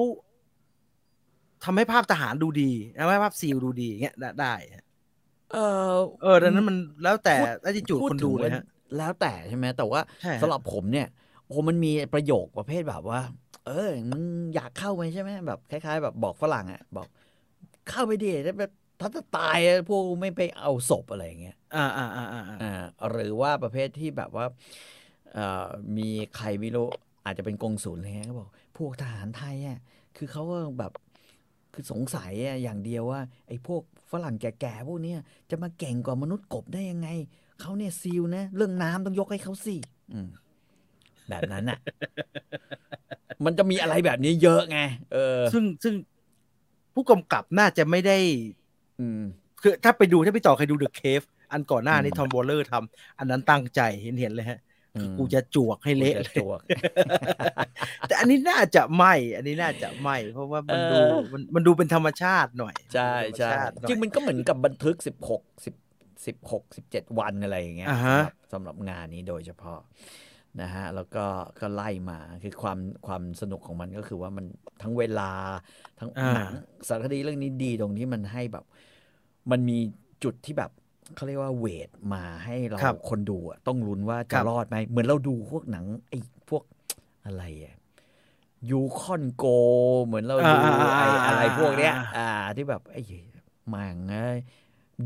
ทำให้ภาพทหารดูดีทำให้ภาพซีลดูดีอย่างเงี้ยได้ได้ฮะเออ เออดังนั้นมันแล้วแต่พูดอ t ิจูดพูคนดูเลยฮะถึงว่าแล้วแต่ใช่ไหมแต่ว่าใช่ฮะสำหรับผมเนี่ย โอ้มันมีประโยคประเภทแบบว่า เออมึงอยากเข้าไหมใช่ไหมแบบคล้าย ๆ แบบบอกฝรั่งอะบอก เข้าไปดิถ้าแบบถ้าจะตายอะพวกไม่ไปเอาศพอะไรอย่างเงี้ยอ่าอ่าอ่าอ่าอ่าอ่าหรือว่าประเภทที่แบบว่าเอ่อมีใครไม่รู้อาจจะเป็นกงสุลอะไรเงี้ยก็บอก พวกทหารไทยอะคือเขาก็แบบคือสงสัยอะอย่างเดียวว่า ไอ้พวกฝรั่งแก่ๆพวกเนี้ยจะมาเก่งกว่ามนุษย์กบได้ยังไงเขาเนี่ยซีลนะ เรื่องน้ำต้องยกให้เขาสิอืม แบบนั้นอะ มันจะมีอะไรแบบนี้เยอะไงเออ ซึ่งซึ่งผู้กำกับน่าจะไม่ได้ อืม คือถ้าไปดูถ้าพี่ต่อเคยดู The Cave อันก่อนหน้านี้อืมทอมวอลเลอร์ทำอันนั้นตั้งใจเห็นเห็นเลยฮะอืมกูจะจวกให้เละกูเลจะยจวกแต่อันนี้น่าจะไม่ อันนี้น่าจะไม่ เพราะว่ามันดูเออมันมันดูเป็นธรรมชาติหน่อย ใช่ใช่ธรรมชาติหน่อยจริงมันก็เหมือนกับบันทึกสิบหกสิบสิบหกสิบเจ็ดวันอะไรอย่างเงี้ยอ่าสำฮะหรับสำหรับงานนี้โดยเฉพาะ นะฮะแล้วก็ก็ไล่มาคือความความสนุกของมันก็คือว่ามันทั้งเวลาทั้งอ่าหนังสารคดีเรื่องนี้ดีตรงที่มันให้แบบ มันมีจุดที่แบบเขาเรียกว่าเวทมาให้เราครับคนดูอะต้องลุ้นว่าคจะรับรอดไหมเหมือนเราดูพวกหนังไอ้พวกอะไรอะยูคอนโก เหมือนเราดูอ่าไอ้อ่าอ่าอะไรพวกเนี้ย อ่าอ่าที่แบบไอ้มังเอ้ย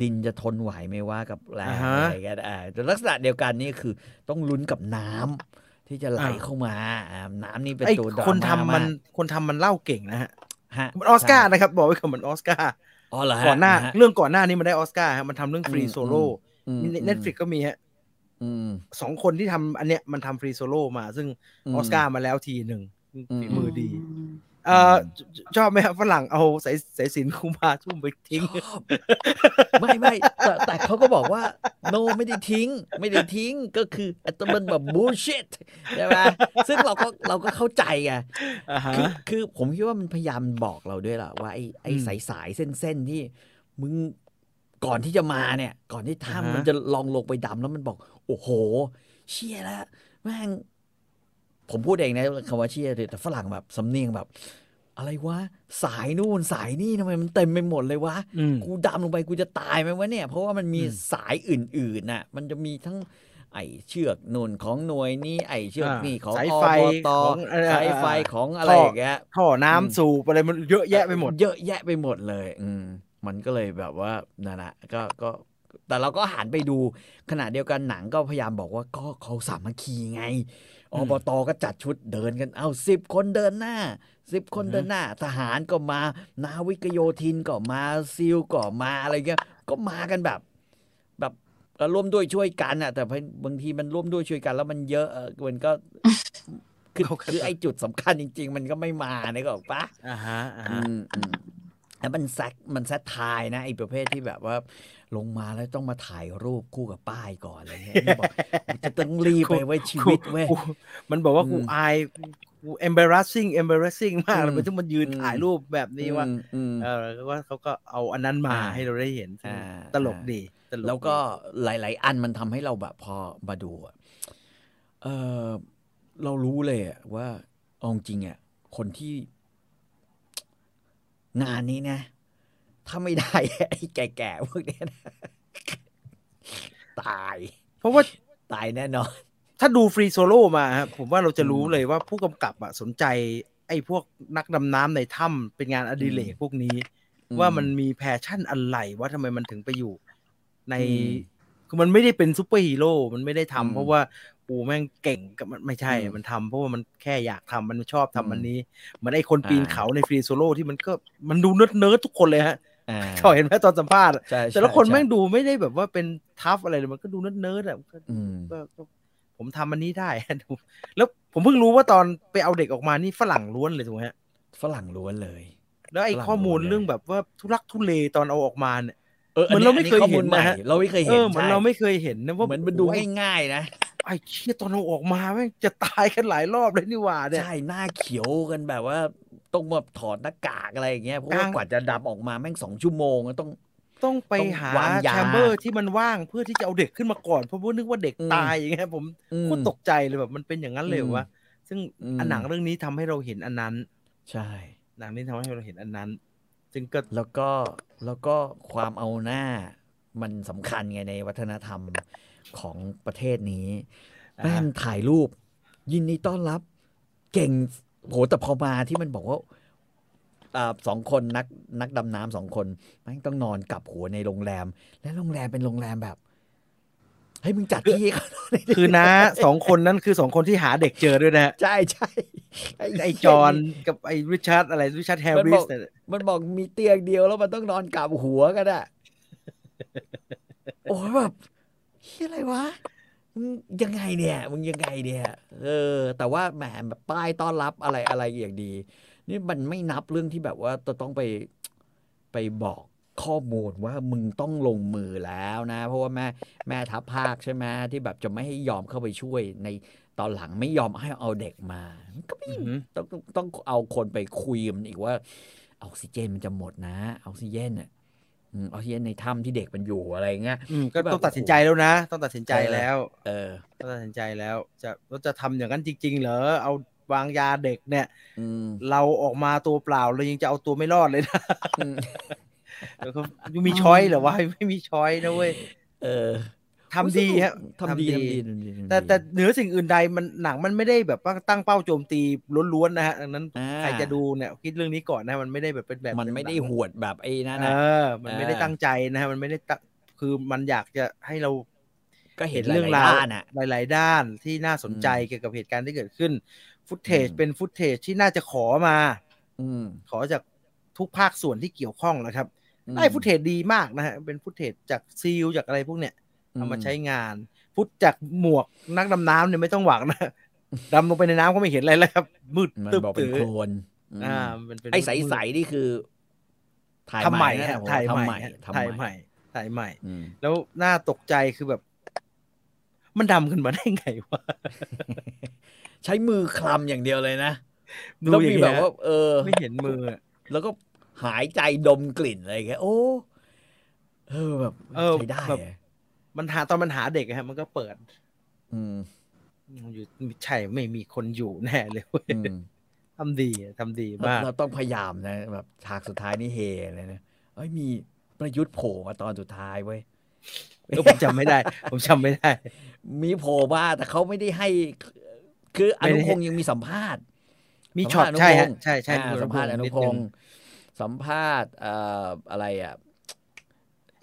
ดินจะทนไหวไหมว่ากับแรงอ่าฮะอะไรกันอ่าแต่ลักษณะเดียวกันนี่คือต้องลุ้นกับน้ำที่จะไหลอ่าเข้ามาอ่าน้ำนี่เป็นไอ้ตัวดราคนทำม่ามันมากคนทำมันเล่าเก่งนะฮะฮะมันออสการ์นะครับ บอกไว้ก่อนมันออสการ์อ๋อเหรอฮะก่อนหน้าฮะเรื่องก่อนหน้านี้มันได้ออสการ์ฮะมันทำเรื่องฟรีอืมโซโล่อืมเน็ตฟลิกก็มีฮะอืมสองคนที่ทำอันเนี้ยมันทำฟรีโซโล่มา ซึ่งอืมออสการ์มาแล้วทีหนึ่งอืมฝีมือดี เอ่อชชอบไหมครับฝรั่งเอาสายสายสินคุมาทุ่มไปทิ้งชอบไม่ไม่แต่แต่เขาก็บอกว่า no ไม่ได้ทิ้ง ไม่ได้ทิ้งก็คืออัตมันแบบ bullshit ใช่ไหมซึ่งเราก็เราก็เข้าใจไงอ่าฮะคือคือผมคิดว่ามันพยายามบอกเราด้วยล่ะว่าไอ้ไอ้อืมสายสายเส้นเส้นๆที่มึงก่อนที่จะมาเนี่ย ก่อนที่อ่าถ้ำฮะมันจะลองลงไปดำแล้วมันบอก โอ้โห เชี่ยแล้วแม่ง ผมพูดเองนะคำว่าเชี่ยแต่ฝรั่งแบบสำเนียงแบบ อะไรวะ สายนู่นสายนี่ทำไมมันเต็มไปหมดเลยวะอืมกูดำลงไปกูจะตายไหมวะเนี่ย เพราะว่ามันมีอืมสายอื่นๆน่ะ มันจะมีทั้งไอเชือกนุ่นของหน่วยนี้ ไอเชือกอ่านี่ของสายอไฟบตของเอ่อสายไฟอ่าของอะไรท่ออย่างเงี้ยท่อน้ำอืมสูบอะไรมันเยอะแยะไปหมด เยอะแยะไปหมดเลย อืมมันก็เลยแบบว่านั่นแหละก็ก็ แต่เราก็หันไปดูขณะเดียวกันหนังก็พยายามบอกว่าก็เขาสามัคคีไง อือมบตก็จัดชุดเดินกันเอาสิบคนเดินหน้าสิบคนอือฮึเดินหน้า ทหารก็มา นาวิกโยธินก็มาซิลก็มาอะไรเงี้ยก็มากันแบบ แบบเอ่อร่วมด้วยช่วยกันอะ แต่บางทีมันร่วมด้วยช่วยกัน แล้วมันเยอะเออมันก็คือเขาก็คือไอ้จุดสำคัญจริง ๆ มันก็ไม่มาเนี่ยก็ออกปะอ่าฮะอ่าอืฮะมอืมแล้วมันแซกมันแซดทายนะไอ้ประเภทที่แบบว่า ลงมาแล้วต้องมาถ่ายรูปคู่กับป้ายก่อนอะไรเงี้ยนี่บอกจะต้องรีบไปไว้ชีวิตเว้ยกูมันบอกว่ากูอืมอายกู embarrassing embarrassing มากเลยอืมมันต้องมายืนอืมถ่ายรูปแบบนี้ว่าอืมอืมเออว่าเขาก็เอาอันนั้นมาอ่าให้เราได้เห็นซึ่งอ่าตลกดีตลกแล้วก็ดีหลาย ๆ อันมันทำให้เราแบบพอมาดูอะเออเรารู้เลยอะว่าเอาจริงอะคนที่งานนี้นะ ถ้าไม่ได้ไอ้แก่ๆพวกเนี้ยนะตาย เพราะว่าตายแน่นอน ถ้าดูฟรีโซโล่มาครับผมว่าเราจะรู้อืมเลยว่าผู้กำกับอะสนใจ ไอ้พวกนักดำน้ำในถ้ำเป็นงานอดิเรกอืมพวกนี้อืมว่ามันมี passion อะไรว่าทำไมมันถึงไปอยู่ ในอืมคือมันไม่ได้เป็นซูเปอร์ฮีโร่ มันไม่ได้ทำอืมเพราะว่ากูแม่งเก่งกับมันไม่ใช่อืมมันทำเพราะว่ามันแค่อยากทำมันชอบทำอืมอันนี้ เหมือนไอ้คนปีนอ่าเขาใน Free Solo ที่มันก็มันดู nerd nerd ทุกคนเลยฮะอ่า เขาเห็นไหมตอนสัมภาษณ์อะใช่แต่ละคนใช่แม่งดูไม่ได้แบบว่าเป็น tough อะไรเลยมันก็ดู nerd nerd อะก็อืมก็ก็ผมทำอันนี้ได้แล้วผมเพิ่งรู้ว่าตอนไปเอาเด็กออกมานี่ฝรั่งล้วนเลยถูกไหมฮะฝรั่งล้วนเลย แล้วไอ้ฝรั่งข้อมูลล้วนเลยเรื่องแบบว่าทุลักทุเลตอนเอาออกมาเนี่ยเออเหมือนเราไม่เคยข้อเห็มูนลใหม่นะฮะเราไม่เคยเอเห็นอเหมือนใช่เราไม่เคยเห็นนะว่าเหมือนมันดูโอ้ยง่ายๆนะไอ้เชี่ยตอนเราออกมาแม่งจะตายกันหลายรอบเลยนี่หว่าเนี่ยใช่หน้าเขียวกันแบบว่า ต้องมาถอดหน้ากากอะไรอย่างเงี้ยเพราะว่ากลางกว่าจะดำออกมาแม่งสองชั่วโมงต้องต้องไปต้องหาวางยาแชมเบอร์ที่มันว่างเพื่อที่จะเอาเด็กขึ้นมาก่อนเพราะว่านึกว่าเด็กอืมตายอย่างเงี้ยผมอืมโคตรตกใจเลยแบบมันเป็นอย่างนั้นเลยเหรออืมวะซึ่งอืมอันหนังเรื่องนี้ทำให้เราเห็นอันนั้น ใช่ หนังนี้ทำให้เราเห็นอันนั้น ซึ่งก็แล้วก็แล้วก็ความเอาหน้ามันสำคัญไงในวัฒนธรรมของประเทศนี้แม่งถ่ายรูป ยินดีต้อนรับ เก่ง โหแต่พอมาที่มันบอกว่าอ่าสองคนนักนักดำน้ำสองคนแม่งต้องนอนกลับหัวในโรงแรม และโรงแรมเป็นโรงแรมแบบเฮ้ยมึงจัดที่เขาหน่อยดิคือนะสองคนนั้นคือสองคนที่หาเด็กเจอด้วยนะฮะใช่ใช่ไอ้จอห์นกับไอ้ริชาร์ดอะไรริชาร์ดแฮร์มันริบสอกเนี่ยมันบอกมีเตียงเดียวแล้วมันต้องนอนกลับหัวกันอะโอ้ยแบบเฮียอะไรวะ มึงยังไงเนี่ยมึงยังไงเนี่ยเออ แต่ว่าแหมแบบป้ายต้อนรับอะไรอะไรอย่างดี นี่มันไม่นับเรื่องที่แบบว่าจะต้องไปไปบอกข้อมูลว่ามึงต้องลงมือแล้วนะ เพราะว่าแม่แม่ทัพภาคใช่ไหมที่แบบจะไม่ให้ยอมเข้าไปช่วยในตอนหลังไม่ยอมให้เอาเด็กมามันก็ไม่อือหือต้องต้องต้องเอาคนไปคุยมันอีกว่าออกซิเจนมันจะหมดนะออกซิเจนอะอื มออกซิเจนในถ้ำที่เด็กมันอยู่อะไรเงี้ยอืมก็แบบต้องตัดสินใจแล้วนะ ต้องตัดสินใจแล้ว เออต้องตัดสินใจแล้ว จะเราจะทำอย่างนั้นจริง ๆ เหรอเอาวางยาเด็กเนี่ยอืมเราออกมาตัวเปล่าเรายังจะเอาตัวไม่รอดเลยนะอืมแล้วก็ยังมีช้อยเหรอวะไม่มีช้อยนะเว้ยเออ ทำดีฮะทำดีทำดีทำดีทำดีแต่แต่เหนือสิ่งอื่นใดมันหนังมันไม่ได้แบบว่าตั้งเป้าโจมตีล้วนๆนะฮะดังนั้นอ่าใครจะดูเนี่ยคิดเรื่องนี้ก่อนนะมันไม่ได้แบบเป็นแบบมันไม่ได้หนังหวดแบบไอ้นั่นเอนะอมันไม่ได้อ่าตั้งใจนะฮะมันไม่ได้ตั้งคือมันอยากจะให้เราก็เห็เห็นนเรื่องหลรายวๆด้านอะหลาย ๆ ด้านที่น่าสนใจอืมเกี่ยวกับเหตุการณ์ที่เกิดขึ้น ฟุตเทจอืมเป็นฟุตเทจที่น่าจะขอมา อืมขอจากทุกภาคส่วนที่เกี่ยวข้องนะครับอืมได้ฟุตเทจดีมากนะฮะเป็นฟุตเทจจากซีลจากอะไรพวกเนี้ย เอามาอืมใช้งานฟุตจากหมวกนักดำน้ำเนี่ยไม่ต้องหวังนะดำลงไปในน้ำก็ไม่เห็นอะไรแล้วครับ มืดมันตึ๊บบอกเป็นตื้โคอลนมอ่ามันเป็นไอ้มืดใสๆนี่คือถ่ายทำใหม่นะฮะผมถ่ายทำใหใหม่ม่ฮะทำถ่ายใหใหม่ม่ถ่ายใหม่อืมแล้วน่าตกใจคือแบบ มันดำขึ้นมาได้ไงวะใช้มือคลำอย่างเดียวเลยนะดูแล้วอย่ามีงแบเงี้บยว่า เออ ไม่เห็นมืออะแล้วก็หายใจดมกลิ่นอะไรอย่างเงี้ยโอ้เออแบบเออใช้ได้แบบอะ มันหาตอนมันหาเด็กอะฮะมันก็เปิด อืมอยู่ใช่ไม่มีคนอยู่แน่เลยเว้ยอืมทำดีอะทำดีเรามากเราต้องพยายามนะแบบฉากสุดท้ายนี่เฮเลยนะเอ้ยมีประยุทธ์โผล่มาตอนสุดท้ายเว้ยเออผมจำไม่ได้ ผมจำไม่ได้ มีโผล่มาแต่เขาไม่ได้ให้ คืออไม่ได้นุพงศ์ยังมีสัมภาษณ์ มีสัช็อตภาษณ์ใช่ฮะนุพงศ์ใช่ใช่อ่าสัมภาษณ์อนุนิดพนึงศ์สัมภาษณ์เอ่ออะไรอะเ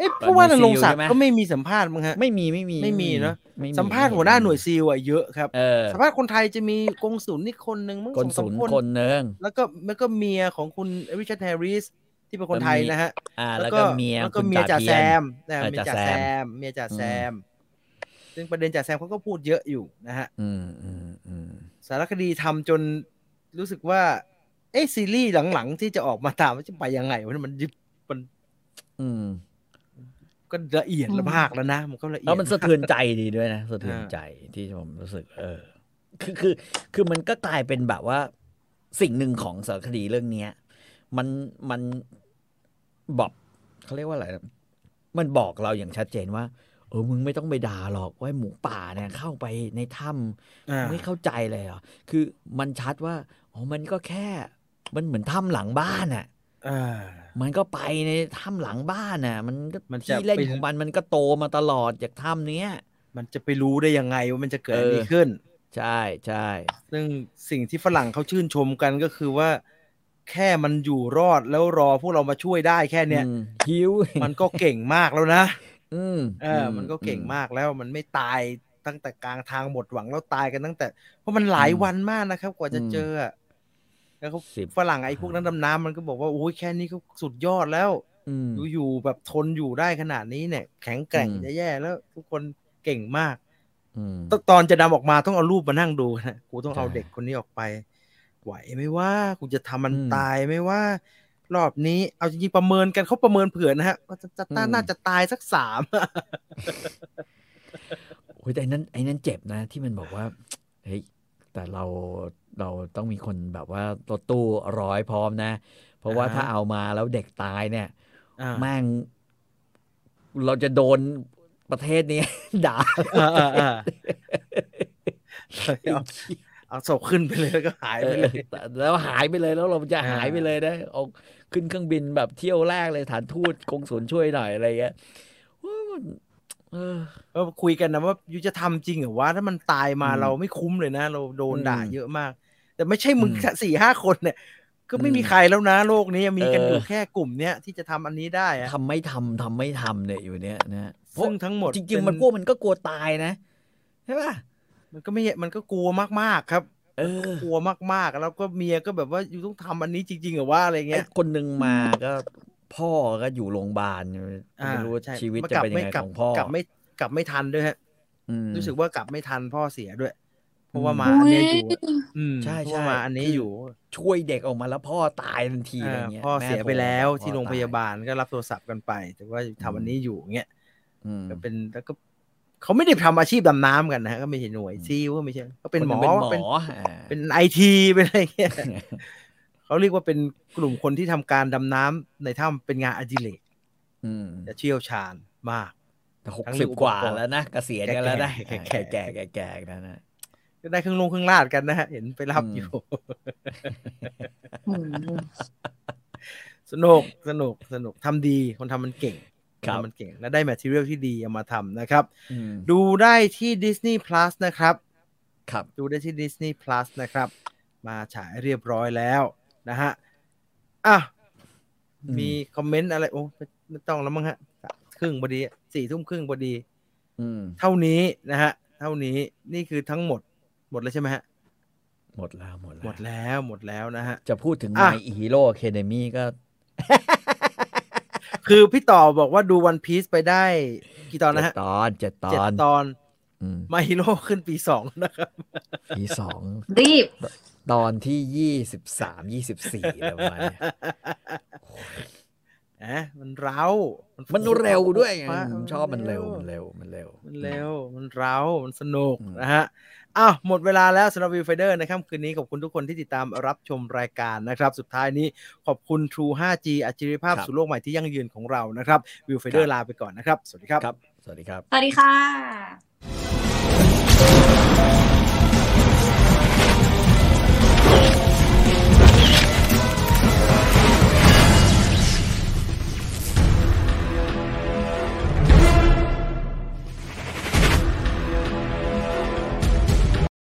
อ๊ะเพราะว่าหน่นวยรงซีลศักใช่ไหมดิ์ก็ไม่มีสัมภาษณ์มั้งฮะไม่มีไม่มีไม่มีเนอะไม่มีสัมภาษณ์หัวหน้าหน่วยซีลอะเยอะครับเออสัมภาษณ์คนไทยจะมีกงสุลนี่คนหนึ่งมั้งคนสอศูงนย์สามคนเนิงแล้วก็แล้วก็เมียของคุณริชาร์ดแฮร์ริสที่เป็นคนไทยนะฮะอ่าแล้วก็เมียแล้วก็คุณเมียจ่าทีแซนมนะเออเมียจ่าจ่าแซแซมมเมียจ่าแซอืมมซึ่งประเด็นจ่าแซมเขาก็พูดเยอะอยู่นะฮะอืมอืมอืมสารคดีทำจนรู้สึกว่า เอ้ซีรีส์หลังๆที่จะออกมาตามว่าจะไปยังไงวะมันยึดมัน อืม ก็ละเอียดละมากแล้วนะ มันก็ละเอียดแล้วมันสะเทือนใจดีด้วยนะสะเทือนใจที่ผมรู้สึก เออ คือคือ คือมันก็กลายเป็นแบบว่า สิ่งหนึ่งของสารคดีเรื่องเนี้ย มันมันบอกเขาเรียกว่าอะไรนะมันบอกเราอย่างชัดเจนว่าเออ มึงไม่ต้องไปด่าหรอกว่าหมูป่าเนี่ยเข้าไปในถ้ำอ่าไม่เข้าใจเลยเหรอ คือมันชัดว่า อ๋อ มันก็แค่ มันเหมือนถ้ำหลังบ้านอะอ่า มันก็ไปในถ้ำหลังบ้านน่ะ มันก็มันจะที่เล่นเป็น ของมันมันก็โตมาตลอดจากถ้ำเนี้ย มันจะไปรู้ได้ยังไงว่ามันจะเกิดเออะอไรขึ้น ใช่ใช่ซึ่งสิ่งที่ฝรั่งเขาชื่นชมกันก็คือว่า แค่มันอยู่รอดแล้วรอพวกเรามาช่วยได้แค่เนี้ยอืมหิวมันก็เก่งมากแล้วนะอืมเออมันก็เก่งมากแล้วมันไม่ตายตั้งแต่กลางทางหมดหวังแล้วตายกันตั้งแต่ เพราะมันหลายวันมากนะครับ กว่าจะเจออะ แล้วเขาสิบ ฝรั่งไอ้พวกนั้นดำน้ำมันก็บอกว่าโอ้ยแค่นี้ก็สุดยอดแล้ว อืม อยู่ๆแบบทนอยู่ได้ขนาดนี้เนี่ย แข็งแกร่งอืม จะแย่แล้วทุกคนเก่งมาก อืม ตตอนจะนำออกมาต้องเอารูปมานั่งดูนะกูต้องเอาใช่เด็กคนนี้ออกไป ไหวไหมว่ากูจะทำมันอืมตายไหมว่ารอบนี้เอาจริงๆประเมินกันเขาประเมินเผื่อนะฮะว่าจะจะอืม น่าจะตายสักสามโโอ้ยแต่ไอ้นั้นไอ้นั้นเจ็บนะ ที่มันบอกว่า เฮ้ย แต่เราเราต้องมีคนแบบว่ารถตู้ร้อยพร้อมนะ เพราะว่าอ่าฮะถ้าเอามาแล้วเด็กตายเนี่ยอ่าแม่งเราจะโดนประเทศนี้ด่าอ่าอ่าอ่าเอาเอาศพขึ้นไปเลยแล้วก็หายไปเลยเออแล้วหายไปเลยแล้วเราจะอ่าหายไปเลยนะเอาขึ้นเครื่องบินแบบเที่ยวแรกเลยฐานทูตกงศูนย์ช่วยหน่อยอะไรเงี้ย โอ้ยมันเออก็คุยกันนะว่ายูจะทำจริงเหรอวะถ้ามันตายมาอืมเราไม่คุ้มเลยนะ เราโดนด่าอืมเยอะมาก แต่ไม่ใช่มึงอืมแค่สี่ห้าคนเนี่ย ก็ไม่อืมมีใครแล้วนะโลกนี้มีกันเออออยู่แค่กลุ่มเนี้ยที่จะทำอันนี้ได้อะทำไม่ทำทำไม่ทำเนี่ยอยู่เนี่ยนะเพราะซึ่งทั้งหมดจริงๆมันเป็พวกมันก็กลัวตายนะใช่ป่ะมันก็ไม่มันก็กลัวมากๆครับเออกลัวมากๆ แล้วก็เมียก็แบบว่าอยู่ต้องทำอันนี้จริงๆเหรอว่าอะไรไอ้เงี้ย คนหนึ่งมาก็ พ่อก็อยู่โรงพยาบาลอ่าไม่รู้ว่าใช่ชีวิตมันจะกลับเป็นยังไงไม่กลับของพ่อกลับไม่กลับไม่ทันด้วยฮะอืมรู้สึกว่ากลับไม่ทันพ่อเสียด้วย เพราะว่าอืมมาอันเนี้ยอยู่อะอืมใช่เพราะใช่ว่ามาอันนี้คือออยู่ ช่วยเด็กออกมาแล้วพ่อตายทันทีอะไรอ่าเงี้ยพ่อแม่เสียไปโทรแล้วพ่อที่โรงพยาบาลก็รับโทรศัพท์กันไป แต่ว่าอืมทำอันนี้อยู่เงี้ยอืมก็เป็นแล้วก็เขาไม่ได้ทำอาชีพดำน้ำกันนะฮะก็ไม่ใช่หน่วยอืมซีลก็ไม่ใช่ก็เป็นหมอคเป็นหมเป็นออ่าเป็นไอทีเป็นอะไรเงี้ย เขาเรียกว่าเป็นกลุ่มคนที่ทำการดำน้ำในถ้ำเป็นงานอดิเรกอืมจะเชี่ยวชาญมากแต่หกทั้งสิบอุปกว่ากรณ์แล้วนะเกษียณกันแล้วนะแก่ๆแก่แก่แก่ๆแก่แก่ๆนะนะก็ได้เครื่องลงเครื่องลาดกันนะฮะเห็นไปรับอืมอยู่อืมสนุกสนุกสนุกทำดีคนทำมันเก่งครับนทำมันเก่ง และได้แมทเทียลที่ดีเอามาทำนะครับอืมดูได้ที่ Disney Plus นะครับ ครับ ดูได้ที่ Disney Plus นะครับ มาฉายเรียบร้อยแล้ว นะฮะอะอืมมีคอมเมนต์อะไรโอ้ไม่ไม่ต้องแล้วมั้งฮะครึ่งพอดีสี่ทุ่มครึ่งพอดีอืมเท่านี้นะฮะ เท่านี้นี่คือทั้งหมด หมดแล้วใช่ไหมฮะ หมดแล้วหมดแล้วหมดแล้วหมดแล้วนะฮะ จะพูดถึงอะ My Hero Academy ก็ คือพี่ต่อบอกว่าดูวันพีซไปได้ กี่ตอนนะฮะเจ็ดตอนเจ็ดตเจ็ดอนตอนอืมมาฮีโร่ขึ้นปีสองนะครับ ปีสองรีบ ตอนที่ยี่สิบสามยี่สิบสี่อะไรประมาณเนี้ยนะมันเร้า มัมันเร็วด้วยไงฟ้าผมชอบมันเร็ว มันเร็ว มันเร็ว มันเร็ว มันเร้า มันสนุกอืมนะฮะ อ้าวหมดเวลาแล้วสำหรับวิวไฟเดอร์นะครับคืนนี้ขอบคุณทุกคนที่ติดตามรับชมรายการนะครับ สุดท้ายนี้ขอบคุณ True 5G อัจฉริยภาพสู่โลกใหม่ที่ยั่งยืนของเรานะครับวิวไฟเดอร์ลาไปก่อนนะครับ สวัสดีครับครับสวัสดีครับ สวัสดีค่ะ